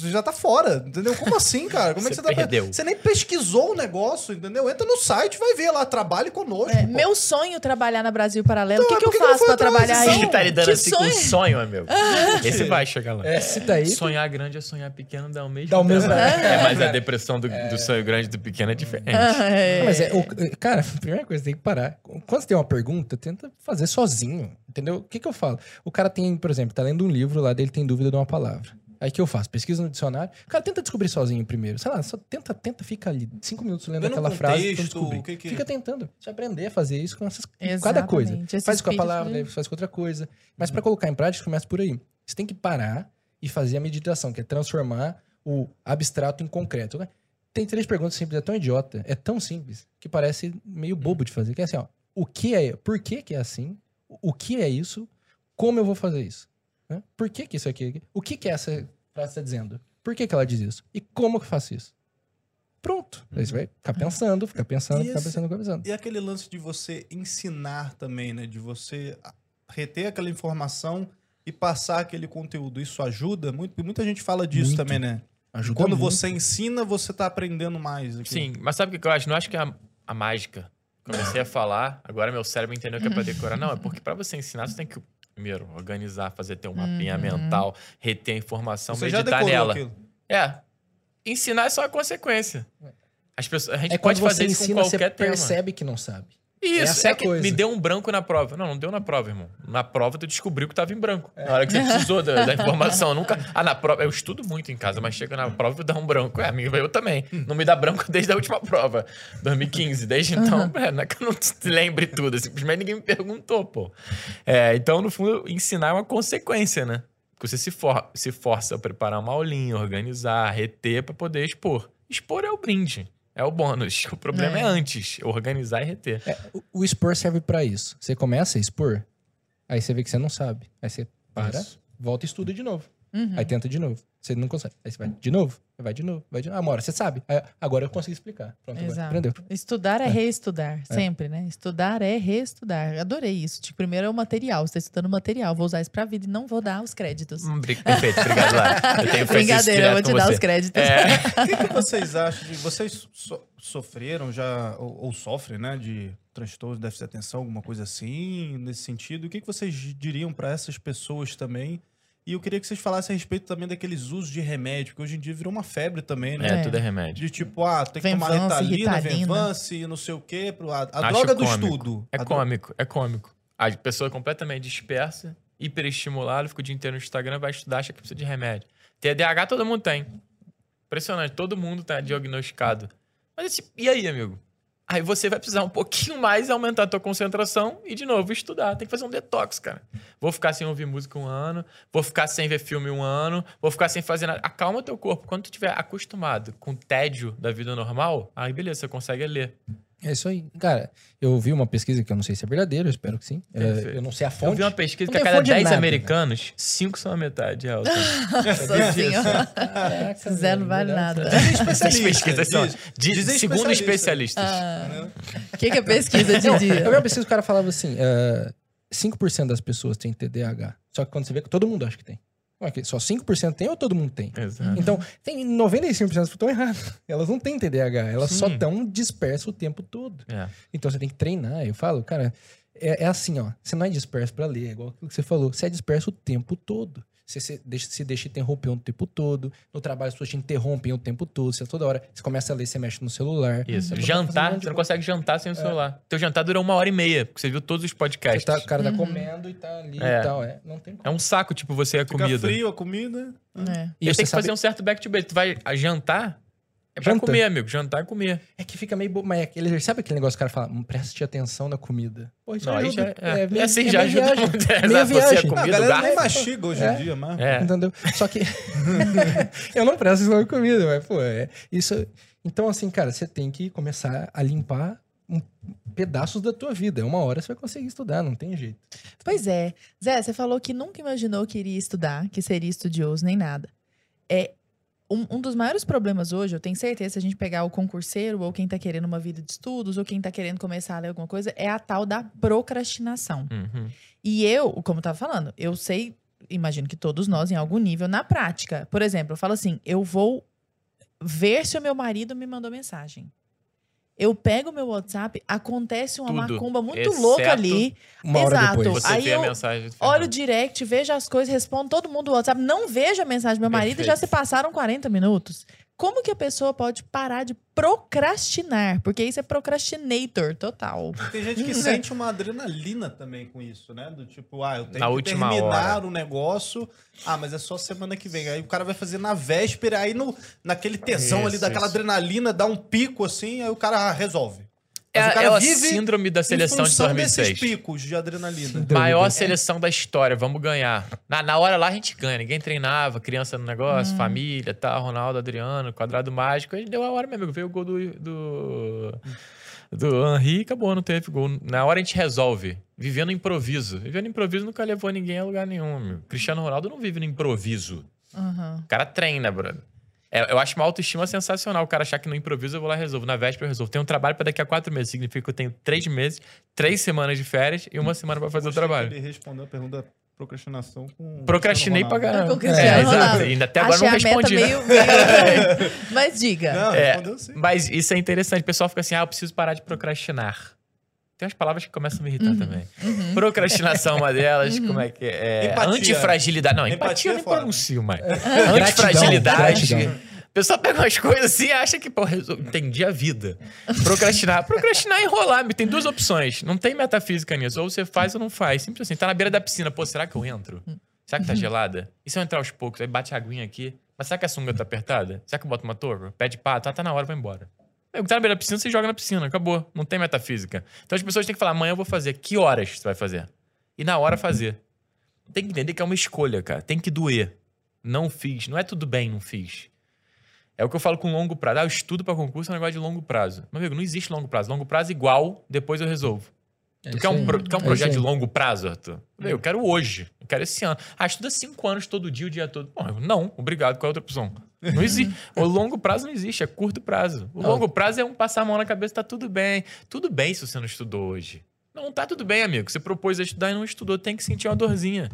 Você já tá fora, entendeu? Como assim, [laughs] cara? Como é que Você você tá. perdeu. Você nem pesquisou o negócio, entendeu? Entra no site, vai ver lá, trabalhe conosco. É, meu sonho é trabalhar na Brasil Paralelo. Então, o que, por que eu faço pra atrás trabalhar aí? Ele tá lidando Que assim com sonho? o sonho, amigo. Esse vai chegar lá. Esse daí. Sonhar grande é sonhar pequeno, dá o mesmo. Dá o mesmo-. É, mas a depressão do, do sonho grande e do pequeno é diferente. Ah, [laughs] é. Mas é, o- cara, [laughs] a primeira coisa, tem que parar. Quando você tem uma pergunta, tenta fazer sozinho, entendeu? O que que eu falo? O cara tem, por exemplo, tá lendo um livro lá dele, tem dúvida de uma palavra. Aí o que eu faço? Pesquisa no dicionário. O cara tenta descobrir sozinho primeiro. Sei lá, só tenta, tenta, fica ali cinco minutos lendo Vê no aquela frase contexto, descobrir. o que que- Fica tentando. Você aprender a fazer isso com essas, com cada coisa. Esse Faz com a palavra, daí faz com outra coisa. Mas pra colocar em prática, começa por aí. Você tem que parar e fazer a meditação, que é transformar o abstrato em concreto. né? Tem três perguntas simples, é tão idiota, é tão simples, que parece meio bobo de fazer. Que é assim, ó, o que é, por que que é assim? O que é isso? Como eu vou fazer isso? Né? Por que que isso aqui? O que que essa frase está dizendo? Por que que ela diz isso? E como que eu faço isso? Pronto. Aí você vai ficar pensando, ficar pensando, E ficar pensando, ficar pensando. E aquele lance de você ensinar também, né? De você reter aquela informação e passar aquele conteúdo. Isso ajuda muito? Muita gente fala disso Muito. também, né? Ajuda Quando muito. você ensina, você tá aprendendo mais. aqui. Sim, mas sabe o que eu acho? Não acho que é a, a mágica. Comecei a falar, agora meu cérebro entendeu que é pra decorar. Não, é porque pra você ensinar, você tem que primeiro organizar, fazer ter um mapinha Uhum. mental, reter a informação, Você meditar nela. aquilo. É. Ensinar é só a consequência. As pessoas, a gente É pode fazer você isso com ensina, você qualquer tema. percebe que não sabe. Isso, Essa é é que coisa. me deu um branco na prova. Não, não deu na prova, irmão. Na prova tu descobriu que tava em branco. É. Na hora que você precisou da, da [laughs] informação. Nunca. Ah, na prova. Eu estudo muito em casa, mas chega na prova e dá um branco. É, amigo, eu também. Não me dá branco [laughs] desde a última prova. 2015. Desde então, é, não é que eu não te [laughs] lembre tudo. Simplesmente ninguém me perguntou, pô. É, então, no fundo, ensinar é uma consequência, né? Porque você se, for- se força a preparar uma aulinha, organizar, reter pra poder expor. Expor é o brinde. É o bônus. [laughs] O problema é, É. antes. Organizar e reter. É, o, o expor serve pra isso. Você começa a expor, aí você vê que você não sabe. Aí você para, Isso. volta e estuda de novo. Uhum. Aí tenta de novo. Você não consegue. Aí você vai de novo, vai de novo, vai de novo. Ah, uma hora você sabe. Agora eu consigo explicar. Pronto, agora Exato. aprendeu. Estudar é, reestudar, sempre, né? Estudar é reestudar. Adorei isso. Tipo, primeiro é o material, você está estudando o material, vou usar isso pra vida e não vou dar os créditos. Hum, Perfeito, obrigado lá. Eu tenho Brincadeira, eu vou te dar você. os créditos. É, [laughs] O que, que vocês acham de. Vocês so- sofreram já, ou, ou sofrem, né, de transtorno de déficit de atenção, alguma coisa assim, nesse sentido? O que, que vocês diriam para essas pessoas também? E eu queria que vocês falassem a respeito também daqueles usos de remédio, que hoje em dia virou uma febre também, né? é, tudo é remédio. De tipo, ah, tem que tomar Venvance, Ritalina, Ritalina. Venvance, não sei o quê. pro- A, a droga do cômico. estudo. É A cômico, é cômico. A pessoa completamente dispersa, hiperestimulada, fica o dia inteiro no Instagram, vai estudar, acha que precisa de remédio. TDAH todo mundo tem. Impressionante, todo mundo tá diagnosticado. Mas esse- e aí, amigo? Aí você vai precisar um pouquinho mais aumentar a tua concentração e, de novo, estudar. Tem que fazer um detox, cara. Vou ficar sem ouvir música um ano, vou ficar sem ver filme um ano, vou ficar sem fazer nada. Acalma teu corpo. Quando tu estiver acostumado com o tédio da vida normal, aí beleza, você consegue ler. É isso aí. Cara, eu vi uma pesquisa que eu não sei se é verdadeira, eu espero que sim. É, eu não sei a Eu fonte. vi uma pesquisa que a cada fonte de 10 nada, americanos, 5 são a metade, Elton. Nossa senhora. Caraca, Zé não vale nada. Dizem especialistas, pesquisas são diz- dizem segundo especialistas. especialistas. O que, que é pesquisa eu vi uma pesquisa que o cara falava assim: é, 5% das pessoas têm TDAH. Só que quando você vê que todo mundo acha que tem. Que Só 5% tem ou todo mundo tem? Exato. Então, tem 95% das pessoas estão erradas. Elas não têm TDAH, elas só Sim. estão dispersas o tempo todo. É. Então você tem que treinar. Eu falo, cara, é, é assim, ó. Você não é disperso pra ler, é igual aquilo que você falou. Você é disperso o tempo todo. Você se deixa, se deixa interromper o tempo todo. No trabalho as pessoas te interrompem o tempo todo. Você toda hora. Você começa a ler, você mexe no celular. Isso. Você tá um Jantar, você não consegue jantar sem o celular. Teu jantar durou uma hora e meia, porque você viu todos os podcasts. tá, o cara tá Uhum. comendo e tá ali É. e tal. É, não tem como. É um saco, tipo, você é Fica comida. frio a comida. É. E E você tem que sabe- fazer um certo back to basic. Tu vai a jantar, é pra Janta. comer, amigo. Jantar é comer. É que fica meio. bo- Mas é aquele, sabe aquele negócio que o cara fala? "Hum, Preste atenção na comida. Pô, isso Não, ajuda. já, é, meio- assim é já ajuda viagem. muito. É, exato, você é viagem. Ah, a comida, galera nem mastiga hoje É. em dia, mas. É. Entendeu? Só que. [laughs] eu não presto atenção na comida, mas, pô, é. Isso. Então, assim, cara, você tem que começar a limpar um- pedaços da tua vida. Uma hora você vai conseguir estudar, não tem jeito. Pois é. Zé, você falou que nunca imaginou que iria estudar, que seria estudioso, nem nada. É um, um dos maiores problemas hoje, eu tenho certeza, se a gente pegar o concurseiro, ou quem tá querendo uma vida de estudos, ou quem tá querendo começar a ler alguma coisa, é a tal da procrastinação. Uhum. E eu, como eu tava falando, eu sei, imagino que todos nós, em algum nível, na prática. Por exemplo, eu falo assim: eu vou ver se o meu marido me mandou mensagem. Eu pego o meu WhatsApp, acontece uma Tudo, macumba muito exceto louca ali. Uma hora Exato. depois. Você Aí vê eu a mensagem. do Olha o direct, vejo as coisas, respondo todo mundo do WhatsApp. Não vejo a mensagem do meu marido e já se Perfeito. passaram 40 minutos. Como que a pessoa pode parar de procrastinar? Porque isso é procrastinator total. Tem gente que [laughs] sente uma adrenalina também com isso, né? Do tipo, ah, eu tenho Na que terminar hora. o negócio. Ah, mas é só semana que vem. Aí o cara vai fazer na véspera, aí no, naquele tesão ali, Isso, daquela isso. adrenalina, dá um pico assim, aí o cara ah, resolve. É, cara é a vive síndrome da em seleção de função 2006. desses picos de adrenalina. Maior seleção da história, vamos ganhar. Na, na hora lá a gente ganha, ninguém treinava, criança no negócio, família, tá, Ronaldo, Adriano, quadrado mágico. Aí deu a hora, meu amigo, veio o gol do, do, do Henri e acabou, não teve gol. Na hora a gente resolve, vivendo improviso. Vivendo improviso nunca levou ninguém a lugar nenhum, meu. Cristiano Ronaldo não vive no improviso. Aham. O cara treina, brother. É, eu acho uma autoestima sensacional. O cara achar que no improviso eu vou lá e resolvo. Na véspera eu resolvo. Tem um trabalho pra daqui a quatro meses. Significa que eu tenho três meses, três semanas de férias e uma semana pra fazer o trabalho. Ele respondeu a pergunta da procrastinação com. Procrastinei pra caramba. É, exato. Ainda até agora Achei não a meta respondi. né? meio, meio... Mas diga. Não, É, respondeu sim. Mas isso é interessante. O pessoal fica assim: ah, eu preciso parar de procrastinar. Tem umas palavras que começam a me irritar também. Procrastinação é uma delas. Como é que é? Empatia. Antifragilidade. Não, Empatia empatia eu é nem foda. pronuncio mais. Gratidão, Antifragilidade. gratidão. O pessoal pega umas coisas assim e acha que, pô, entendi a vida. Procrastinar. Procrastinar é enrolar. Tem duas opções. Não tem metafísica nisso. Ou você faz ou não faz. Simples assim. Tá na beira da piscina. Pô, será que eu entro? Será que tá gelada? E se eu entrar aos poucos? Aí bate a aguinha aqui. Mas será que a sunga tá apertada? Será que eu boto uma torre? Pede pá, tá, tá na hora, vai embora. Eu tá na beira da piscina, você joga na piscina, acabou. Não tem metafísica. Então as pessoas têm que falar, amanhã eu vou fazer. Que horas você vai fazer? E na hora fazer. Tem que entender que é uma escolha, cara. Tem que doer. Não fiz. Não é tudo bem, não fiz. É o que eu falo com longo prazo. Ah, eu estudo pra concurso é um negócio de longo prazo. Meu amigo, não existe longo prazo. Longo prazo igual, depois eu resolvo. É Tu quer um, pro- tu quer um É projeto de longo prazo, Arthur? Eu quero hoje. Eu quero esse ano. Ah, estuda cinco anos todo dia, o dia todo. Pô, não, obrigado. Qual é a outra opção? Não existe. o longo prazo não existe, é curto prazo. O longo prazo é um passar a mão na cabeça, tá tudo bem. Tudo bem se você não estudou hoje. Não, tá tudo bem, amigo. Você propôs a estudar e não estudou, tem que sentir uma dorzinha.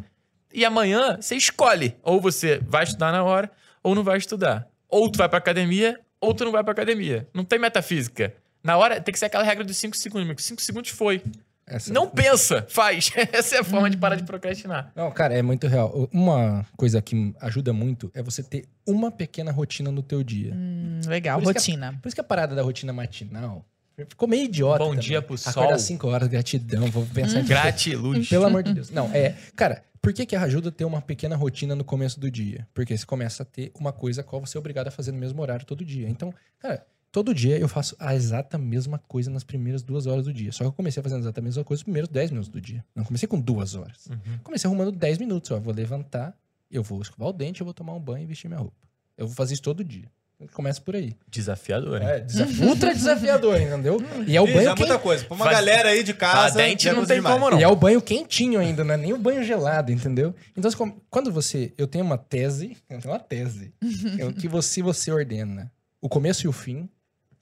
E amanhã você escolhe. Ou você vai estudar na hora, ou não vai estudar. Ou tu vai pra academia, ou tu não vai pra academia. Não tem metafísica. Na hora tem que ser aquela regra dos 5 segundos, amigo. 5 segundos foi. Essa- Não pensa, faz. [laughs] Essa é a forma de parar de procrastinar. Não, cara, é muito real. Uma coisa que ajuda muito é você ter uma pequena rotina no teu dia. Hum, legal, Por isso rotina. Por isso que a parada da rotina matinal ficou meio idiota. Bom também. dia pro Acordar sol. às 5 horas, gratidão, vou pensar em Gratiluz. Pelo amor de [laughs] Deus. Não, é. Cara, por que, que ajuda a ter uma pequena rotina no começo do dia? Porque você começa a ter uma coisa a qual você é obrigado a fazer no mesmo horário todo dia. Então, cara, todo dia eu faço a exata mesma coisa nas primeiras duas horas do dia. Só que eu comecei fazendo a exata mesma coisa nos primeiros 10 minutos do dia. Não comecei com duas horas. Uhum. Comecei arrumando 10 minutos. Ó, vou levantar, eu vou escovar o dente, eu vou tomar um banho e vestir minha roupa. Eu vou fazer isso todo dia. Começa por aí. Desafiador, hein? É, desaf- ultra desafiador, entendeu? E é o Ih, banho já é quente. muita coisa. Pra uma Faz- galera aí de Ah, casa. dente já é não tem demais. como não. E é o banho quentinho ainda, não é nem o banho gelado, entendeu? Então, quando você. Eu tenho uma tese, eu tenho uma tese, [laughs] é o que você, você ordena o começo e o fim,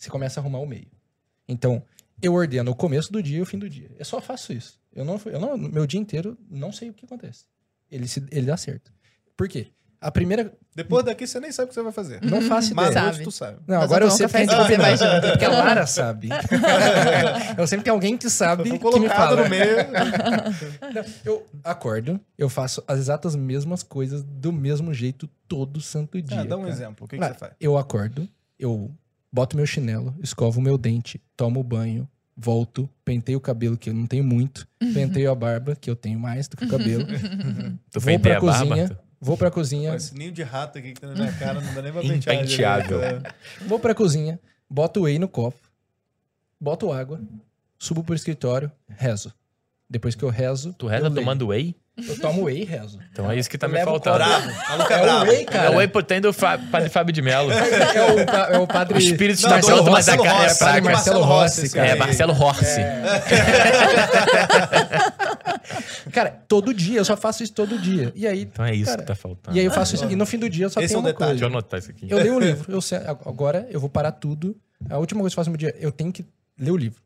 você começa a arrumar o meio. Então, eu ordeno o começo do dia e o fim do dia. Eu só faço isso. Eu não, eu não meu dia inteiro não sei o que acontece. Ele, se, ele dá certo. Por quê? A primeira. Depois daqui você nem sabe o que você vai fazer. Não faço Mas ideia. Sabe. hoje tu sabe. Não, Nós agora eu vamos sei porque, vai porque, junto. porque a Lara sabe. [laughs] eu sempre tenho alguém que sabe Eu que me colocado fala. no meio. [laughs] Não, eu acordo, eu faço as exatas mesmas coisas do mesmo jeito todo santo dia. Ah, dá um cara. exemplo. O que, que Ah, você faz? Eu acordo, eu boto meu chinelo, escovo meu dente, tomo banho, volto, penteio o cabelo, que eu não tenho muito, penteio a barba, que eu tenho mais do que o cabelo, [laughs] Tu vou pra a barba? cozinha, Arthur? vou pra cozinha, Esse ninho de rato aqui que tá na minha cara não dá nem pra pentear. Impenteável. direito, é. vou pra cozinha, boto whey no copo, boto água, subo pro escritório, rezo. Depois que eu rezo, Tu reza eu leio. tomando whey? Eu tomo whey e rezo. Então é isso que tá Eu me faltando. Bravo. O maluco é É o bravo. whey, É cara. o whey protein do Fá- Padre Fábio de Mello. É o, pa- é o padre... O espírito Não, do Santa mas a Marcelo carne é Rossi, fraca. do Marcelo Marcelo Rossi, Rossi, cara. É, Marcelo Horsi. [laughs] Cara, todo dia, eu só faço isso todo dia. E aí, Então é isso Cara, que tá faltando. e aí eu faço isso. E no fim do dia eu só Esse tenho é um uma detalhe. Deixa eu coisa. anotar isso aqui. Eu leio o [laughs] livro. Eu sei- agora eu vou parar tudo. A última coisa que eu faço no dia, eu tenho que ler o livro.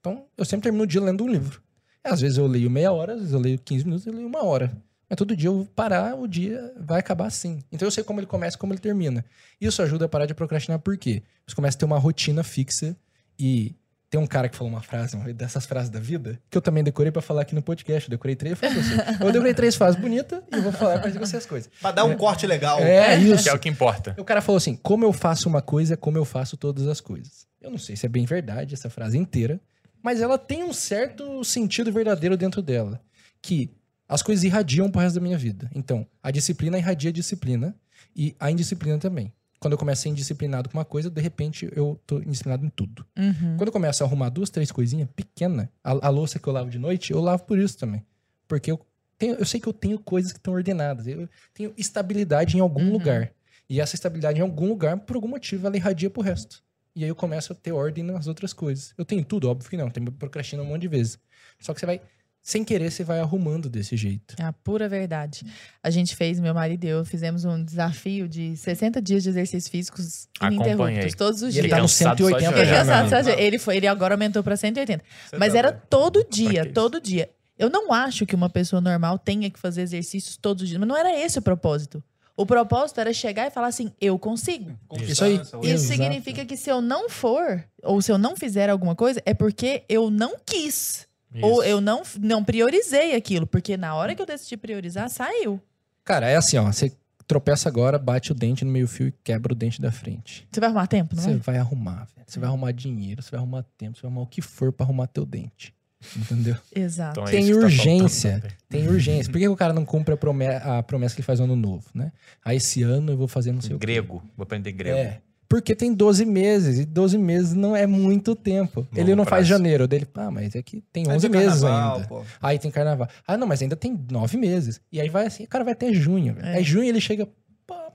Então, eu sempre termino o dia lendo um livro. Às vezes eu leio meia hora, às vezes eu leio 15 minutos, eu leio uma hora. Mas todo dia eu vou parar, o dia vai acabar assim. Então eu sei como ele começa e como ele termina. Isso ajuda a parar de procrastinar, por quê? Você começa a ter uma rotina fixa e tem um cara que falou uma frase, uma dessas frases da vida, que eu também decorei pra falar aqui no podcast. Eu decorei três, assim, eu decorei três frases bonitas e eu vou falar pra vocês as coisas. Pra dar um corte legal. É isso. Que é o que importa. O cara falou assim: como eu faço uma coisa, é como eu faço todas as coisas. Eu não sei se é bem verdade essa frase inteira, mas ela tem um certo sentido verdadeiro dentro dela. Que as coisas irradiam pro resto da minha vida. Então, a disciplina irradia a disciplina e a indisciplina também. Quando eu começo a ser indisciplinado com uma coisa, de repente eu tô indisciplinado em tudo. Uhum. Quando eu começo a arrumar duas, três coisinhas pequenas, a, a louça que eu lavo de noite, eu lavo por isso também. Porque eu, tenho, eu sei que eu tenho coisas que estão ordenadas. Eu tenho estabilidade em algum Uhum. lugar. E essa estabilidade em algum lugar, por algum motivo, ela irradia pro resto. E aí eu começo a ter ordem nas outras coisas. Eu tenho tudo, óbvio que não. Tenho procrastina um monte de vezes. Só que você vai, sem querer, você vai arrumando desse jeito. É a pura verdade. A gente fez, meu marido e eu, fizemos um desafio de 60 dias de exercícios físicos Acompanhei. ininterruptos, todos os E ele dias. tá no cansado só 180 de Fiquei já, cansado, sabe? ele, foi, ele agora aumentou pra 180. Você Mas tá era doido. todo dia, todo dia. Eu não acho que uma pessoa normal tenha que fazer exercícios todos os dias, mas não era esse o propósito. O propósito era chegar e falar assim: eu consigo. Isso aí. Isso Exato. significa que se eu não for, ou se eu não fizer alguma coisa, é porque eu não quis. Ou Isso. eu não, não priorizei aquilo. Porque na hora que eu decidi priorizar, saiu. Cara, é assim, ó. Você tropeça agora, bate o dente no meio-fio e quebra o dente da frente. Você vai arrumar tempo, não Você é? vai arrumar, velho. Você vai arrumar dinheiro, você vai arrumar tempo, você vai arrumar o que for pra arrumar teu dente. Entendeu? Exato. Então é Tem tá urgência. também. Tem urgência. Por que o cara não cumpre a promessa, a promessa que ele faz no ano novo, né? Aí esse ano eu vou fazer não sei o quê. Grego. Vou aprender grego. É. Porque tem 12 meses, e 12 meses não é muito tempo. ele não faz prazo. janeiro. Dele, ah, mas é que tem Aí 11 tem meses carnaval, ainda. pô. Aí tem carnaval. Ah, não, mas ainda tem 9 meses. E aí vai assim, o cara vai até junho. É. Aí junho ele chega,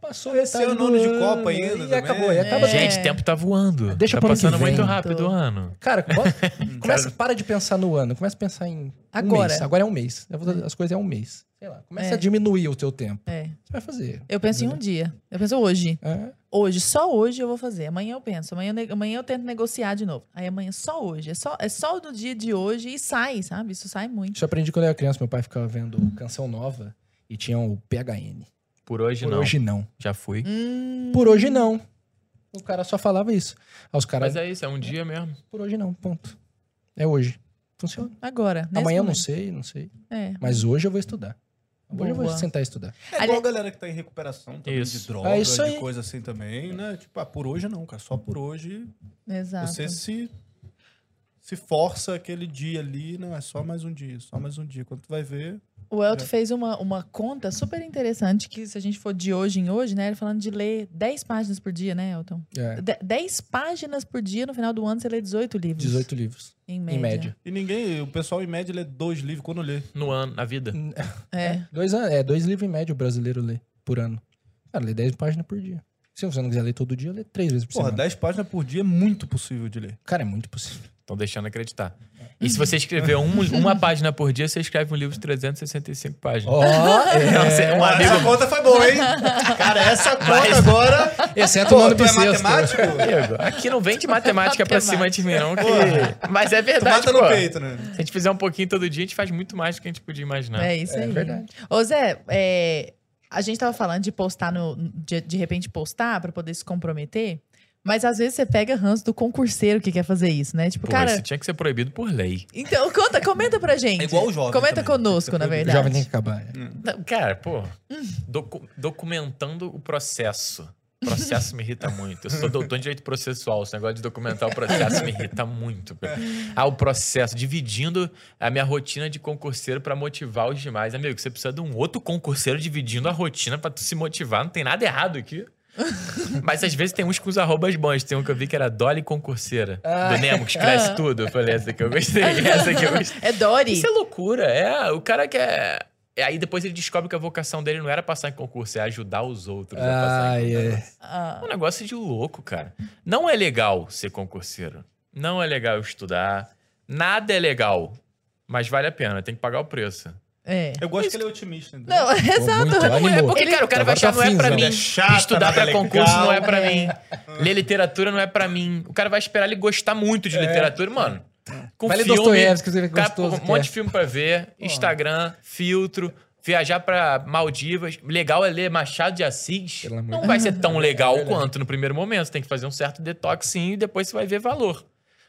passou Esse ano, do ano de Copa ainda E também. acabou, e É. acaba Gente, o tempo tá voando. Deixa tá passando vem. muito rápido o ano. Cara, [laughs] começa, para de pensar no ano, começa a pensar em um Agora. mês. Agora é um mês. Fazer As coisas é um mês. Sei lá, começa É. a diminuir o teu tempo. É. Você vai fazer. Eu penso em um dia. Eu penso hoje. É. Hoje, só hoje eu vou fazer. Amanhã eu penso. Amanhã, amanhã eu tento negociar de novo. Aí amanhã só hoje. É só, é só no dia de hoje e sai, sabe? Isso sai muito. Isso eu aprendi quando eu era criança. Meu pai ficava vendo canção nova e tinha o PHN. Por hoje Por não. hoje não. Já fui. Hum, Por hoje não. O cara só falava isso. Aí os caras, Mas é isso, é um dia mesmo. por hoje não, ponto. É hoje. Funciona. agora. Amanhã eu não sei, não sei. É. Mas hoje eu vou estudar. Hoje eu vou sentar e estudar. É igual a galera que tá em recuperação também Isso. de droga, É isso de aí. coisa assim também, né? Tipo, ah, por hoje não, cara. Só por hoje Exato. você se, se força aquele dia ali, não, é só mais um dia, só mais um dia. Quando tu vai ver, O Elton É. fez uma, uma conta super interessante que se a gente for de hoje em hoje, né? Ele falando de ler 10 páginas por dia, né, Elton? É, De- 10 páginas por dia, no final do ano você lê 18 livros. 18 livros, Em média. em média. e ninguém, o pessoal em média lê dois livros quando lê. No ano, na vida. É. Dois, an- é, dois livros em média o brasileiro lê por ano. Cara, lê 10 páginas por dia. Se você não quiser ler todo dia, lê três vezes por Porra, semana. 10 páginas por dia é muito possível de ler. Cara, é muito possível. Estão deixando acreditar. E se você escrever um- uma página por dia, você escreve um livro de 365 páginas. Ó, Não, você- um amigo essa conta foi boa, hein? Cara, essa conta Mas- agora. Exceto o nome tu é bissexto. matemático? Amigo, aqui não vem de matemática pra cima de mim, não. que- Mas é Tu verdade, mata pô. no peito, né? Se a gente fizer um pouquinho todo dia, a gente faz muito mais do que a gente podia imaginar. É isso É aí. verdade. Ô, Zé, é, a gente tava falando de postar no. De, de repente postar pra poder se comprometer. Mas às vezes você pega ranço do concurseiro que quer fazer isso, né? Tipo, Pô, cara. isso tinha que ser proibido por lei. Então, conta, comenta pra gente. É igual o jovem Comenta também, conosco, na proibido. O verdade. jovem tem que acabar. é. Não, Cara, pô, docu- documentando o processo. O processo me irrita muito. Eu sou doutor em direito processual. Esse negócio de documentar o processo me irrita muito. Ah, o processo, dividindo a minha rotina de concurseiro pra motivar os demais. Amigo, você precisa de um outro concurseiro dividindo a rotina pra tu se motivar. Não tem nada errado aqui. [laughs] Mas às vezes tem uns com os arrobas bons. Tem um que eu vi que era Dolly Concurseira. Do Nemo, que escreve Ah. tudo. Eu falei, essa aqui eu gostei. [laughs] Essa aqui eu gostei. É Dory. Isso é loucura. É, o cara quer. é, Aí depois ele descobre que a vocação dele não era passar em concurso, é ajudar os outros a passar em é. concurso. Ah, É um negócio de louco, cara. Não é legal ser concurseiro. Não é legal estudar. Nada é legal. Mas vale a pena, tem que pagar o preço. É. Eu gosto que ele é otimista. entendeu? Não, [laughs] exato. é Porque, cara, o cara vai achar tá não é pra mim. né? É chata, Estudar pra legal. concurso não é pra É. mim. Ler literatura não é pra mim. O cara vai esperar ele gostar muito de literatura, mano. Com Vai ler filme, Dostoiévski, você vê que cara, gostoso um monte é. de filme pra ver, Instagram, filtro, viajar pra Maldivas. Legal é ler Machado de Assis. Pelo amor Não vai ser tão [laughs] legal quanto no primeiro momento. Você tem que fazer um certo detox sim e depois você vai ver valor.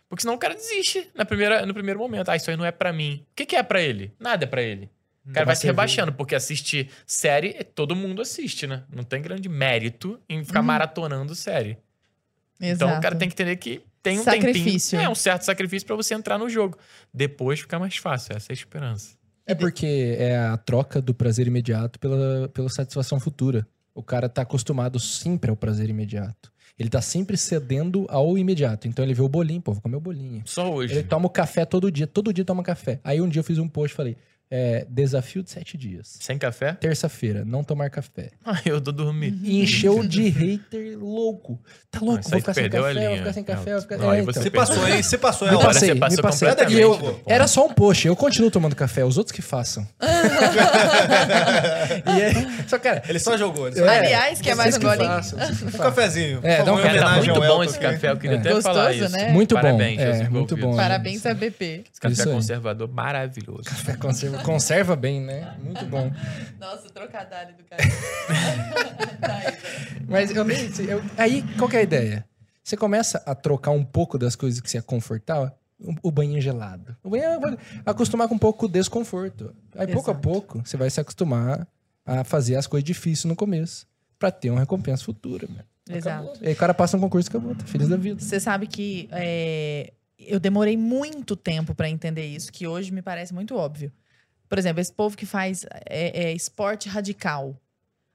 Porque senão o cara desiste na primeira, no primeiro momento. Ah, isso aí não é pra mim. O que, que é pra ele? Nada é pra ele. O cara vai se rebaixando, porque assistir série, é- todo mundo assiste, né? Não tem grande mérito em ficar maratonando série. Então o cara tem que entender que tem um Sacrifício. tempinho. É, um certo sacrifício pra você entrar no jogo. Depois fica mais fácil, essa é a esperança. É porque é a troca do prazer imediato pela, pela satisfação futura. O cara tá acostumado sempre ao prazer imediato. Ele tá sempre cedendo ao imediato. Então ele vê o bolinho, pô, vou comer o bolinho. Só hoje. Ele toma o café todo dia, todo dia toma café. Aí um dia eu fiz um post e falei: é, desafio de sete dias. Sem café? Terça-feira, não tomar café. [laughs] Ah, eu tô dormindo. E encheu de hater louco. Tá louco, vou ficar sem café, vou ficar sem café, Não, vou ficar... não, aí É, você então. Você passou, hein? Você passou, é Me óbvio. passei, você me passou passei. completamente, E eu, era só um post, eu continuo tomando café, os outros que façam. [laughs] e é, só, cara, Ele só jogou. Ele só... é, Aliás, quer mais vocês um golinho? façam, vocês que Um cafezinho. É, dá um café. Cara, tá homenagem muito bom esse café, eu queria É. até Gostoso, falar isso. né? Muito bom, Parabéns é, muito bom. Parabéns a BP. Esse café conservador maravilhoso. Conserva, conserva bem, né? Muito bom. [laughs] Nossa, trocadilho do cara. [laughs] Mas eu nem eu- aí, qual que é a ideia? Você começa a trocar um pouco das coisas que você é confortável. O, banho gelado. O banho vai acostumar com um pouco o desconforto. Aí, pouco a Exato. pouco, você vai se acostumar a fazer as coisas difíceis no começo. Pra ter uma recompensa futura, mano. Exato. E aí o cara passa um concurso e acabou, tá feliz da vida. Você sabe que é, eu demorei muito tempo pra entender isso, que hoje me parece muito óbvio. Por exemplo, esse povo que faz é, é, esporte radical.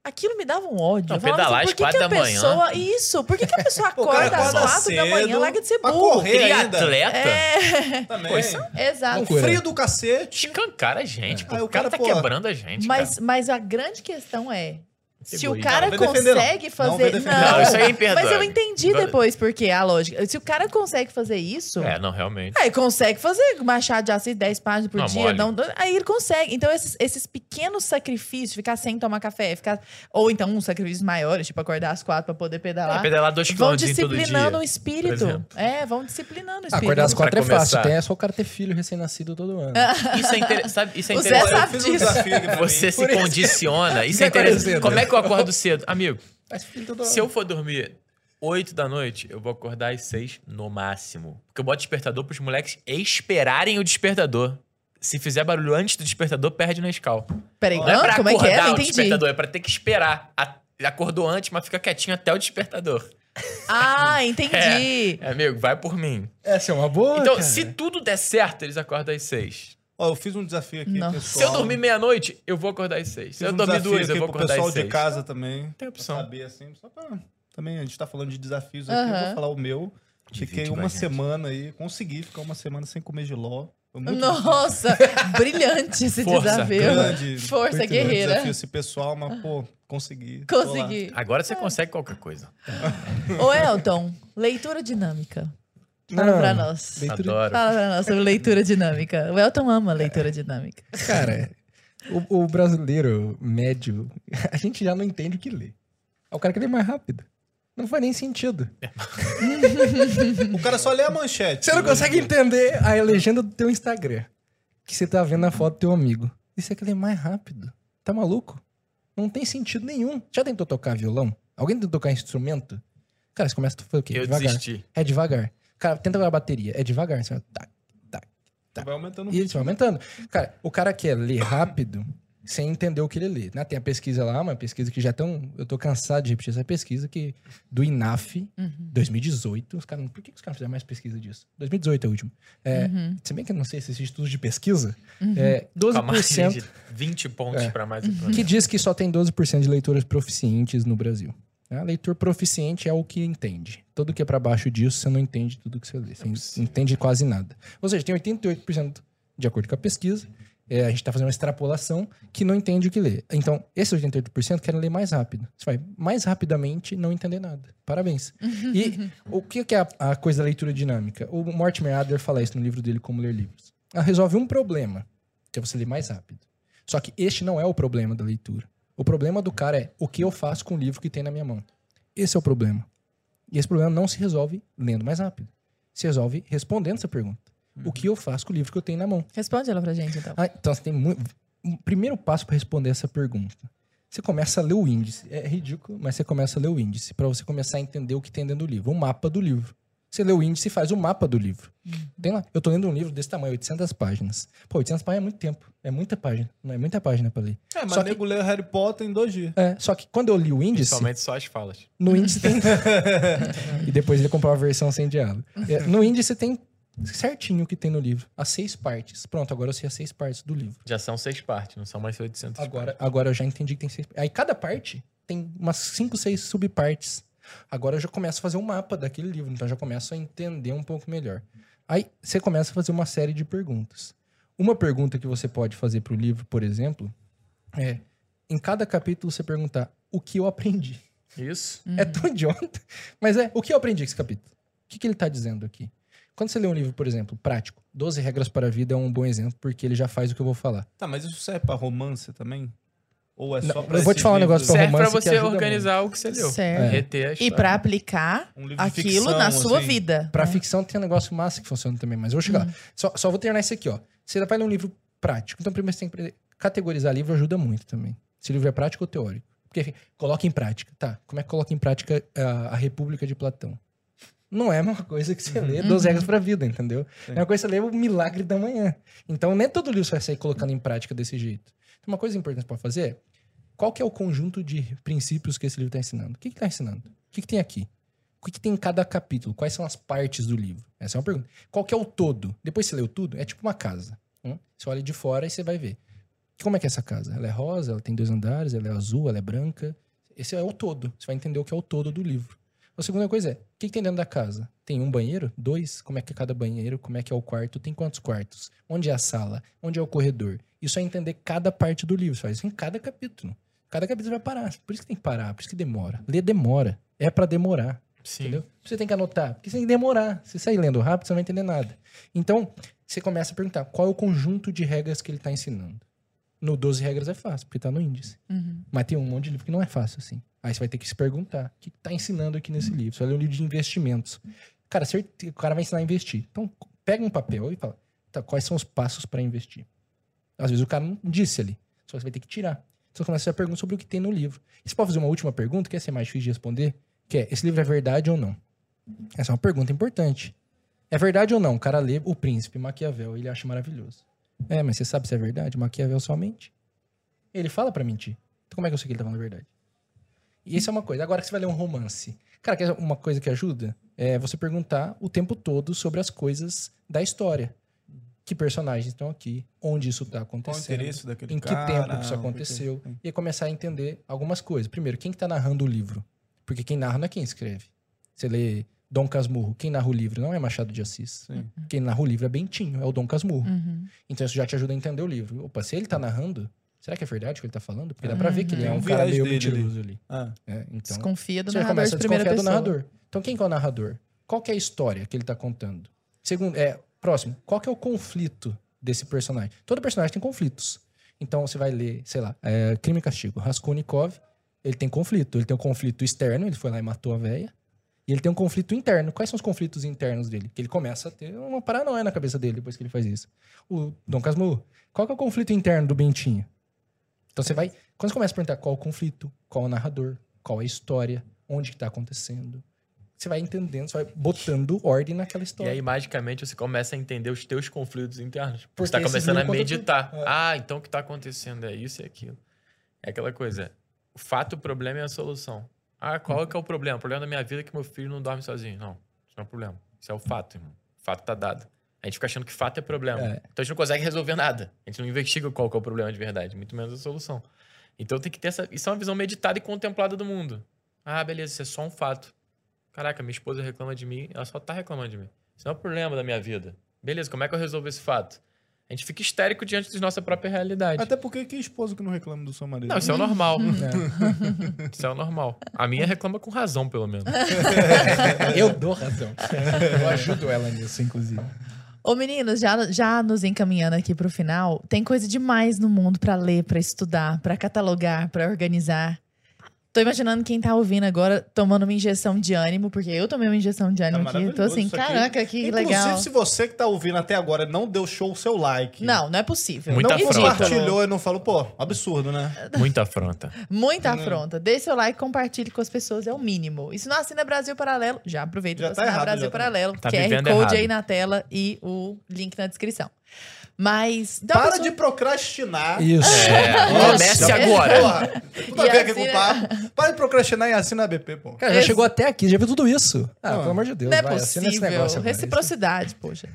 Aquilo me dava um ódio. Não, Eu falava pedalar assim, às por que, que quatro a da manhã. pessoa. Isso, por que, que a pessoa [laughs] cara acorda às acorda quatro da manhã? Larga de ser pra burro. correr. ainda. Triatleta? É, Também. Pois [laughs] exato. Loucura. Frio do cacete. Escancara a gente, pô. Aí o o cara, cara, tá pô, quebrando a gente, Mas, cara. mas a grande questão é. Se o Egoísta. cara Não, não. consegue Não fazer. defender. Não, Não, isso aí é mas eu entendi depois porque a lógica. Se o cara consegue fazer isso. É, não, realmente. Aí consegue fazer Machado de Assis 10 páginas por Não, dia. Não, aí ele consegue. Então, esses, esses pequenos sacrifícios, ficar sem tomar café, ficar. Ou então uns sacrifícios maiores, tipo acordar às quatro pra poder pedalar. É, pedalar dois vão disciplinando dia. o espírito. É, vão disciplinando o espírito. Acordar às quatro é fácil. Tem, é só o cara ter filho recém-nascido todo ano. Isso é, inter... sabe, isso é O interessante. sabe Eu fiz um Você se condiciona. Isso Você é interessante. Como é que eu acordo cedo? Amigo, se eu for dormir 8 da noite, eu vou acordar às 6 no máximo. Porque eu boto despertador pros moleques esperarem o despertador. Se fizer barulho antes do despertador, perde na escala. Peraí, Não é pra como é que acordar é? Não o entendi. despertador, é pra ter que esperar. A- acordou antes, mas fica quietinho até o despertador. Ah, entendi. [laughs] É, amigo, vai por mim. Essa é uma boa. Então, cara. se tudo der certo, eles acordam às 6. Ó, eu fiz um desafio aqui, Nossa. pessoal. Se eu dormir meia-noite, eu vou acordar às 6. Se eu um dormir duas, eu vou pro acordar pessoal às de 6. casa também. Tem Pra opção. saber, assim, só pra... Também, a gente tá falando de desafios aqui, eu vou falar o meu. Fiquei uma gente. semana aí, consegui ficar uma semana sem comer giló. Nossa, [laughs] brilhante esse Força, desafio. grande. Força muito guerreira. desafio esse pessoal, mas, pô, consegui. Consegui. Agora você consegue qualquer coisa. Ô, Elton, leitura dinâmica. Fala Não, pra nós. leitura- Adoro. Fala pra nós sobre leitura dinâmica. O Elton ama leitura dinâmica. Cara, o, o brasileiro médio, a gente já não entende o que lê. É o cara que lê mais rápido. Não faz nem sentido. [laughs] O cara só lê a manchete. Você não consegue entender a legenda do teu Instagram. Que você tá vendo na foto do teu amigo. E você quer ler mais rápido. Tá maluco? Não tem sentido nenhum. Já tentou tocar violão? Alguém tentou tocar instrumento? Cara, você começa a fazer o quê? Eu devagar. desisti. É devagar. Cara, tenta tocar a bateria. É devagar. Você vai... tac, tac. Vai aumentando E isso vai aumentando. Cara, o cara quer ler rápido sem entender o que ele lê. Né? Tem a pesquisa lá, uma pesquisa que já tão. Eu tô cansado de repetir essa pesquisa que do INAF, Uhum. 2018. Os caras, por que que os caras fizeram mais pesquisa disso? 2018 é o último. É, Uhum. Se bem que eu não sei se existe estudo de pesquisa, Uhum. é, Com a margem 12%. de 20 pontos É. pra mais menos. Que diz que só tem 12% de leitores proficientes no Brasil. Né? Leitor proficiente é o que entende. Tudo que é pra baixo disso, você não entende tudo que você lê. Você não entende quase nada. Ou seja, tem 88%, de acordo com a pesquisa, é, a gente tá fazendo uma extrapolação, que não entende o que lê. Então, esses 88% querem ler mais rápido. Você vai mais rapidamente não entender nada. Parabéns. E o que que é a, a coisa da leitura dinâmica? O Mortimer Adler fala isso no livro dele, Como Ler Livros. Ela resolve um problema, que é você ler mais rápido. Só que este não é o problema da leitura. O problema do cara é o que eu faço com o livro que tem na minha mão. Esse é o problema. E esse problema não se resolve lendo mais rápido. Se resolve respondendo essa pergunta. O que eu faço com o livro que eu tenho na mão? Responde ela pra gente, então. Ah, então, você tem muito. O primeiro passo para responder essa pergunta. Você começa a ler o índice. É ridículo, mas você começa a ler o índice para você começar a entender o que tem dentro do livro. O mapa do livro. Você lê o índice e faz o mapa do livro. Tem lá. Eu tô lendo um livro desse tamanho, 800 páginas. Pô, 800 páginas é muito tempo. É muita página. Não é muita página para ler. É, mas Só o que- nego lê Harry Potter em dois dias. É, só que quando eu li o índice, Principalmente só as falas. no índice tem. [laughs] e depois ele comprou a versão sem diálogo. É, no índice tem certinho o que tem no livro. As seis partes. Pronto, agora eu sei as seis partes do livro. Já são seis partes, não são mais 800 Agora, agora eu já entendi que tem seis. Aí cada parte tem umas cinco, seis subpartes. Agora eu já começo a fazer um mapa daquele livro, então eu já começo a entender um pouco melhor. Aí você começa a fazer uma série de perguntas. Uma pergunta que você pode fazer para o livro, por exemplo, é em cada capítulo você perguntar o que eu aprendi. Isso. É tão idiota. [laughs] Mas é, o que eu aprendi com esse capítulo? O que, que ele tá dizendo aqui? Quando você lê um livro, por exemplo, prático, 12 regras para a vida é um bom exemplo, porque ele já faz o que eu vou falar. Tá, mas isso serve pra romance também? Ou é Não, só eu pra vou te falar um negócio pra Serve pra você organizar o que você leu. Certo. Reter a E pra aplicar Um aquilo ficção, na sua assim. vida. Pra né? ficção tem um negócio massa que funciona também, mas eu vou chegar. lá. Só, só vou terminar esse aqui, ó. Você vai ler um livro prático. Então, primeiro você tem que categorizar livro ajuda muito também. Se o livro é prático ou teórico. Porque coloca em prática. Tá, como é que coloca em prática a, a República de Platão? Não é uma coisa que você lê 12 regras pra vida, entendeu? É uma coisa que você lê o milagre da manhã. Então, nem todo livro você vai sair colocando em prática desse jeito. Uma coisa importante para fazer qual que é o conjunto de princípios que esse livro está ensinando? O que está ensinando? O que, que tem aqui? O que, que, tem em cada capítulo? Quais são as partes do livro? Essa é uma pergunta. Qual que é o todo? Depois você leu tudo, é tipo uma casa. Hum? Você olha de fora e você vai ver. Como é que é essa casa? Ela é rosa, ela tem dois andares, ela é azul, ela é branca. Esse é o todo. Você vai entender o que é o todo do livro. A segunda coisa é, o que, que tem dentro da casa? Tem um banheiro? Dois? Como é que é cada banheiro? Como é que é o quarto? Tem quantos quartos? Onde é a sala? Onde é o corredor? Isso é entender cada parte do livro. Você faz isso em cada capítulo. Cada capítulo vai parar. Por isso que tem que parar, por isso que demora. Ler demora. É para demorar. Sim. Entendeu? Você tem que anotar, porque você tem que demorar. Se sair lendo rápido, você não vai entender nada. Então, você começa a perguntar qual é o conjunto de regras que ele está ensinando. No 12 regras é fácil, porque está no índice. Uhum. Mas tem um monte de livro que não é fácil assim. Aí você vai ter que se perguntar: o que está ensinando aqui nesse livro? Você vai ler um livro de investimentos. Cara, o cara vai ensinar a investir. Então, pega um papel e fala: tá, quais são os passos para investir? Às vezes o cara não disse ali. Só você vai ter que tirar. Você começa a perguntar sobre o que tem no livro. E você pode fazer uma última pergunta, que essa é mais difícil de responder, que é: esse livro é verdade ou não? Essa é uma pergunta importante. É verdade ou não? O cara lê O Príncipe, Maquiavel, ele acha maravilhoso. É, mas você sabe se é verdade? Maquiavel só mente. Ele fala pra mentir. Então como é que eu sei que ele tá falando a verdade? E isso é uma coisa. Agora que você vai ler um romance. Cara, uma coisa que ajuda? É você perguntar o tempo todo sobre as coisas da história. Que personagens estão aqui? Onde isso tá Qual o acontecendo? interesse daquele Em que cara? tempo que isso aconteceu? porque- E começar a entender algumas coisas. Primeiro, quem que tá narrando o livro? Porque quem narra não é quem escreve. Você lê Dom Casmurro, quem narra o livro não é Machado de Assis. Sim. Quem narra o livro é Bentinho, é o Dom Casmurro. Uhum. Então isso já te ajuda a entender o livro. Opa, se ele tá narrando, será que é verdade o que ele tá falando? Porque dá pra ver que ele é um um cara meio dele ali. mentiroso ali. Ah, É, então, Desconfia do você narrador começa a desconfiar do pessoa. narrador. Então quem que é o narrador? Qual que é a história que ele tá contando? Segundo, é, próximo, qual que é o conflito desse personagem? Todo personagem tem conflitos. Então você vai ler, sei lá, é, Crime e Castigo. Raskolnikov, ele tem conflito. Ele tem um conflito externo, ele foi lá e matou a véia. E ele tem um conflito interno. Quais são os conflitos internos dele? Que ele começa a ter uma paranoia na cabeça dele depois que ele faz isso. O Dom Casmurro, qual que é o conflito interno do Bentinho? Então você vai. Quando você começa a perguntar qual o conflito, qual o narrador, qual a história, onde que tá acontecendo, você vai entendendo, você vai botando ordem naquela E história. aí, magicamente, você começa a entender os teus conflitos internos. Porque você tá começando a meditar. É. Ah, então o que tá acontecendo é isso e aquilo. É aquela coisa. O fato, o problema é a solução. Ah, qual é que é o problema? O problema da minha vida é que meu filho não dorme sozinho. Não, isso não é o problema. Isso é o fato, irmão. O fato tá dado. A gente fica achando que fato é problema. É. Então a gente não consegue resolver nada. A gente não investiga qual é o problema de verdade, muito menos a solução. Então tem que ter essa. Isso é uma visão meditada e contemplada do mundo. Ah, beleza, isso é só um fato. Caraca, minha esposa reclama de mim, ela só tá reclamando de mim. Isso não é o problema da minha vida. Beleza, como é que eu resolvo esse fato? A gente fica histérico diante da nossa própria realidade. Até porque que esposo que não reclama do seu marido? Não, isso é o normal. É. [laughs] Isso é o normal. A minha reclama com razão, pelo menos. [laughs] Eu dou razão. Eu ajudo ela nisso, inclusive. Ô meninos, já, já nos encaminhando aqui pro final, tem coisa demais no mundo pra ler, pra estudar, pra catalogar, pra organizar. Tô imaginando quem tá ouvindo agora tomando uma injeção de ânimo, porque eu tomei uma injeção de ânimo aqui. Tô assim, caraca, que Inclusive, legal. se você que tá ouvindo até agora não deu show o seu like. Não, não é possível. Muita não afronta. compartilhou e não falou, pô, absurdo, né? Muita afronta. Muita Né? afronta. Dê seu like, compartilhe com as pessoas, é o mínimo. E se não assina Brasil Paralelo, já aproveita Já para tá assinar errado, Brasil tá. Paralelo. Tá QR Code errado. aí na tela e o link na descrição. Mas. então, Para pessoal- de procrastinar. Isso. É, Nossa. comece agora. Porra, tudo a ver aqui com o assina- papo. Para de procrastinar e assina a BP, pô. Cara, já Esse- chegou até aqui, já viu tudo isso. Ah, Ah. pelo amor de Deus. Não é vai, assina esse possível. Reciprocidade, poxa.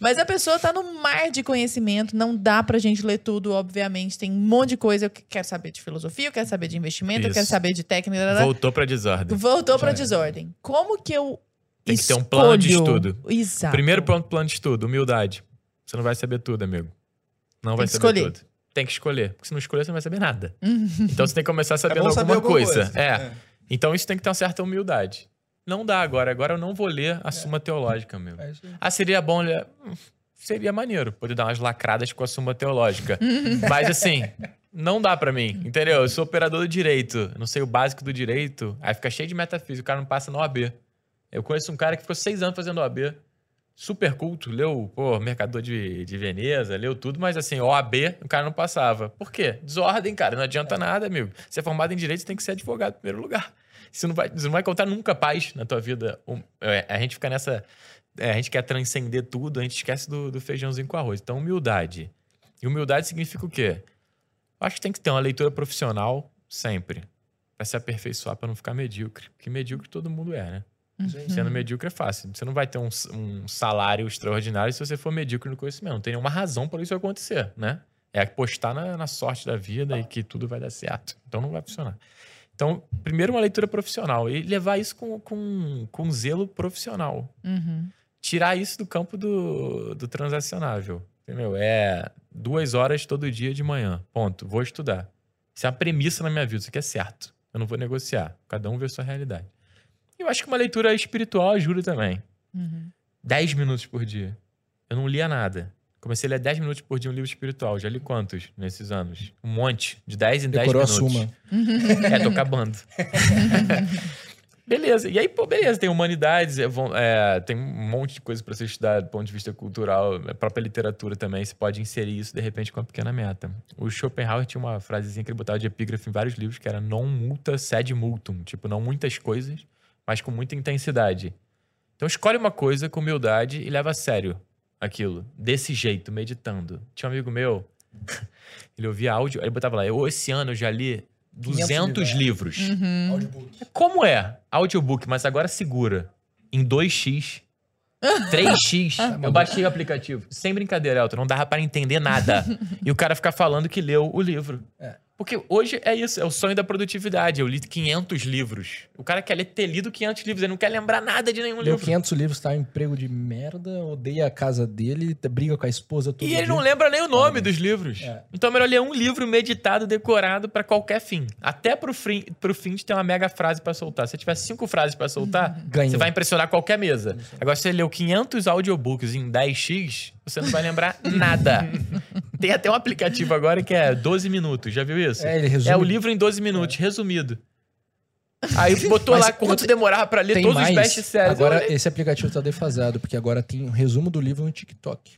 Mas a pessoa tá no mar de conhecimento, não dá pra gente ler tudo, obviamente. Tem um monte de coisa. Eu quero saber de filosofia, eu quero saber de investimento, eu Isso. quero saber de técnica. Voltou pra desordem. Voltou pra Já é. desordem. Como que eu. Tem que ter um plano de escolho- estudo. Exato. Primeiro ponto, plano de estudo, humildade. Você não vai saber tudo, amigo. Não vai que saber escolher. tudo. Tem que escolher. Porque se não escolher, você não vai saber nada. [laughs] Uhum. Então você tem que começar É sabendo bom alguma, saber alguma coisa. coisa. É. É. Então isso tem que ter uma certa humildade. Não dá agora. Agora eu não vou ler a Suma Teológica, amigo. É. Ah, seria bom ler. Seria maneiro poder dar umas lacradas com a Suma Teológica. [laughs] Mas assim, não dá pra mim, entendeu? Eu sou operador do direito, não sei o básico do direito, aí fica cheio de metafísica, o cara não passa na OAB. Eu conheço um cara que ficou seis anos fazendo OAB. Super culto, leu, pô, Mercador de, de Veneza, leu tudo, mas assim, OAB, o cara não passava. Por quê? Desordem, cara, não adianta nada, amigo. Você é formado em Direito, você tem que ser advogado em primeiro lugar. Você não vai, você não vai encontrar nunca paz na tua vida. É, a gente fica nessa... é, a gente quer transcender tudo, a gente esquece do, do feijãozinho com arroz. Então, humildade. E humildade significa o quê? Acho que tem que ter uma leitura profissional sempre. Pra se aperfeiçoar, pra não ficar medíocre. Porque medíocre todo mundo é, né? Sendo medíocre é fácil. Você não vai ter um, um salário extraordinário se você for medíocre no conhecimento. Não tem nenhuma razão para isso acontecer, né? É apostar na, na sorte da vida e que tudo vai dar certo. Então não vai funcionar. Então, primeiro uma leitura profissional e levar isso com, com, com zelo profissional. Uhum. Tirar isso do campo do, do transacionável. Entendeu? É duas horas todo dia de manhã. Ponto. Vou estudar. Isso é uma premissa na minha vida. Isso aqui é certo. Eu não vou negociar. Cada um vê a sua realidade. E eu acho que uma leitura espiritual ajuda também. Uhum. 10 minutos por dia. Eu não lia nada. Comecei a ler 10 minutos por dia um livro espiritual. Já li quantos nesses anos? Um monte. De 10 em 10 Decorou a minutos. suma. [laughs] É, tô acabando. [laughs] beleza. E aí, pô, beleza. Tem humanidades, é, é, tem um monte de coisa para você estudar do ponto de vista cultural, a própria literatura também. Você pode inserir isso, de repente, com uma pequena meta. O Schopenhauer tinha uma frasezinha que ele botava de epígrafe em vários livros, que era non multa sed multum. Tipo, não muitas coisas, mas com muita intensidade. Então, escolhe uma coisa com humildade e leva a sério aquilo. Desse jeito, meditando. Tinha um amigo meu, [laughs] ele ouvia áudio, aí ele botava lá, eu esse ano eu já li 200 livros. Uhum. Como é? Audiobook, mas agora segura. Em 2x. 3x. [laughs] eu baixei o aplicativo. Sem brincadeira, Elton. Não dava para entender nada. [laughs] e o cara ficar falando que leu o livro. É. Porque hoje é isso, é o sonho da produtividade. Eu li 500 livros. O cara quer ler, ter lido 500 livros, ele não quer lembrar nada de nenhum Leu livro. 500 livros, tá? Um emprego de merda, odeia a casa dele, briga com a esposa todo E dia. ele não lembra nem o nome dos livros. É. Então é melhor ler um livro meditado, decorado pra qualquer fim. Até pro fim, pro fim de ter uma mega frase pra soltar. Se você tiver cinco frases pra soltar, Ganhou. você vai impressionar qualquer mesa. Agora, se você leu 500 audiobooks em 10x, você não vai lembrar nada. Tem até um aplicativo agora que é 12 minutos. Já viu isso? É, ele resume. É o livro em 12 minutos, resumido. Aí [laughs] botou Mas lá quanto eu- demorava pra ler Tem todos os mais. best-sellers. Agora, esse aplicativo tá defasado, porque agora tem o resumo do livro no TikTok.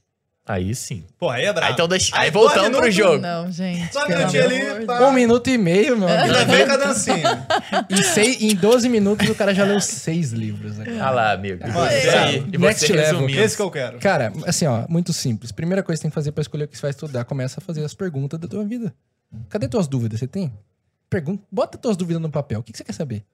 Aí sim. Pô, aí é brabo. Aí, então deixa... Aí aí pro jogo. Não, gente. Só um minutinho ali, pá. Um minuto e meio, meu amigo. Ainda vem com a dancinha. em, seis, em 12 minutos o cara já leu seis livros. Né? Ah lá, amigo. Vai, você vai. aí. E Next você level. resumindo. Esse que eu quero. Cara, assim, ó, muito simples. Primeira coisa que você tem que fazer pra escolher o que você vai estudar, começa a fazer as perguntas da tua vida. Cadê tuas dúvidas? Você tem? Pergunta, bota tuas dúvidas no papel. O que que você quer saber?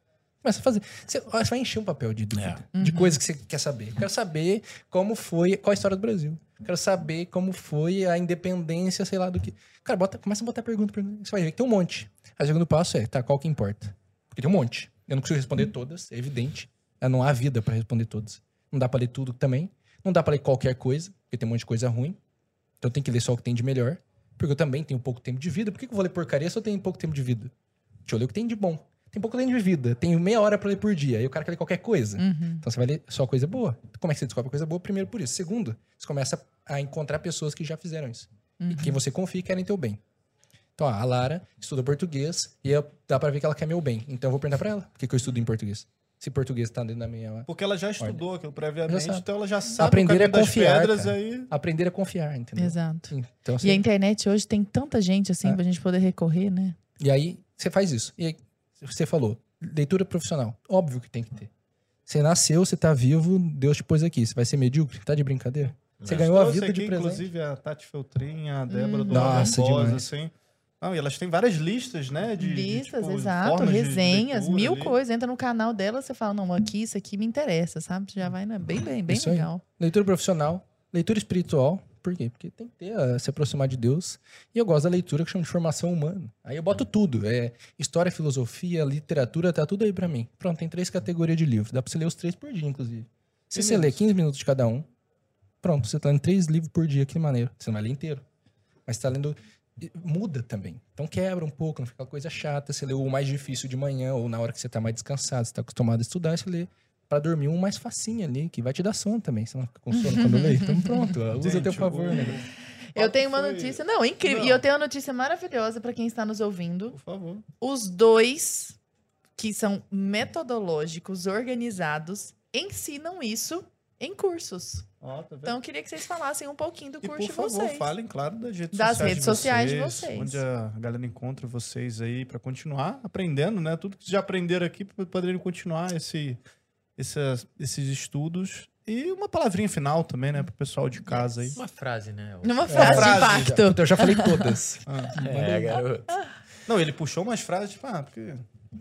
Começa a fazer. Você, você vai encher um papel de dúvida, de coisas que você quer saber. Eu quero saber como foi, qual a história do Brasil. Quero saber como foi a independência, sei lá do que. Cara, bota, começa a botar pergunta, pergunta. Você vai ver que tem um monte. Aí o segundo passo é, tá, qual que importa? Porque tem um monte. Eu não consigo responder todas, é evidente. É, Não há vida pra responder todas. Não dá pra ler tudo também. Não dá pra ler qualquer coisa, porque tem um monte de coisa ruim. Então tem que ler só o que tem de melhor. Porque eu também tenho pouco tempo de vida. Por que que eu vou ler porcaria se eu tenho pouco tempo de vida? Deixa eu ler o que tem de bom. Tem pouco tempo de vida. Tenho meia hora pra ler por dia. Aí o cara quer ler qualquer coisa. Uhum. Então você vai ler só coisa boa. Como é que você descobre coisa boa? Primeiro por isso. Segundo, você começa a encontrar pessoas que já fizeram isso. E quem você confia e querem teu bem. Então, ó, a Lara estuda português e eu- dá pra ver que ela quer meu bem. Então eu vou perguntar pra ela por que, que eu estudo em português. Se português tá dentro da minha. Porque ela já estudou aquilo previamente, então ela já sabe Aprender é confiar, das pedras aí. Aprender a confiar, entendeu? Exato. Então, E assim, a internet hoje tem tanta gente assim É. pra gente poder recorrer, né? E aí, você faz isso. E aí, você falou, leitura profissional. Óbvio que tem que ter. Você nasceu, você tá vivo, Deus te pôs aqui. Você vai ser medíocre? Tá de brincadeira? Você ganhou a vida de aqui, presente. Inclusive a Tati Feltrin, a Débora do Nossa, demais. assim. Não, e elas têm várias listas, né? De, de, Listas, tipo, exato, de- de resenhas, leitura mil ali. coisas. Entra no canal dela, você fala, não, aqui, isso aqui me interessa, sabe? Você já vai, né? Bem, bem, bem Isso aí. legal. Leitura profissional, leitura espiritual. Por quê? Porque tem que ter, a se aproximar de Deus. E eu gosto da leitura que chama de formação humana. Aí eu boto tudo. É história, filosofia, literatura, tá tudo aí pra mim. Pronto, tem três categorias de livros. Dá pra você ler os três por dia, inclusive. Se você ler 15 minutos de cada um, pronto, você tá lendo três livros por dia, que maneiro. Você não vai ler inteiro. Mas você tá lendo. Muda também. Então quebra um pouco, não fica coisa chata. Você lê o mais difícil de manhã, ou na hora que você tá mais descansado, você tá acostumado a estudar, você lê pra dormir um mais facinho ali, que vai te dar sono também. Você não fica com sono quando lê. Então pronto, usa a Gente, teu favor, o- né? Eu tenho uma foi- notícia, não, incrível. Não. E eu tenho uma notícia maravilhosa pra quem está nos ouvindo. Por favor. Os dois que são metodológicos, organizados, ensinam isso em cursos. Ó, tá? Então, eu queria que vocês falassem um pouquinho do E curso por favor, de vocês. falem, claro, das redes Das sociais, redes de, sociais de vocês, vocês. Onde a galera encontra vocês aí pra continuar aprendendo, né? Tudo que vocês já aprenderam aqui para poderem continuar esse, esses, esses estudos. E uma palavrinha final também, né? Pro pessoal de casa aí. Uma frase, né? Numa frase, frase, de impacto. Puta, eu já falei todas. Ah. É, garoto. Não, ele puxou umas frases, tipo, ah, porque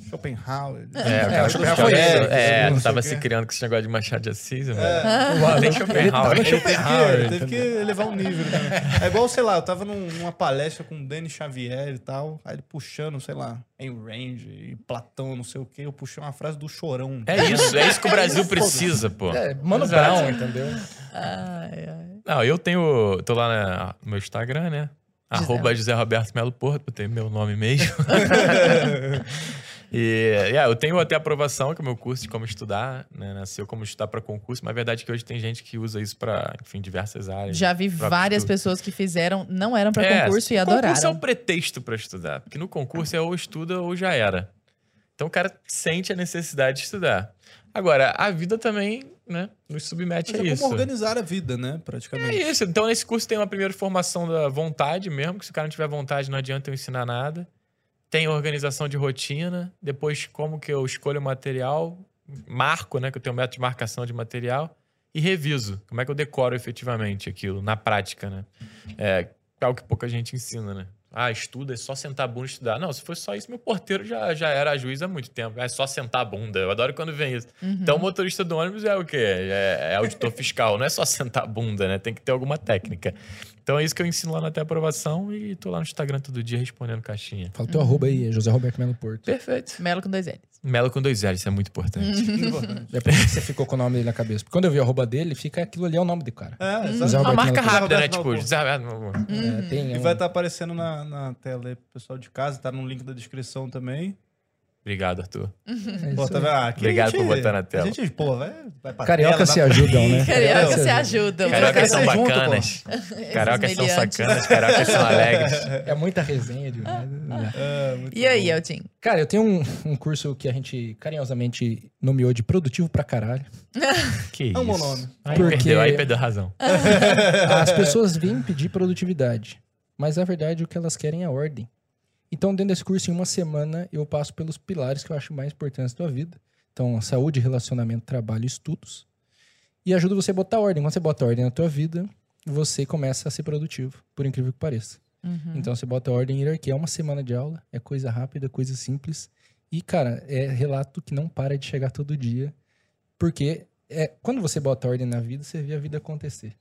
Schopenhauer. É, É, o Schopenhauer Schopenhauer é, foi é, ele, não tava não sei se criando com esse negócio de Machado de Assis, né? É. [laughs] Tem Schopenhauer. Ele teve que, teve que elevar o nível, né? É igual, sei lá, eu tava num- numa palestra com o Denis Xavier e tal, aí ele puxando, sei lá, Ayn Rand e Platão, não sei o quê, eu puxei uma frase do Chorão. É isso, é isso que o [laughs] Brasil precisa, pô. É, Mano Exato. Brown, entendeu? Ai, ai. Não, eu tenho. Tô lá no meu Instagram, né? Arroba José Roberto Melo Porto, botei meu nome mesmo. [laughs] e yeah, eu tenho até aprovação, que é o meu curso de como estudar, né? Nasceu como estudar para concurso, mas a verdade é que hoje tem gente que usa isso para, enfim, diversas áreas. Já vi várias estudo. pessoas que fizeram, não eram pra É, concurso e Concurso é adoraram. um pretexto para estudar, porque no concurso é ou estuda ou já era. Então o cara sente a necessidade de estudar. Agora, a vida também, né, nos submete Mas a é isso. como organizar a vida, né? É Praticamente. isso. Então, nesse curso tem uma primeira formação da vontade mesmo, que se o cara não tiver vontade, não adianta eu ensinar nada. Tem organização de rotina, depois como que eu escolho o material, marco, né, que eu tenho um método de marcação de material, e reviso. Como é que eu decoro efetivamente aquilo, na prática, né? É algo que pouca gente ensina, né? Ah, estuda, é só sentar a bunda e estudar. Não, se fosse só isso, meu porteiro já, já era juiz há muito tempo. É só sentar a bunda. Eu adoro quando vem isso. Uhum. Então, o motorista do ônibus é o quê? É, é auditor fiscal. Não é só sentar a bunda, né? Tem que ter alguma técnica. Então, é isso que eu ensino lá na Até Aprovação e tô lá no Instagram todo dia respondendo caixinha. Fala o teu arroba aí, José Roberto Melo Porto. Perfeito. Melo com dois L's. Melo com dois L's, isso é muito importante. É por isso que você ficou com o nome dele na cabeça. Porque quando eu vi o arroba dele, fica aquilo ali é o nome do cara. É, José exato. Uma marca Melo rápida, né? Tipo, José É, tem E um- vai estar aparecendo na, na tela aí pro pessoal de casa, tá no link da descrição também. Obrigado, Arthur. é Pô, tá? Ah, aqui Obrigado gente- por botar na tela. A gente, pô, vai, vai pra Carioca tela, se ajudam, né? Carioca se se ajudam. Cariocas são crescer junto, bacanas. Cariocas são sacanas, cariocas são alegres. [laughs] É muita resenha. De... né? É, muito E aí. Eltin? Cara, eu tenho um, um curso que a gente carinhosamente nomeou de Produtivo pra Caralho. [laughs] Que isso. É um bom nome. Aí Porque- perdeu, aí perdeu a razão. [laughs] As pessoas vêm pedir produtividade, mas na verdade o que elas querem é ordem. Então, dentro desse curso, em uma semana, eu passo pelos pilares que eu acho mais importantes da tua vida. Então, saúde, relacionamento, trabalho estudos. E ajuda você a botar ordem. Quando você bota ordem na tua vida, você começa a ser produtivo, por incrível que pareça. Uhum. Então, você bota ordem e hierarquia. É uma semana de aula, é coisa rápida, coisa simples. E, cara, é relato que não para de chegar todo dia. Porque é, quando você bota ordem na vida, você vê a vida acontecer.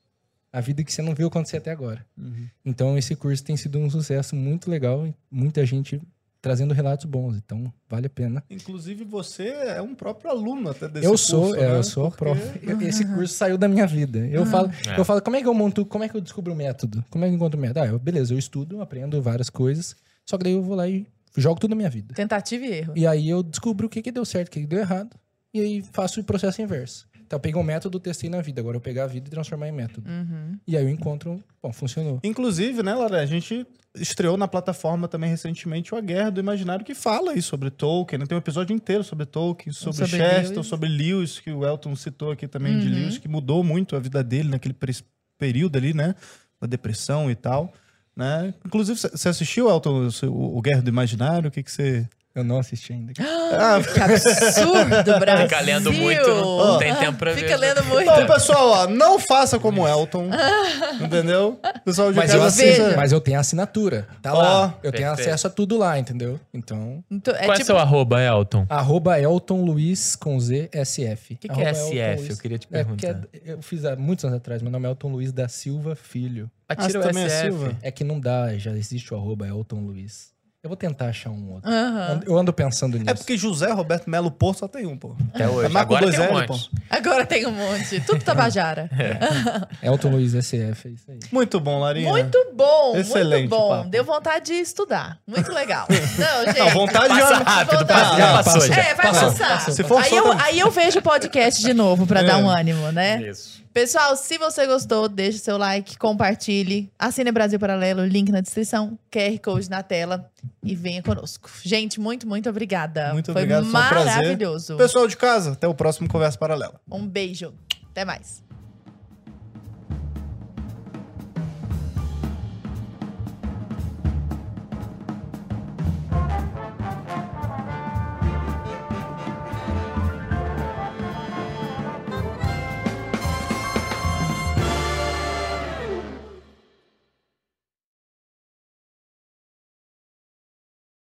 A vida que você não viu acontecer até agora. Uhum. Então, esse curso tem sido um sucesso muito legal. e Muita gente trazendo relatos bons. Então, vale a pena. Inclusive, você é um próprio aluno até desse eu curso, sou, é, né? eu sou Porque- prof. [laughs] Esse curso saiu da minha vida. Eu falo, É. eu falo, como é que eu monto, como é que eu descubro o método? Como é que eu encontro o método? Ah, eu- beleza, eu estudo, aprendo várias coisas. Só que daí eu vou lá e jogo tudo na minha vida. Tentativa e erro. E aí eu descubro o que, que deu certo, o que, que deu errado. E aí faço o processo inverso. Então eu peguei um método, testei na vida. Agora eu pegar a vida e transformar em método. Uhum. E aí eu encontro, bom, funcionou. Inclusive, né, Lara, a gente estreou na plataforma também recentemente o A Guerra do Imaginário, que fala aí sobre Tolkien. né? Tem um episódio inteiro sobre Tolkien, sobre, Sobre Chester, Lewis. sobre Lewis, que o Elton citou aqui também de Uhum. Lewis, que mudou muito a vida dele naquele período ali, né? Da depressão e tal. Né? Inclusive, você assistiu, Elton, o, seu- o Guerra do Imaginário? O que que você... Eu não assisti ainda. Ah, [laughs] Que absurdo, Brasil! Fica lendo muito, não, tem tempo pra ver. Fica lendo muito. Então, pessoal, ó, não faça como Elton. [laughs] entendeu? Pessoal de Mas eu, assino, mas eu tenho assinatura. Tá Ó, lá. Eu tenho perfeito. acesso a tudo lá, entendeu? Então. Então, é Qual é tipo, seu arroba, Elton? Arroba Elton Luiz com Z SF. O que, que é SF? Eu queria te É perguntar. é- eu fiz há muitos anos atrás. Meu nome é Elton Luiz da Silva Filho. Ah, Atira você o também é SF. Silva? É que não dá, já existe o arroba Elton Luiz. Eu vou tentar achar um outro. Aham. Eu ando pensando nisso. É porque José Roberto Melo Porto só tem um, pô. Até hoje. É Marco Agora dois tem um monte. Agora tem um monte. Tudo Tabajara. [laughs] Elton Luiz SF, é isso aí. Muito bom, Larinha. Muito bom, Excelente muito bom. papo. Deu vontade de estudar. Muito legal. [laughs] Não, gente. Não, vontade Passa já... rápido, Vontade. passa, já passou. Já. É, vai Passou, passar. passou. Se for aí, eu, aí eu vejo o podcast de novo pra É. dar um ânimo, né? Isso. Pessoal, se você gostou, deixe seu like, compartilhe, assine Brasil Paralelo, link na descrição, QR Code na tela e venha conosco. Gente, muito, muito obrigada. Muito Foi obrigado, foi um maravilhoso. Pessoal de casa, até o próximo Conversa Paralela. Um beijo. Até mais.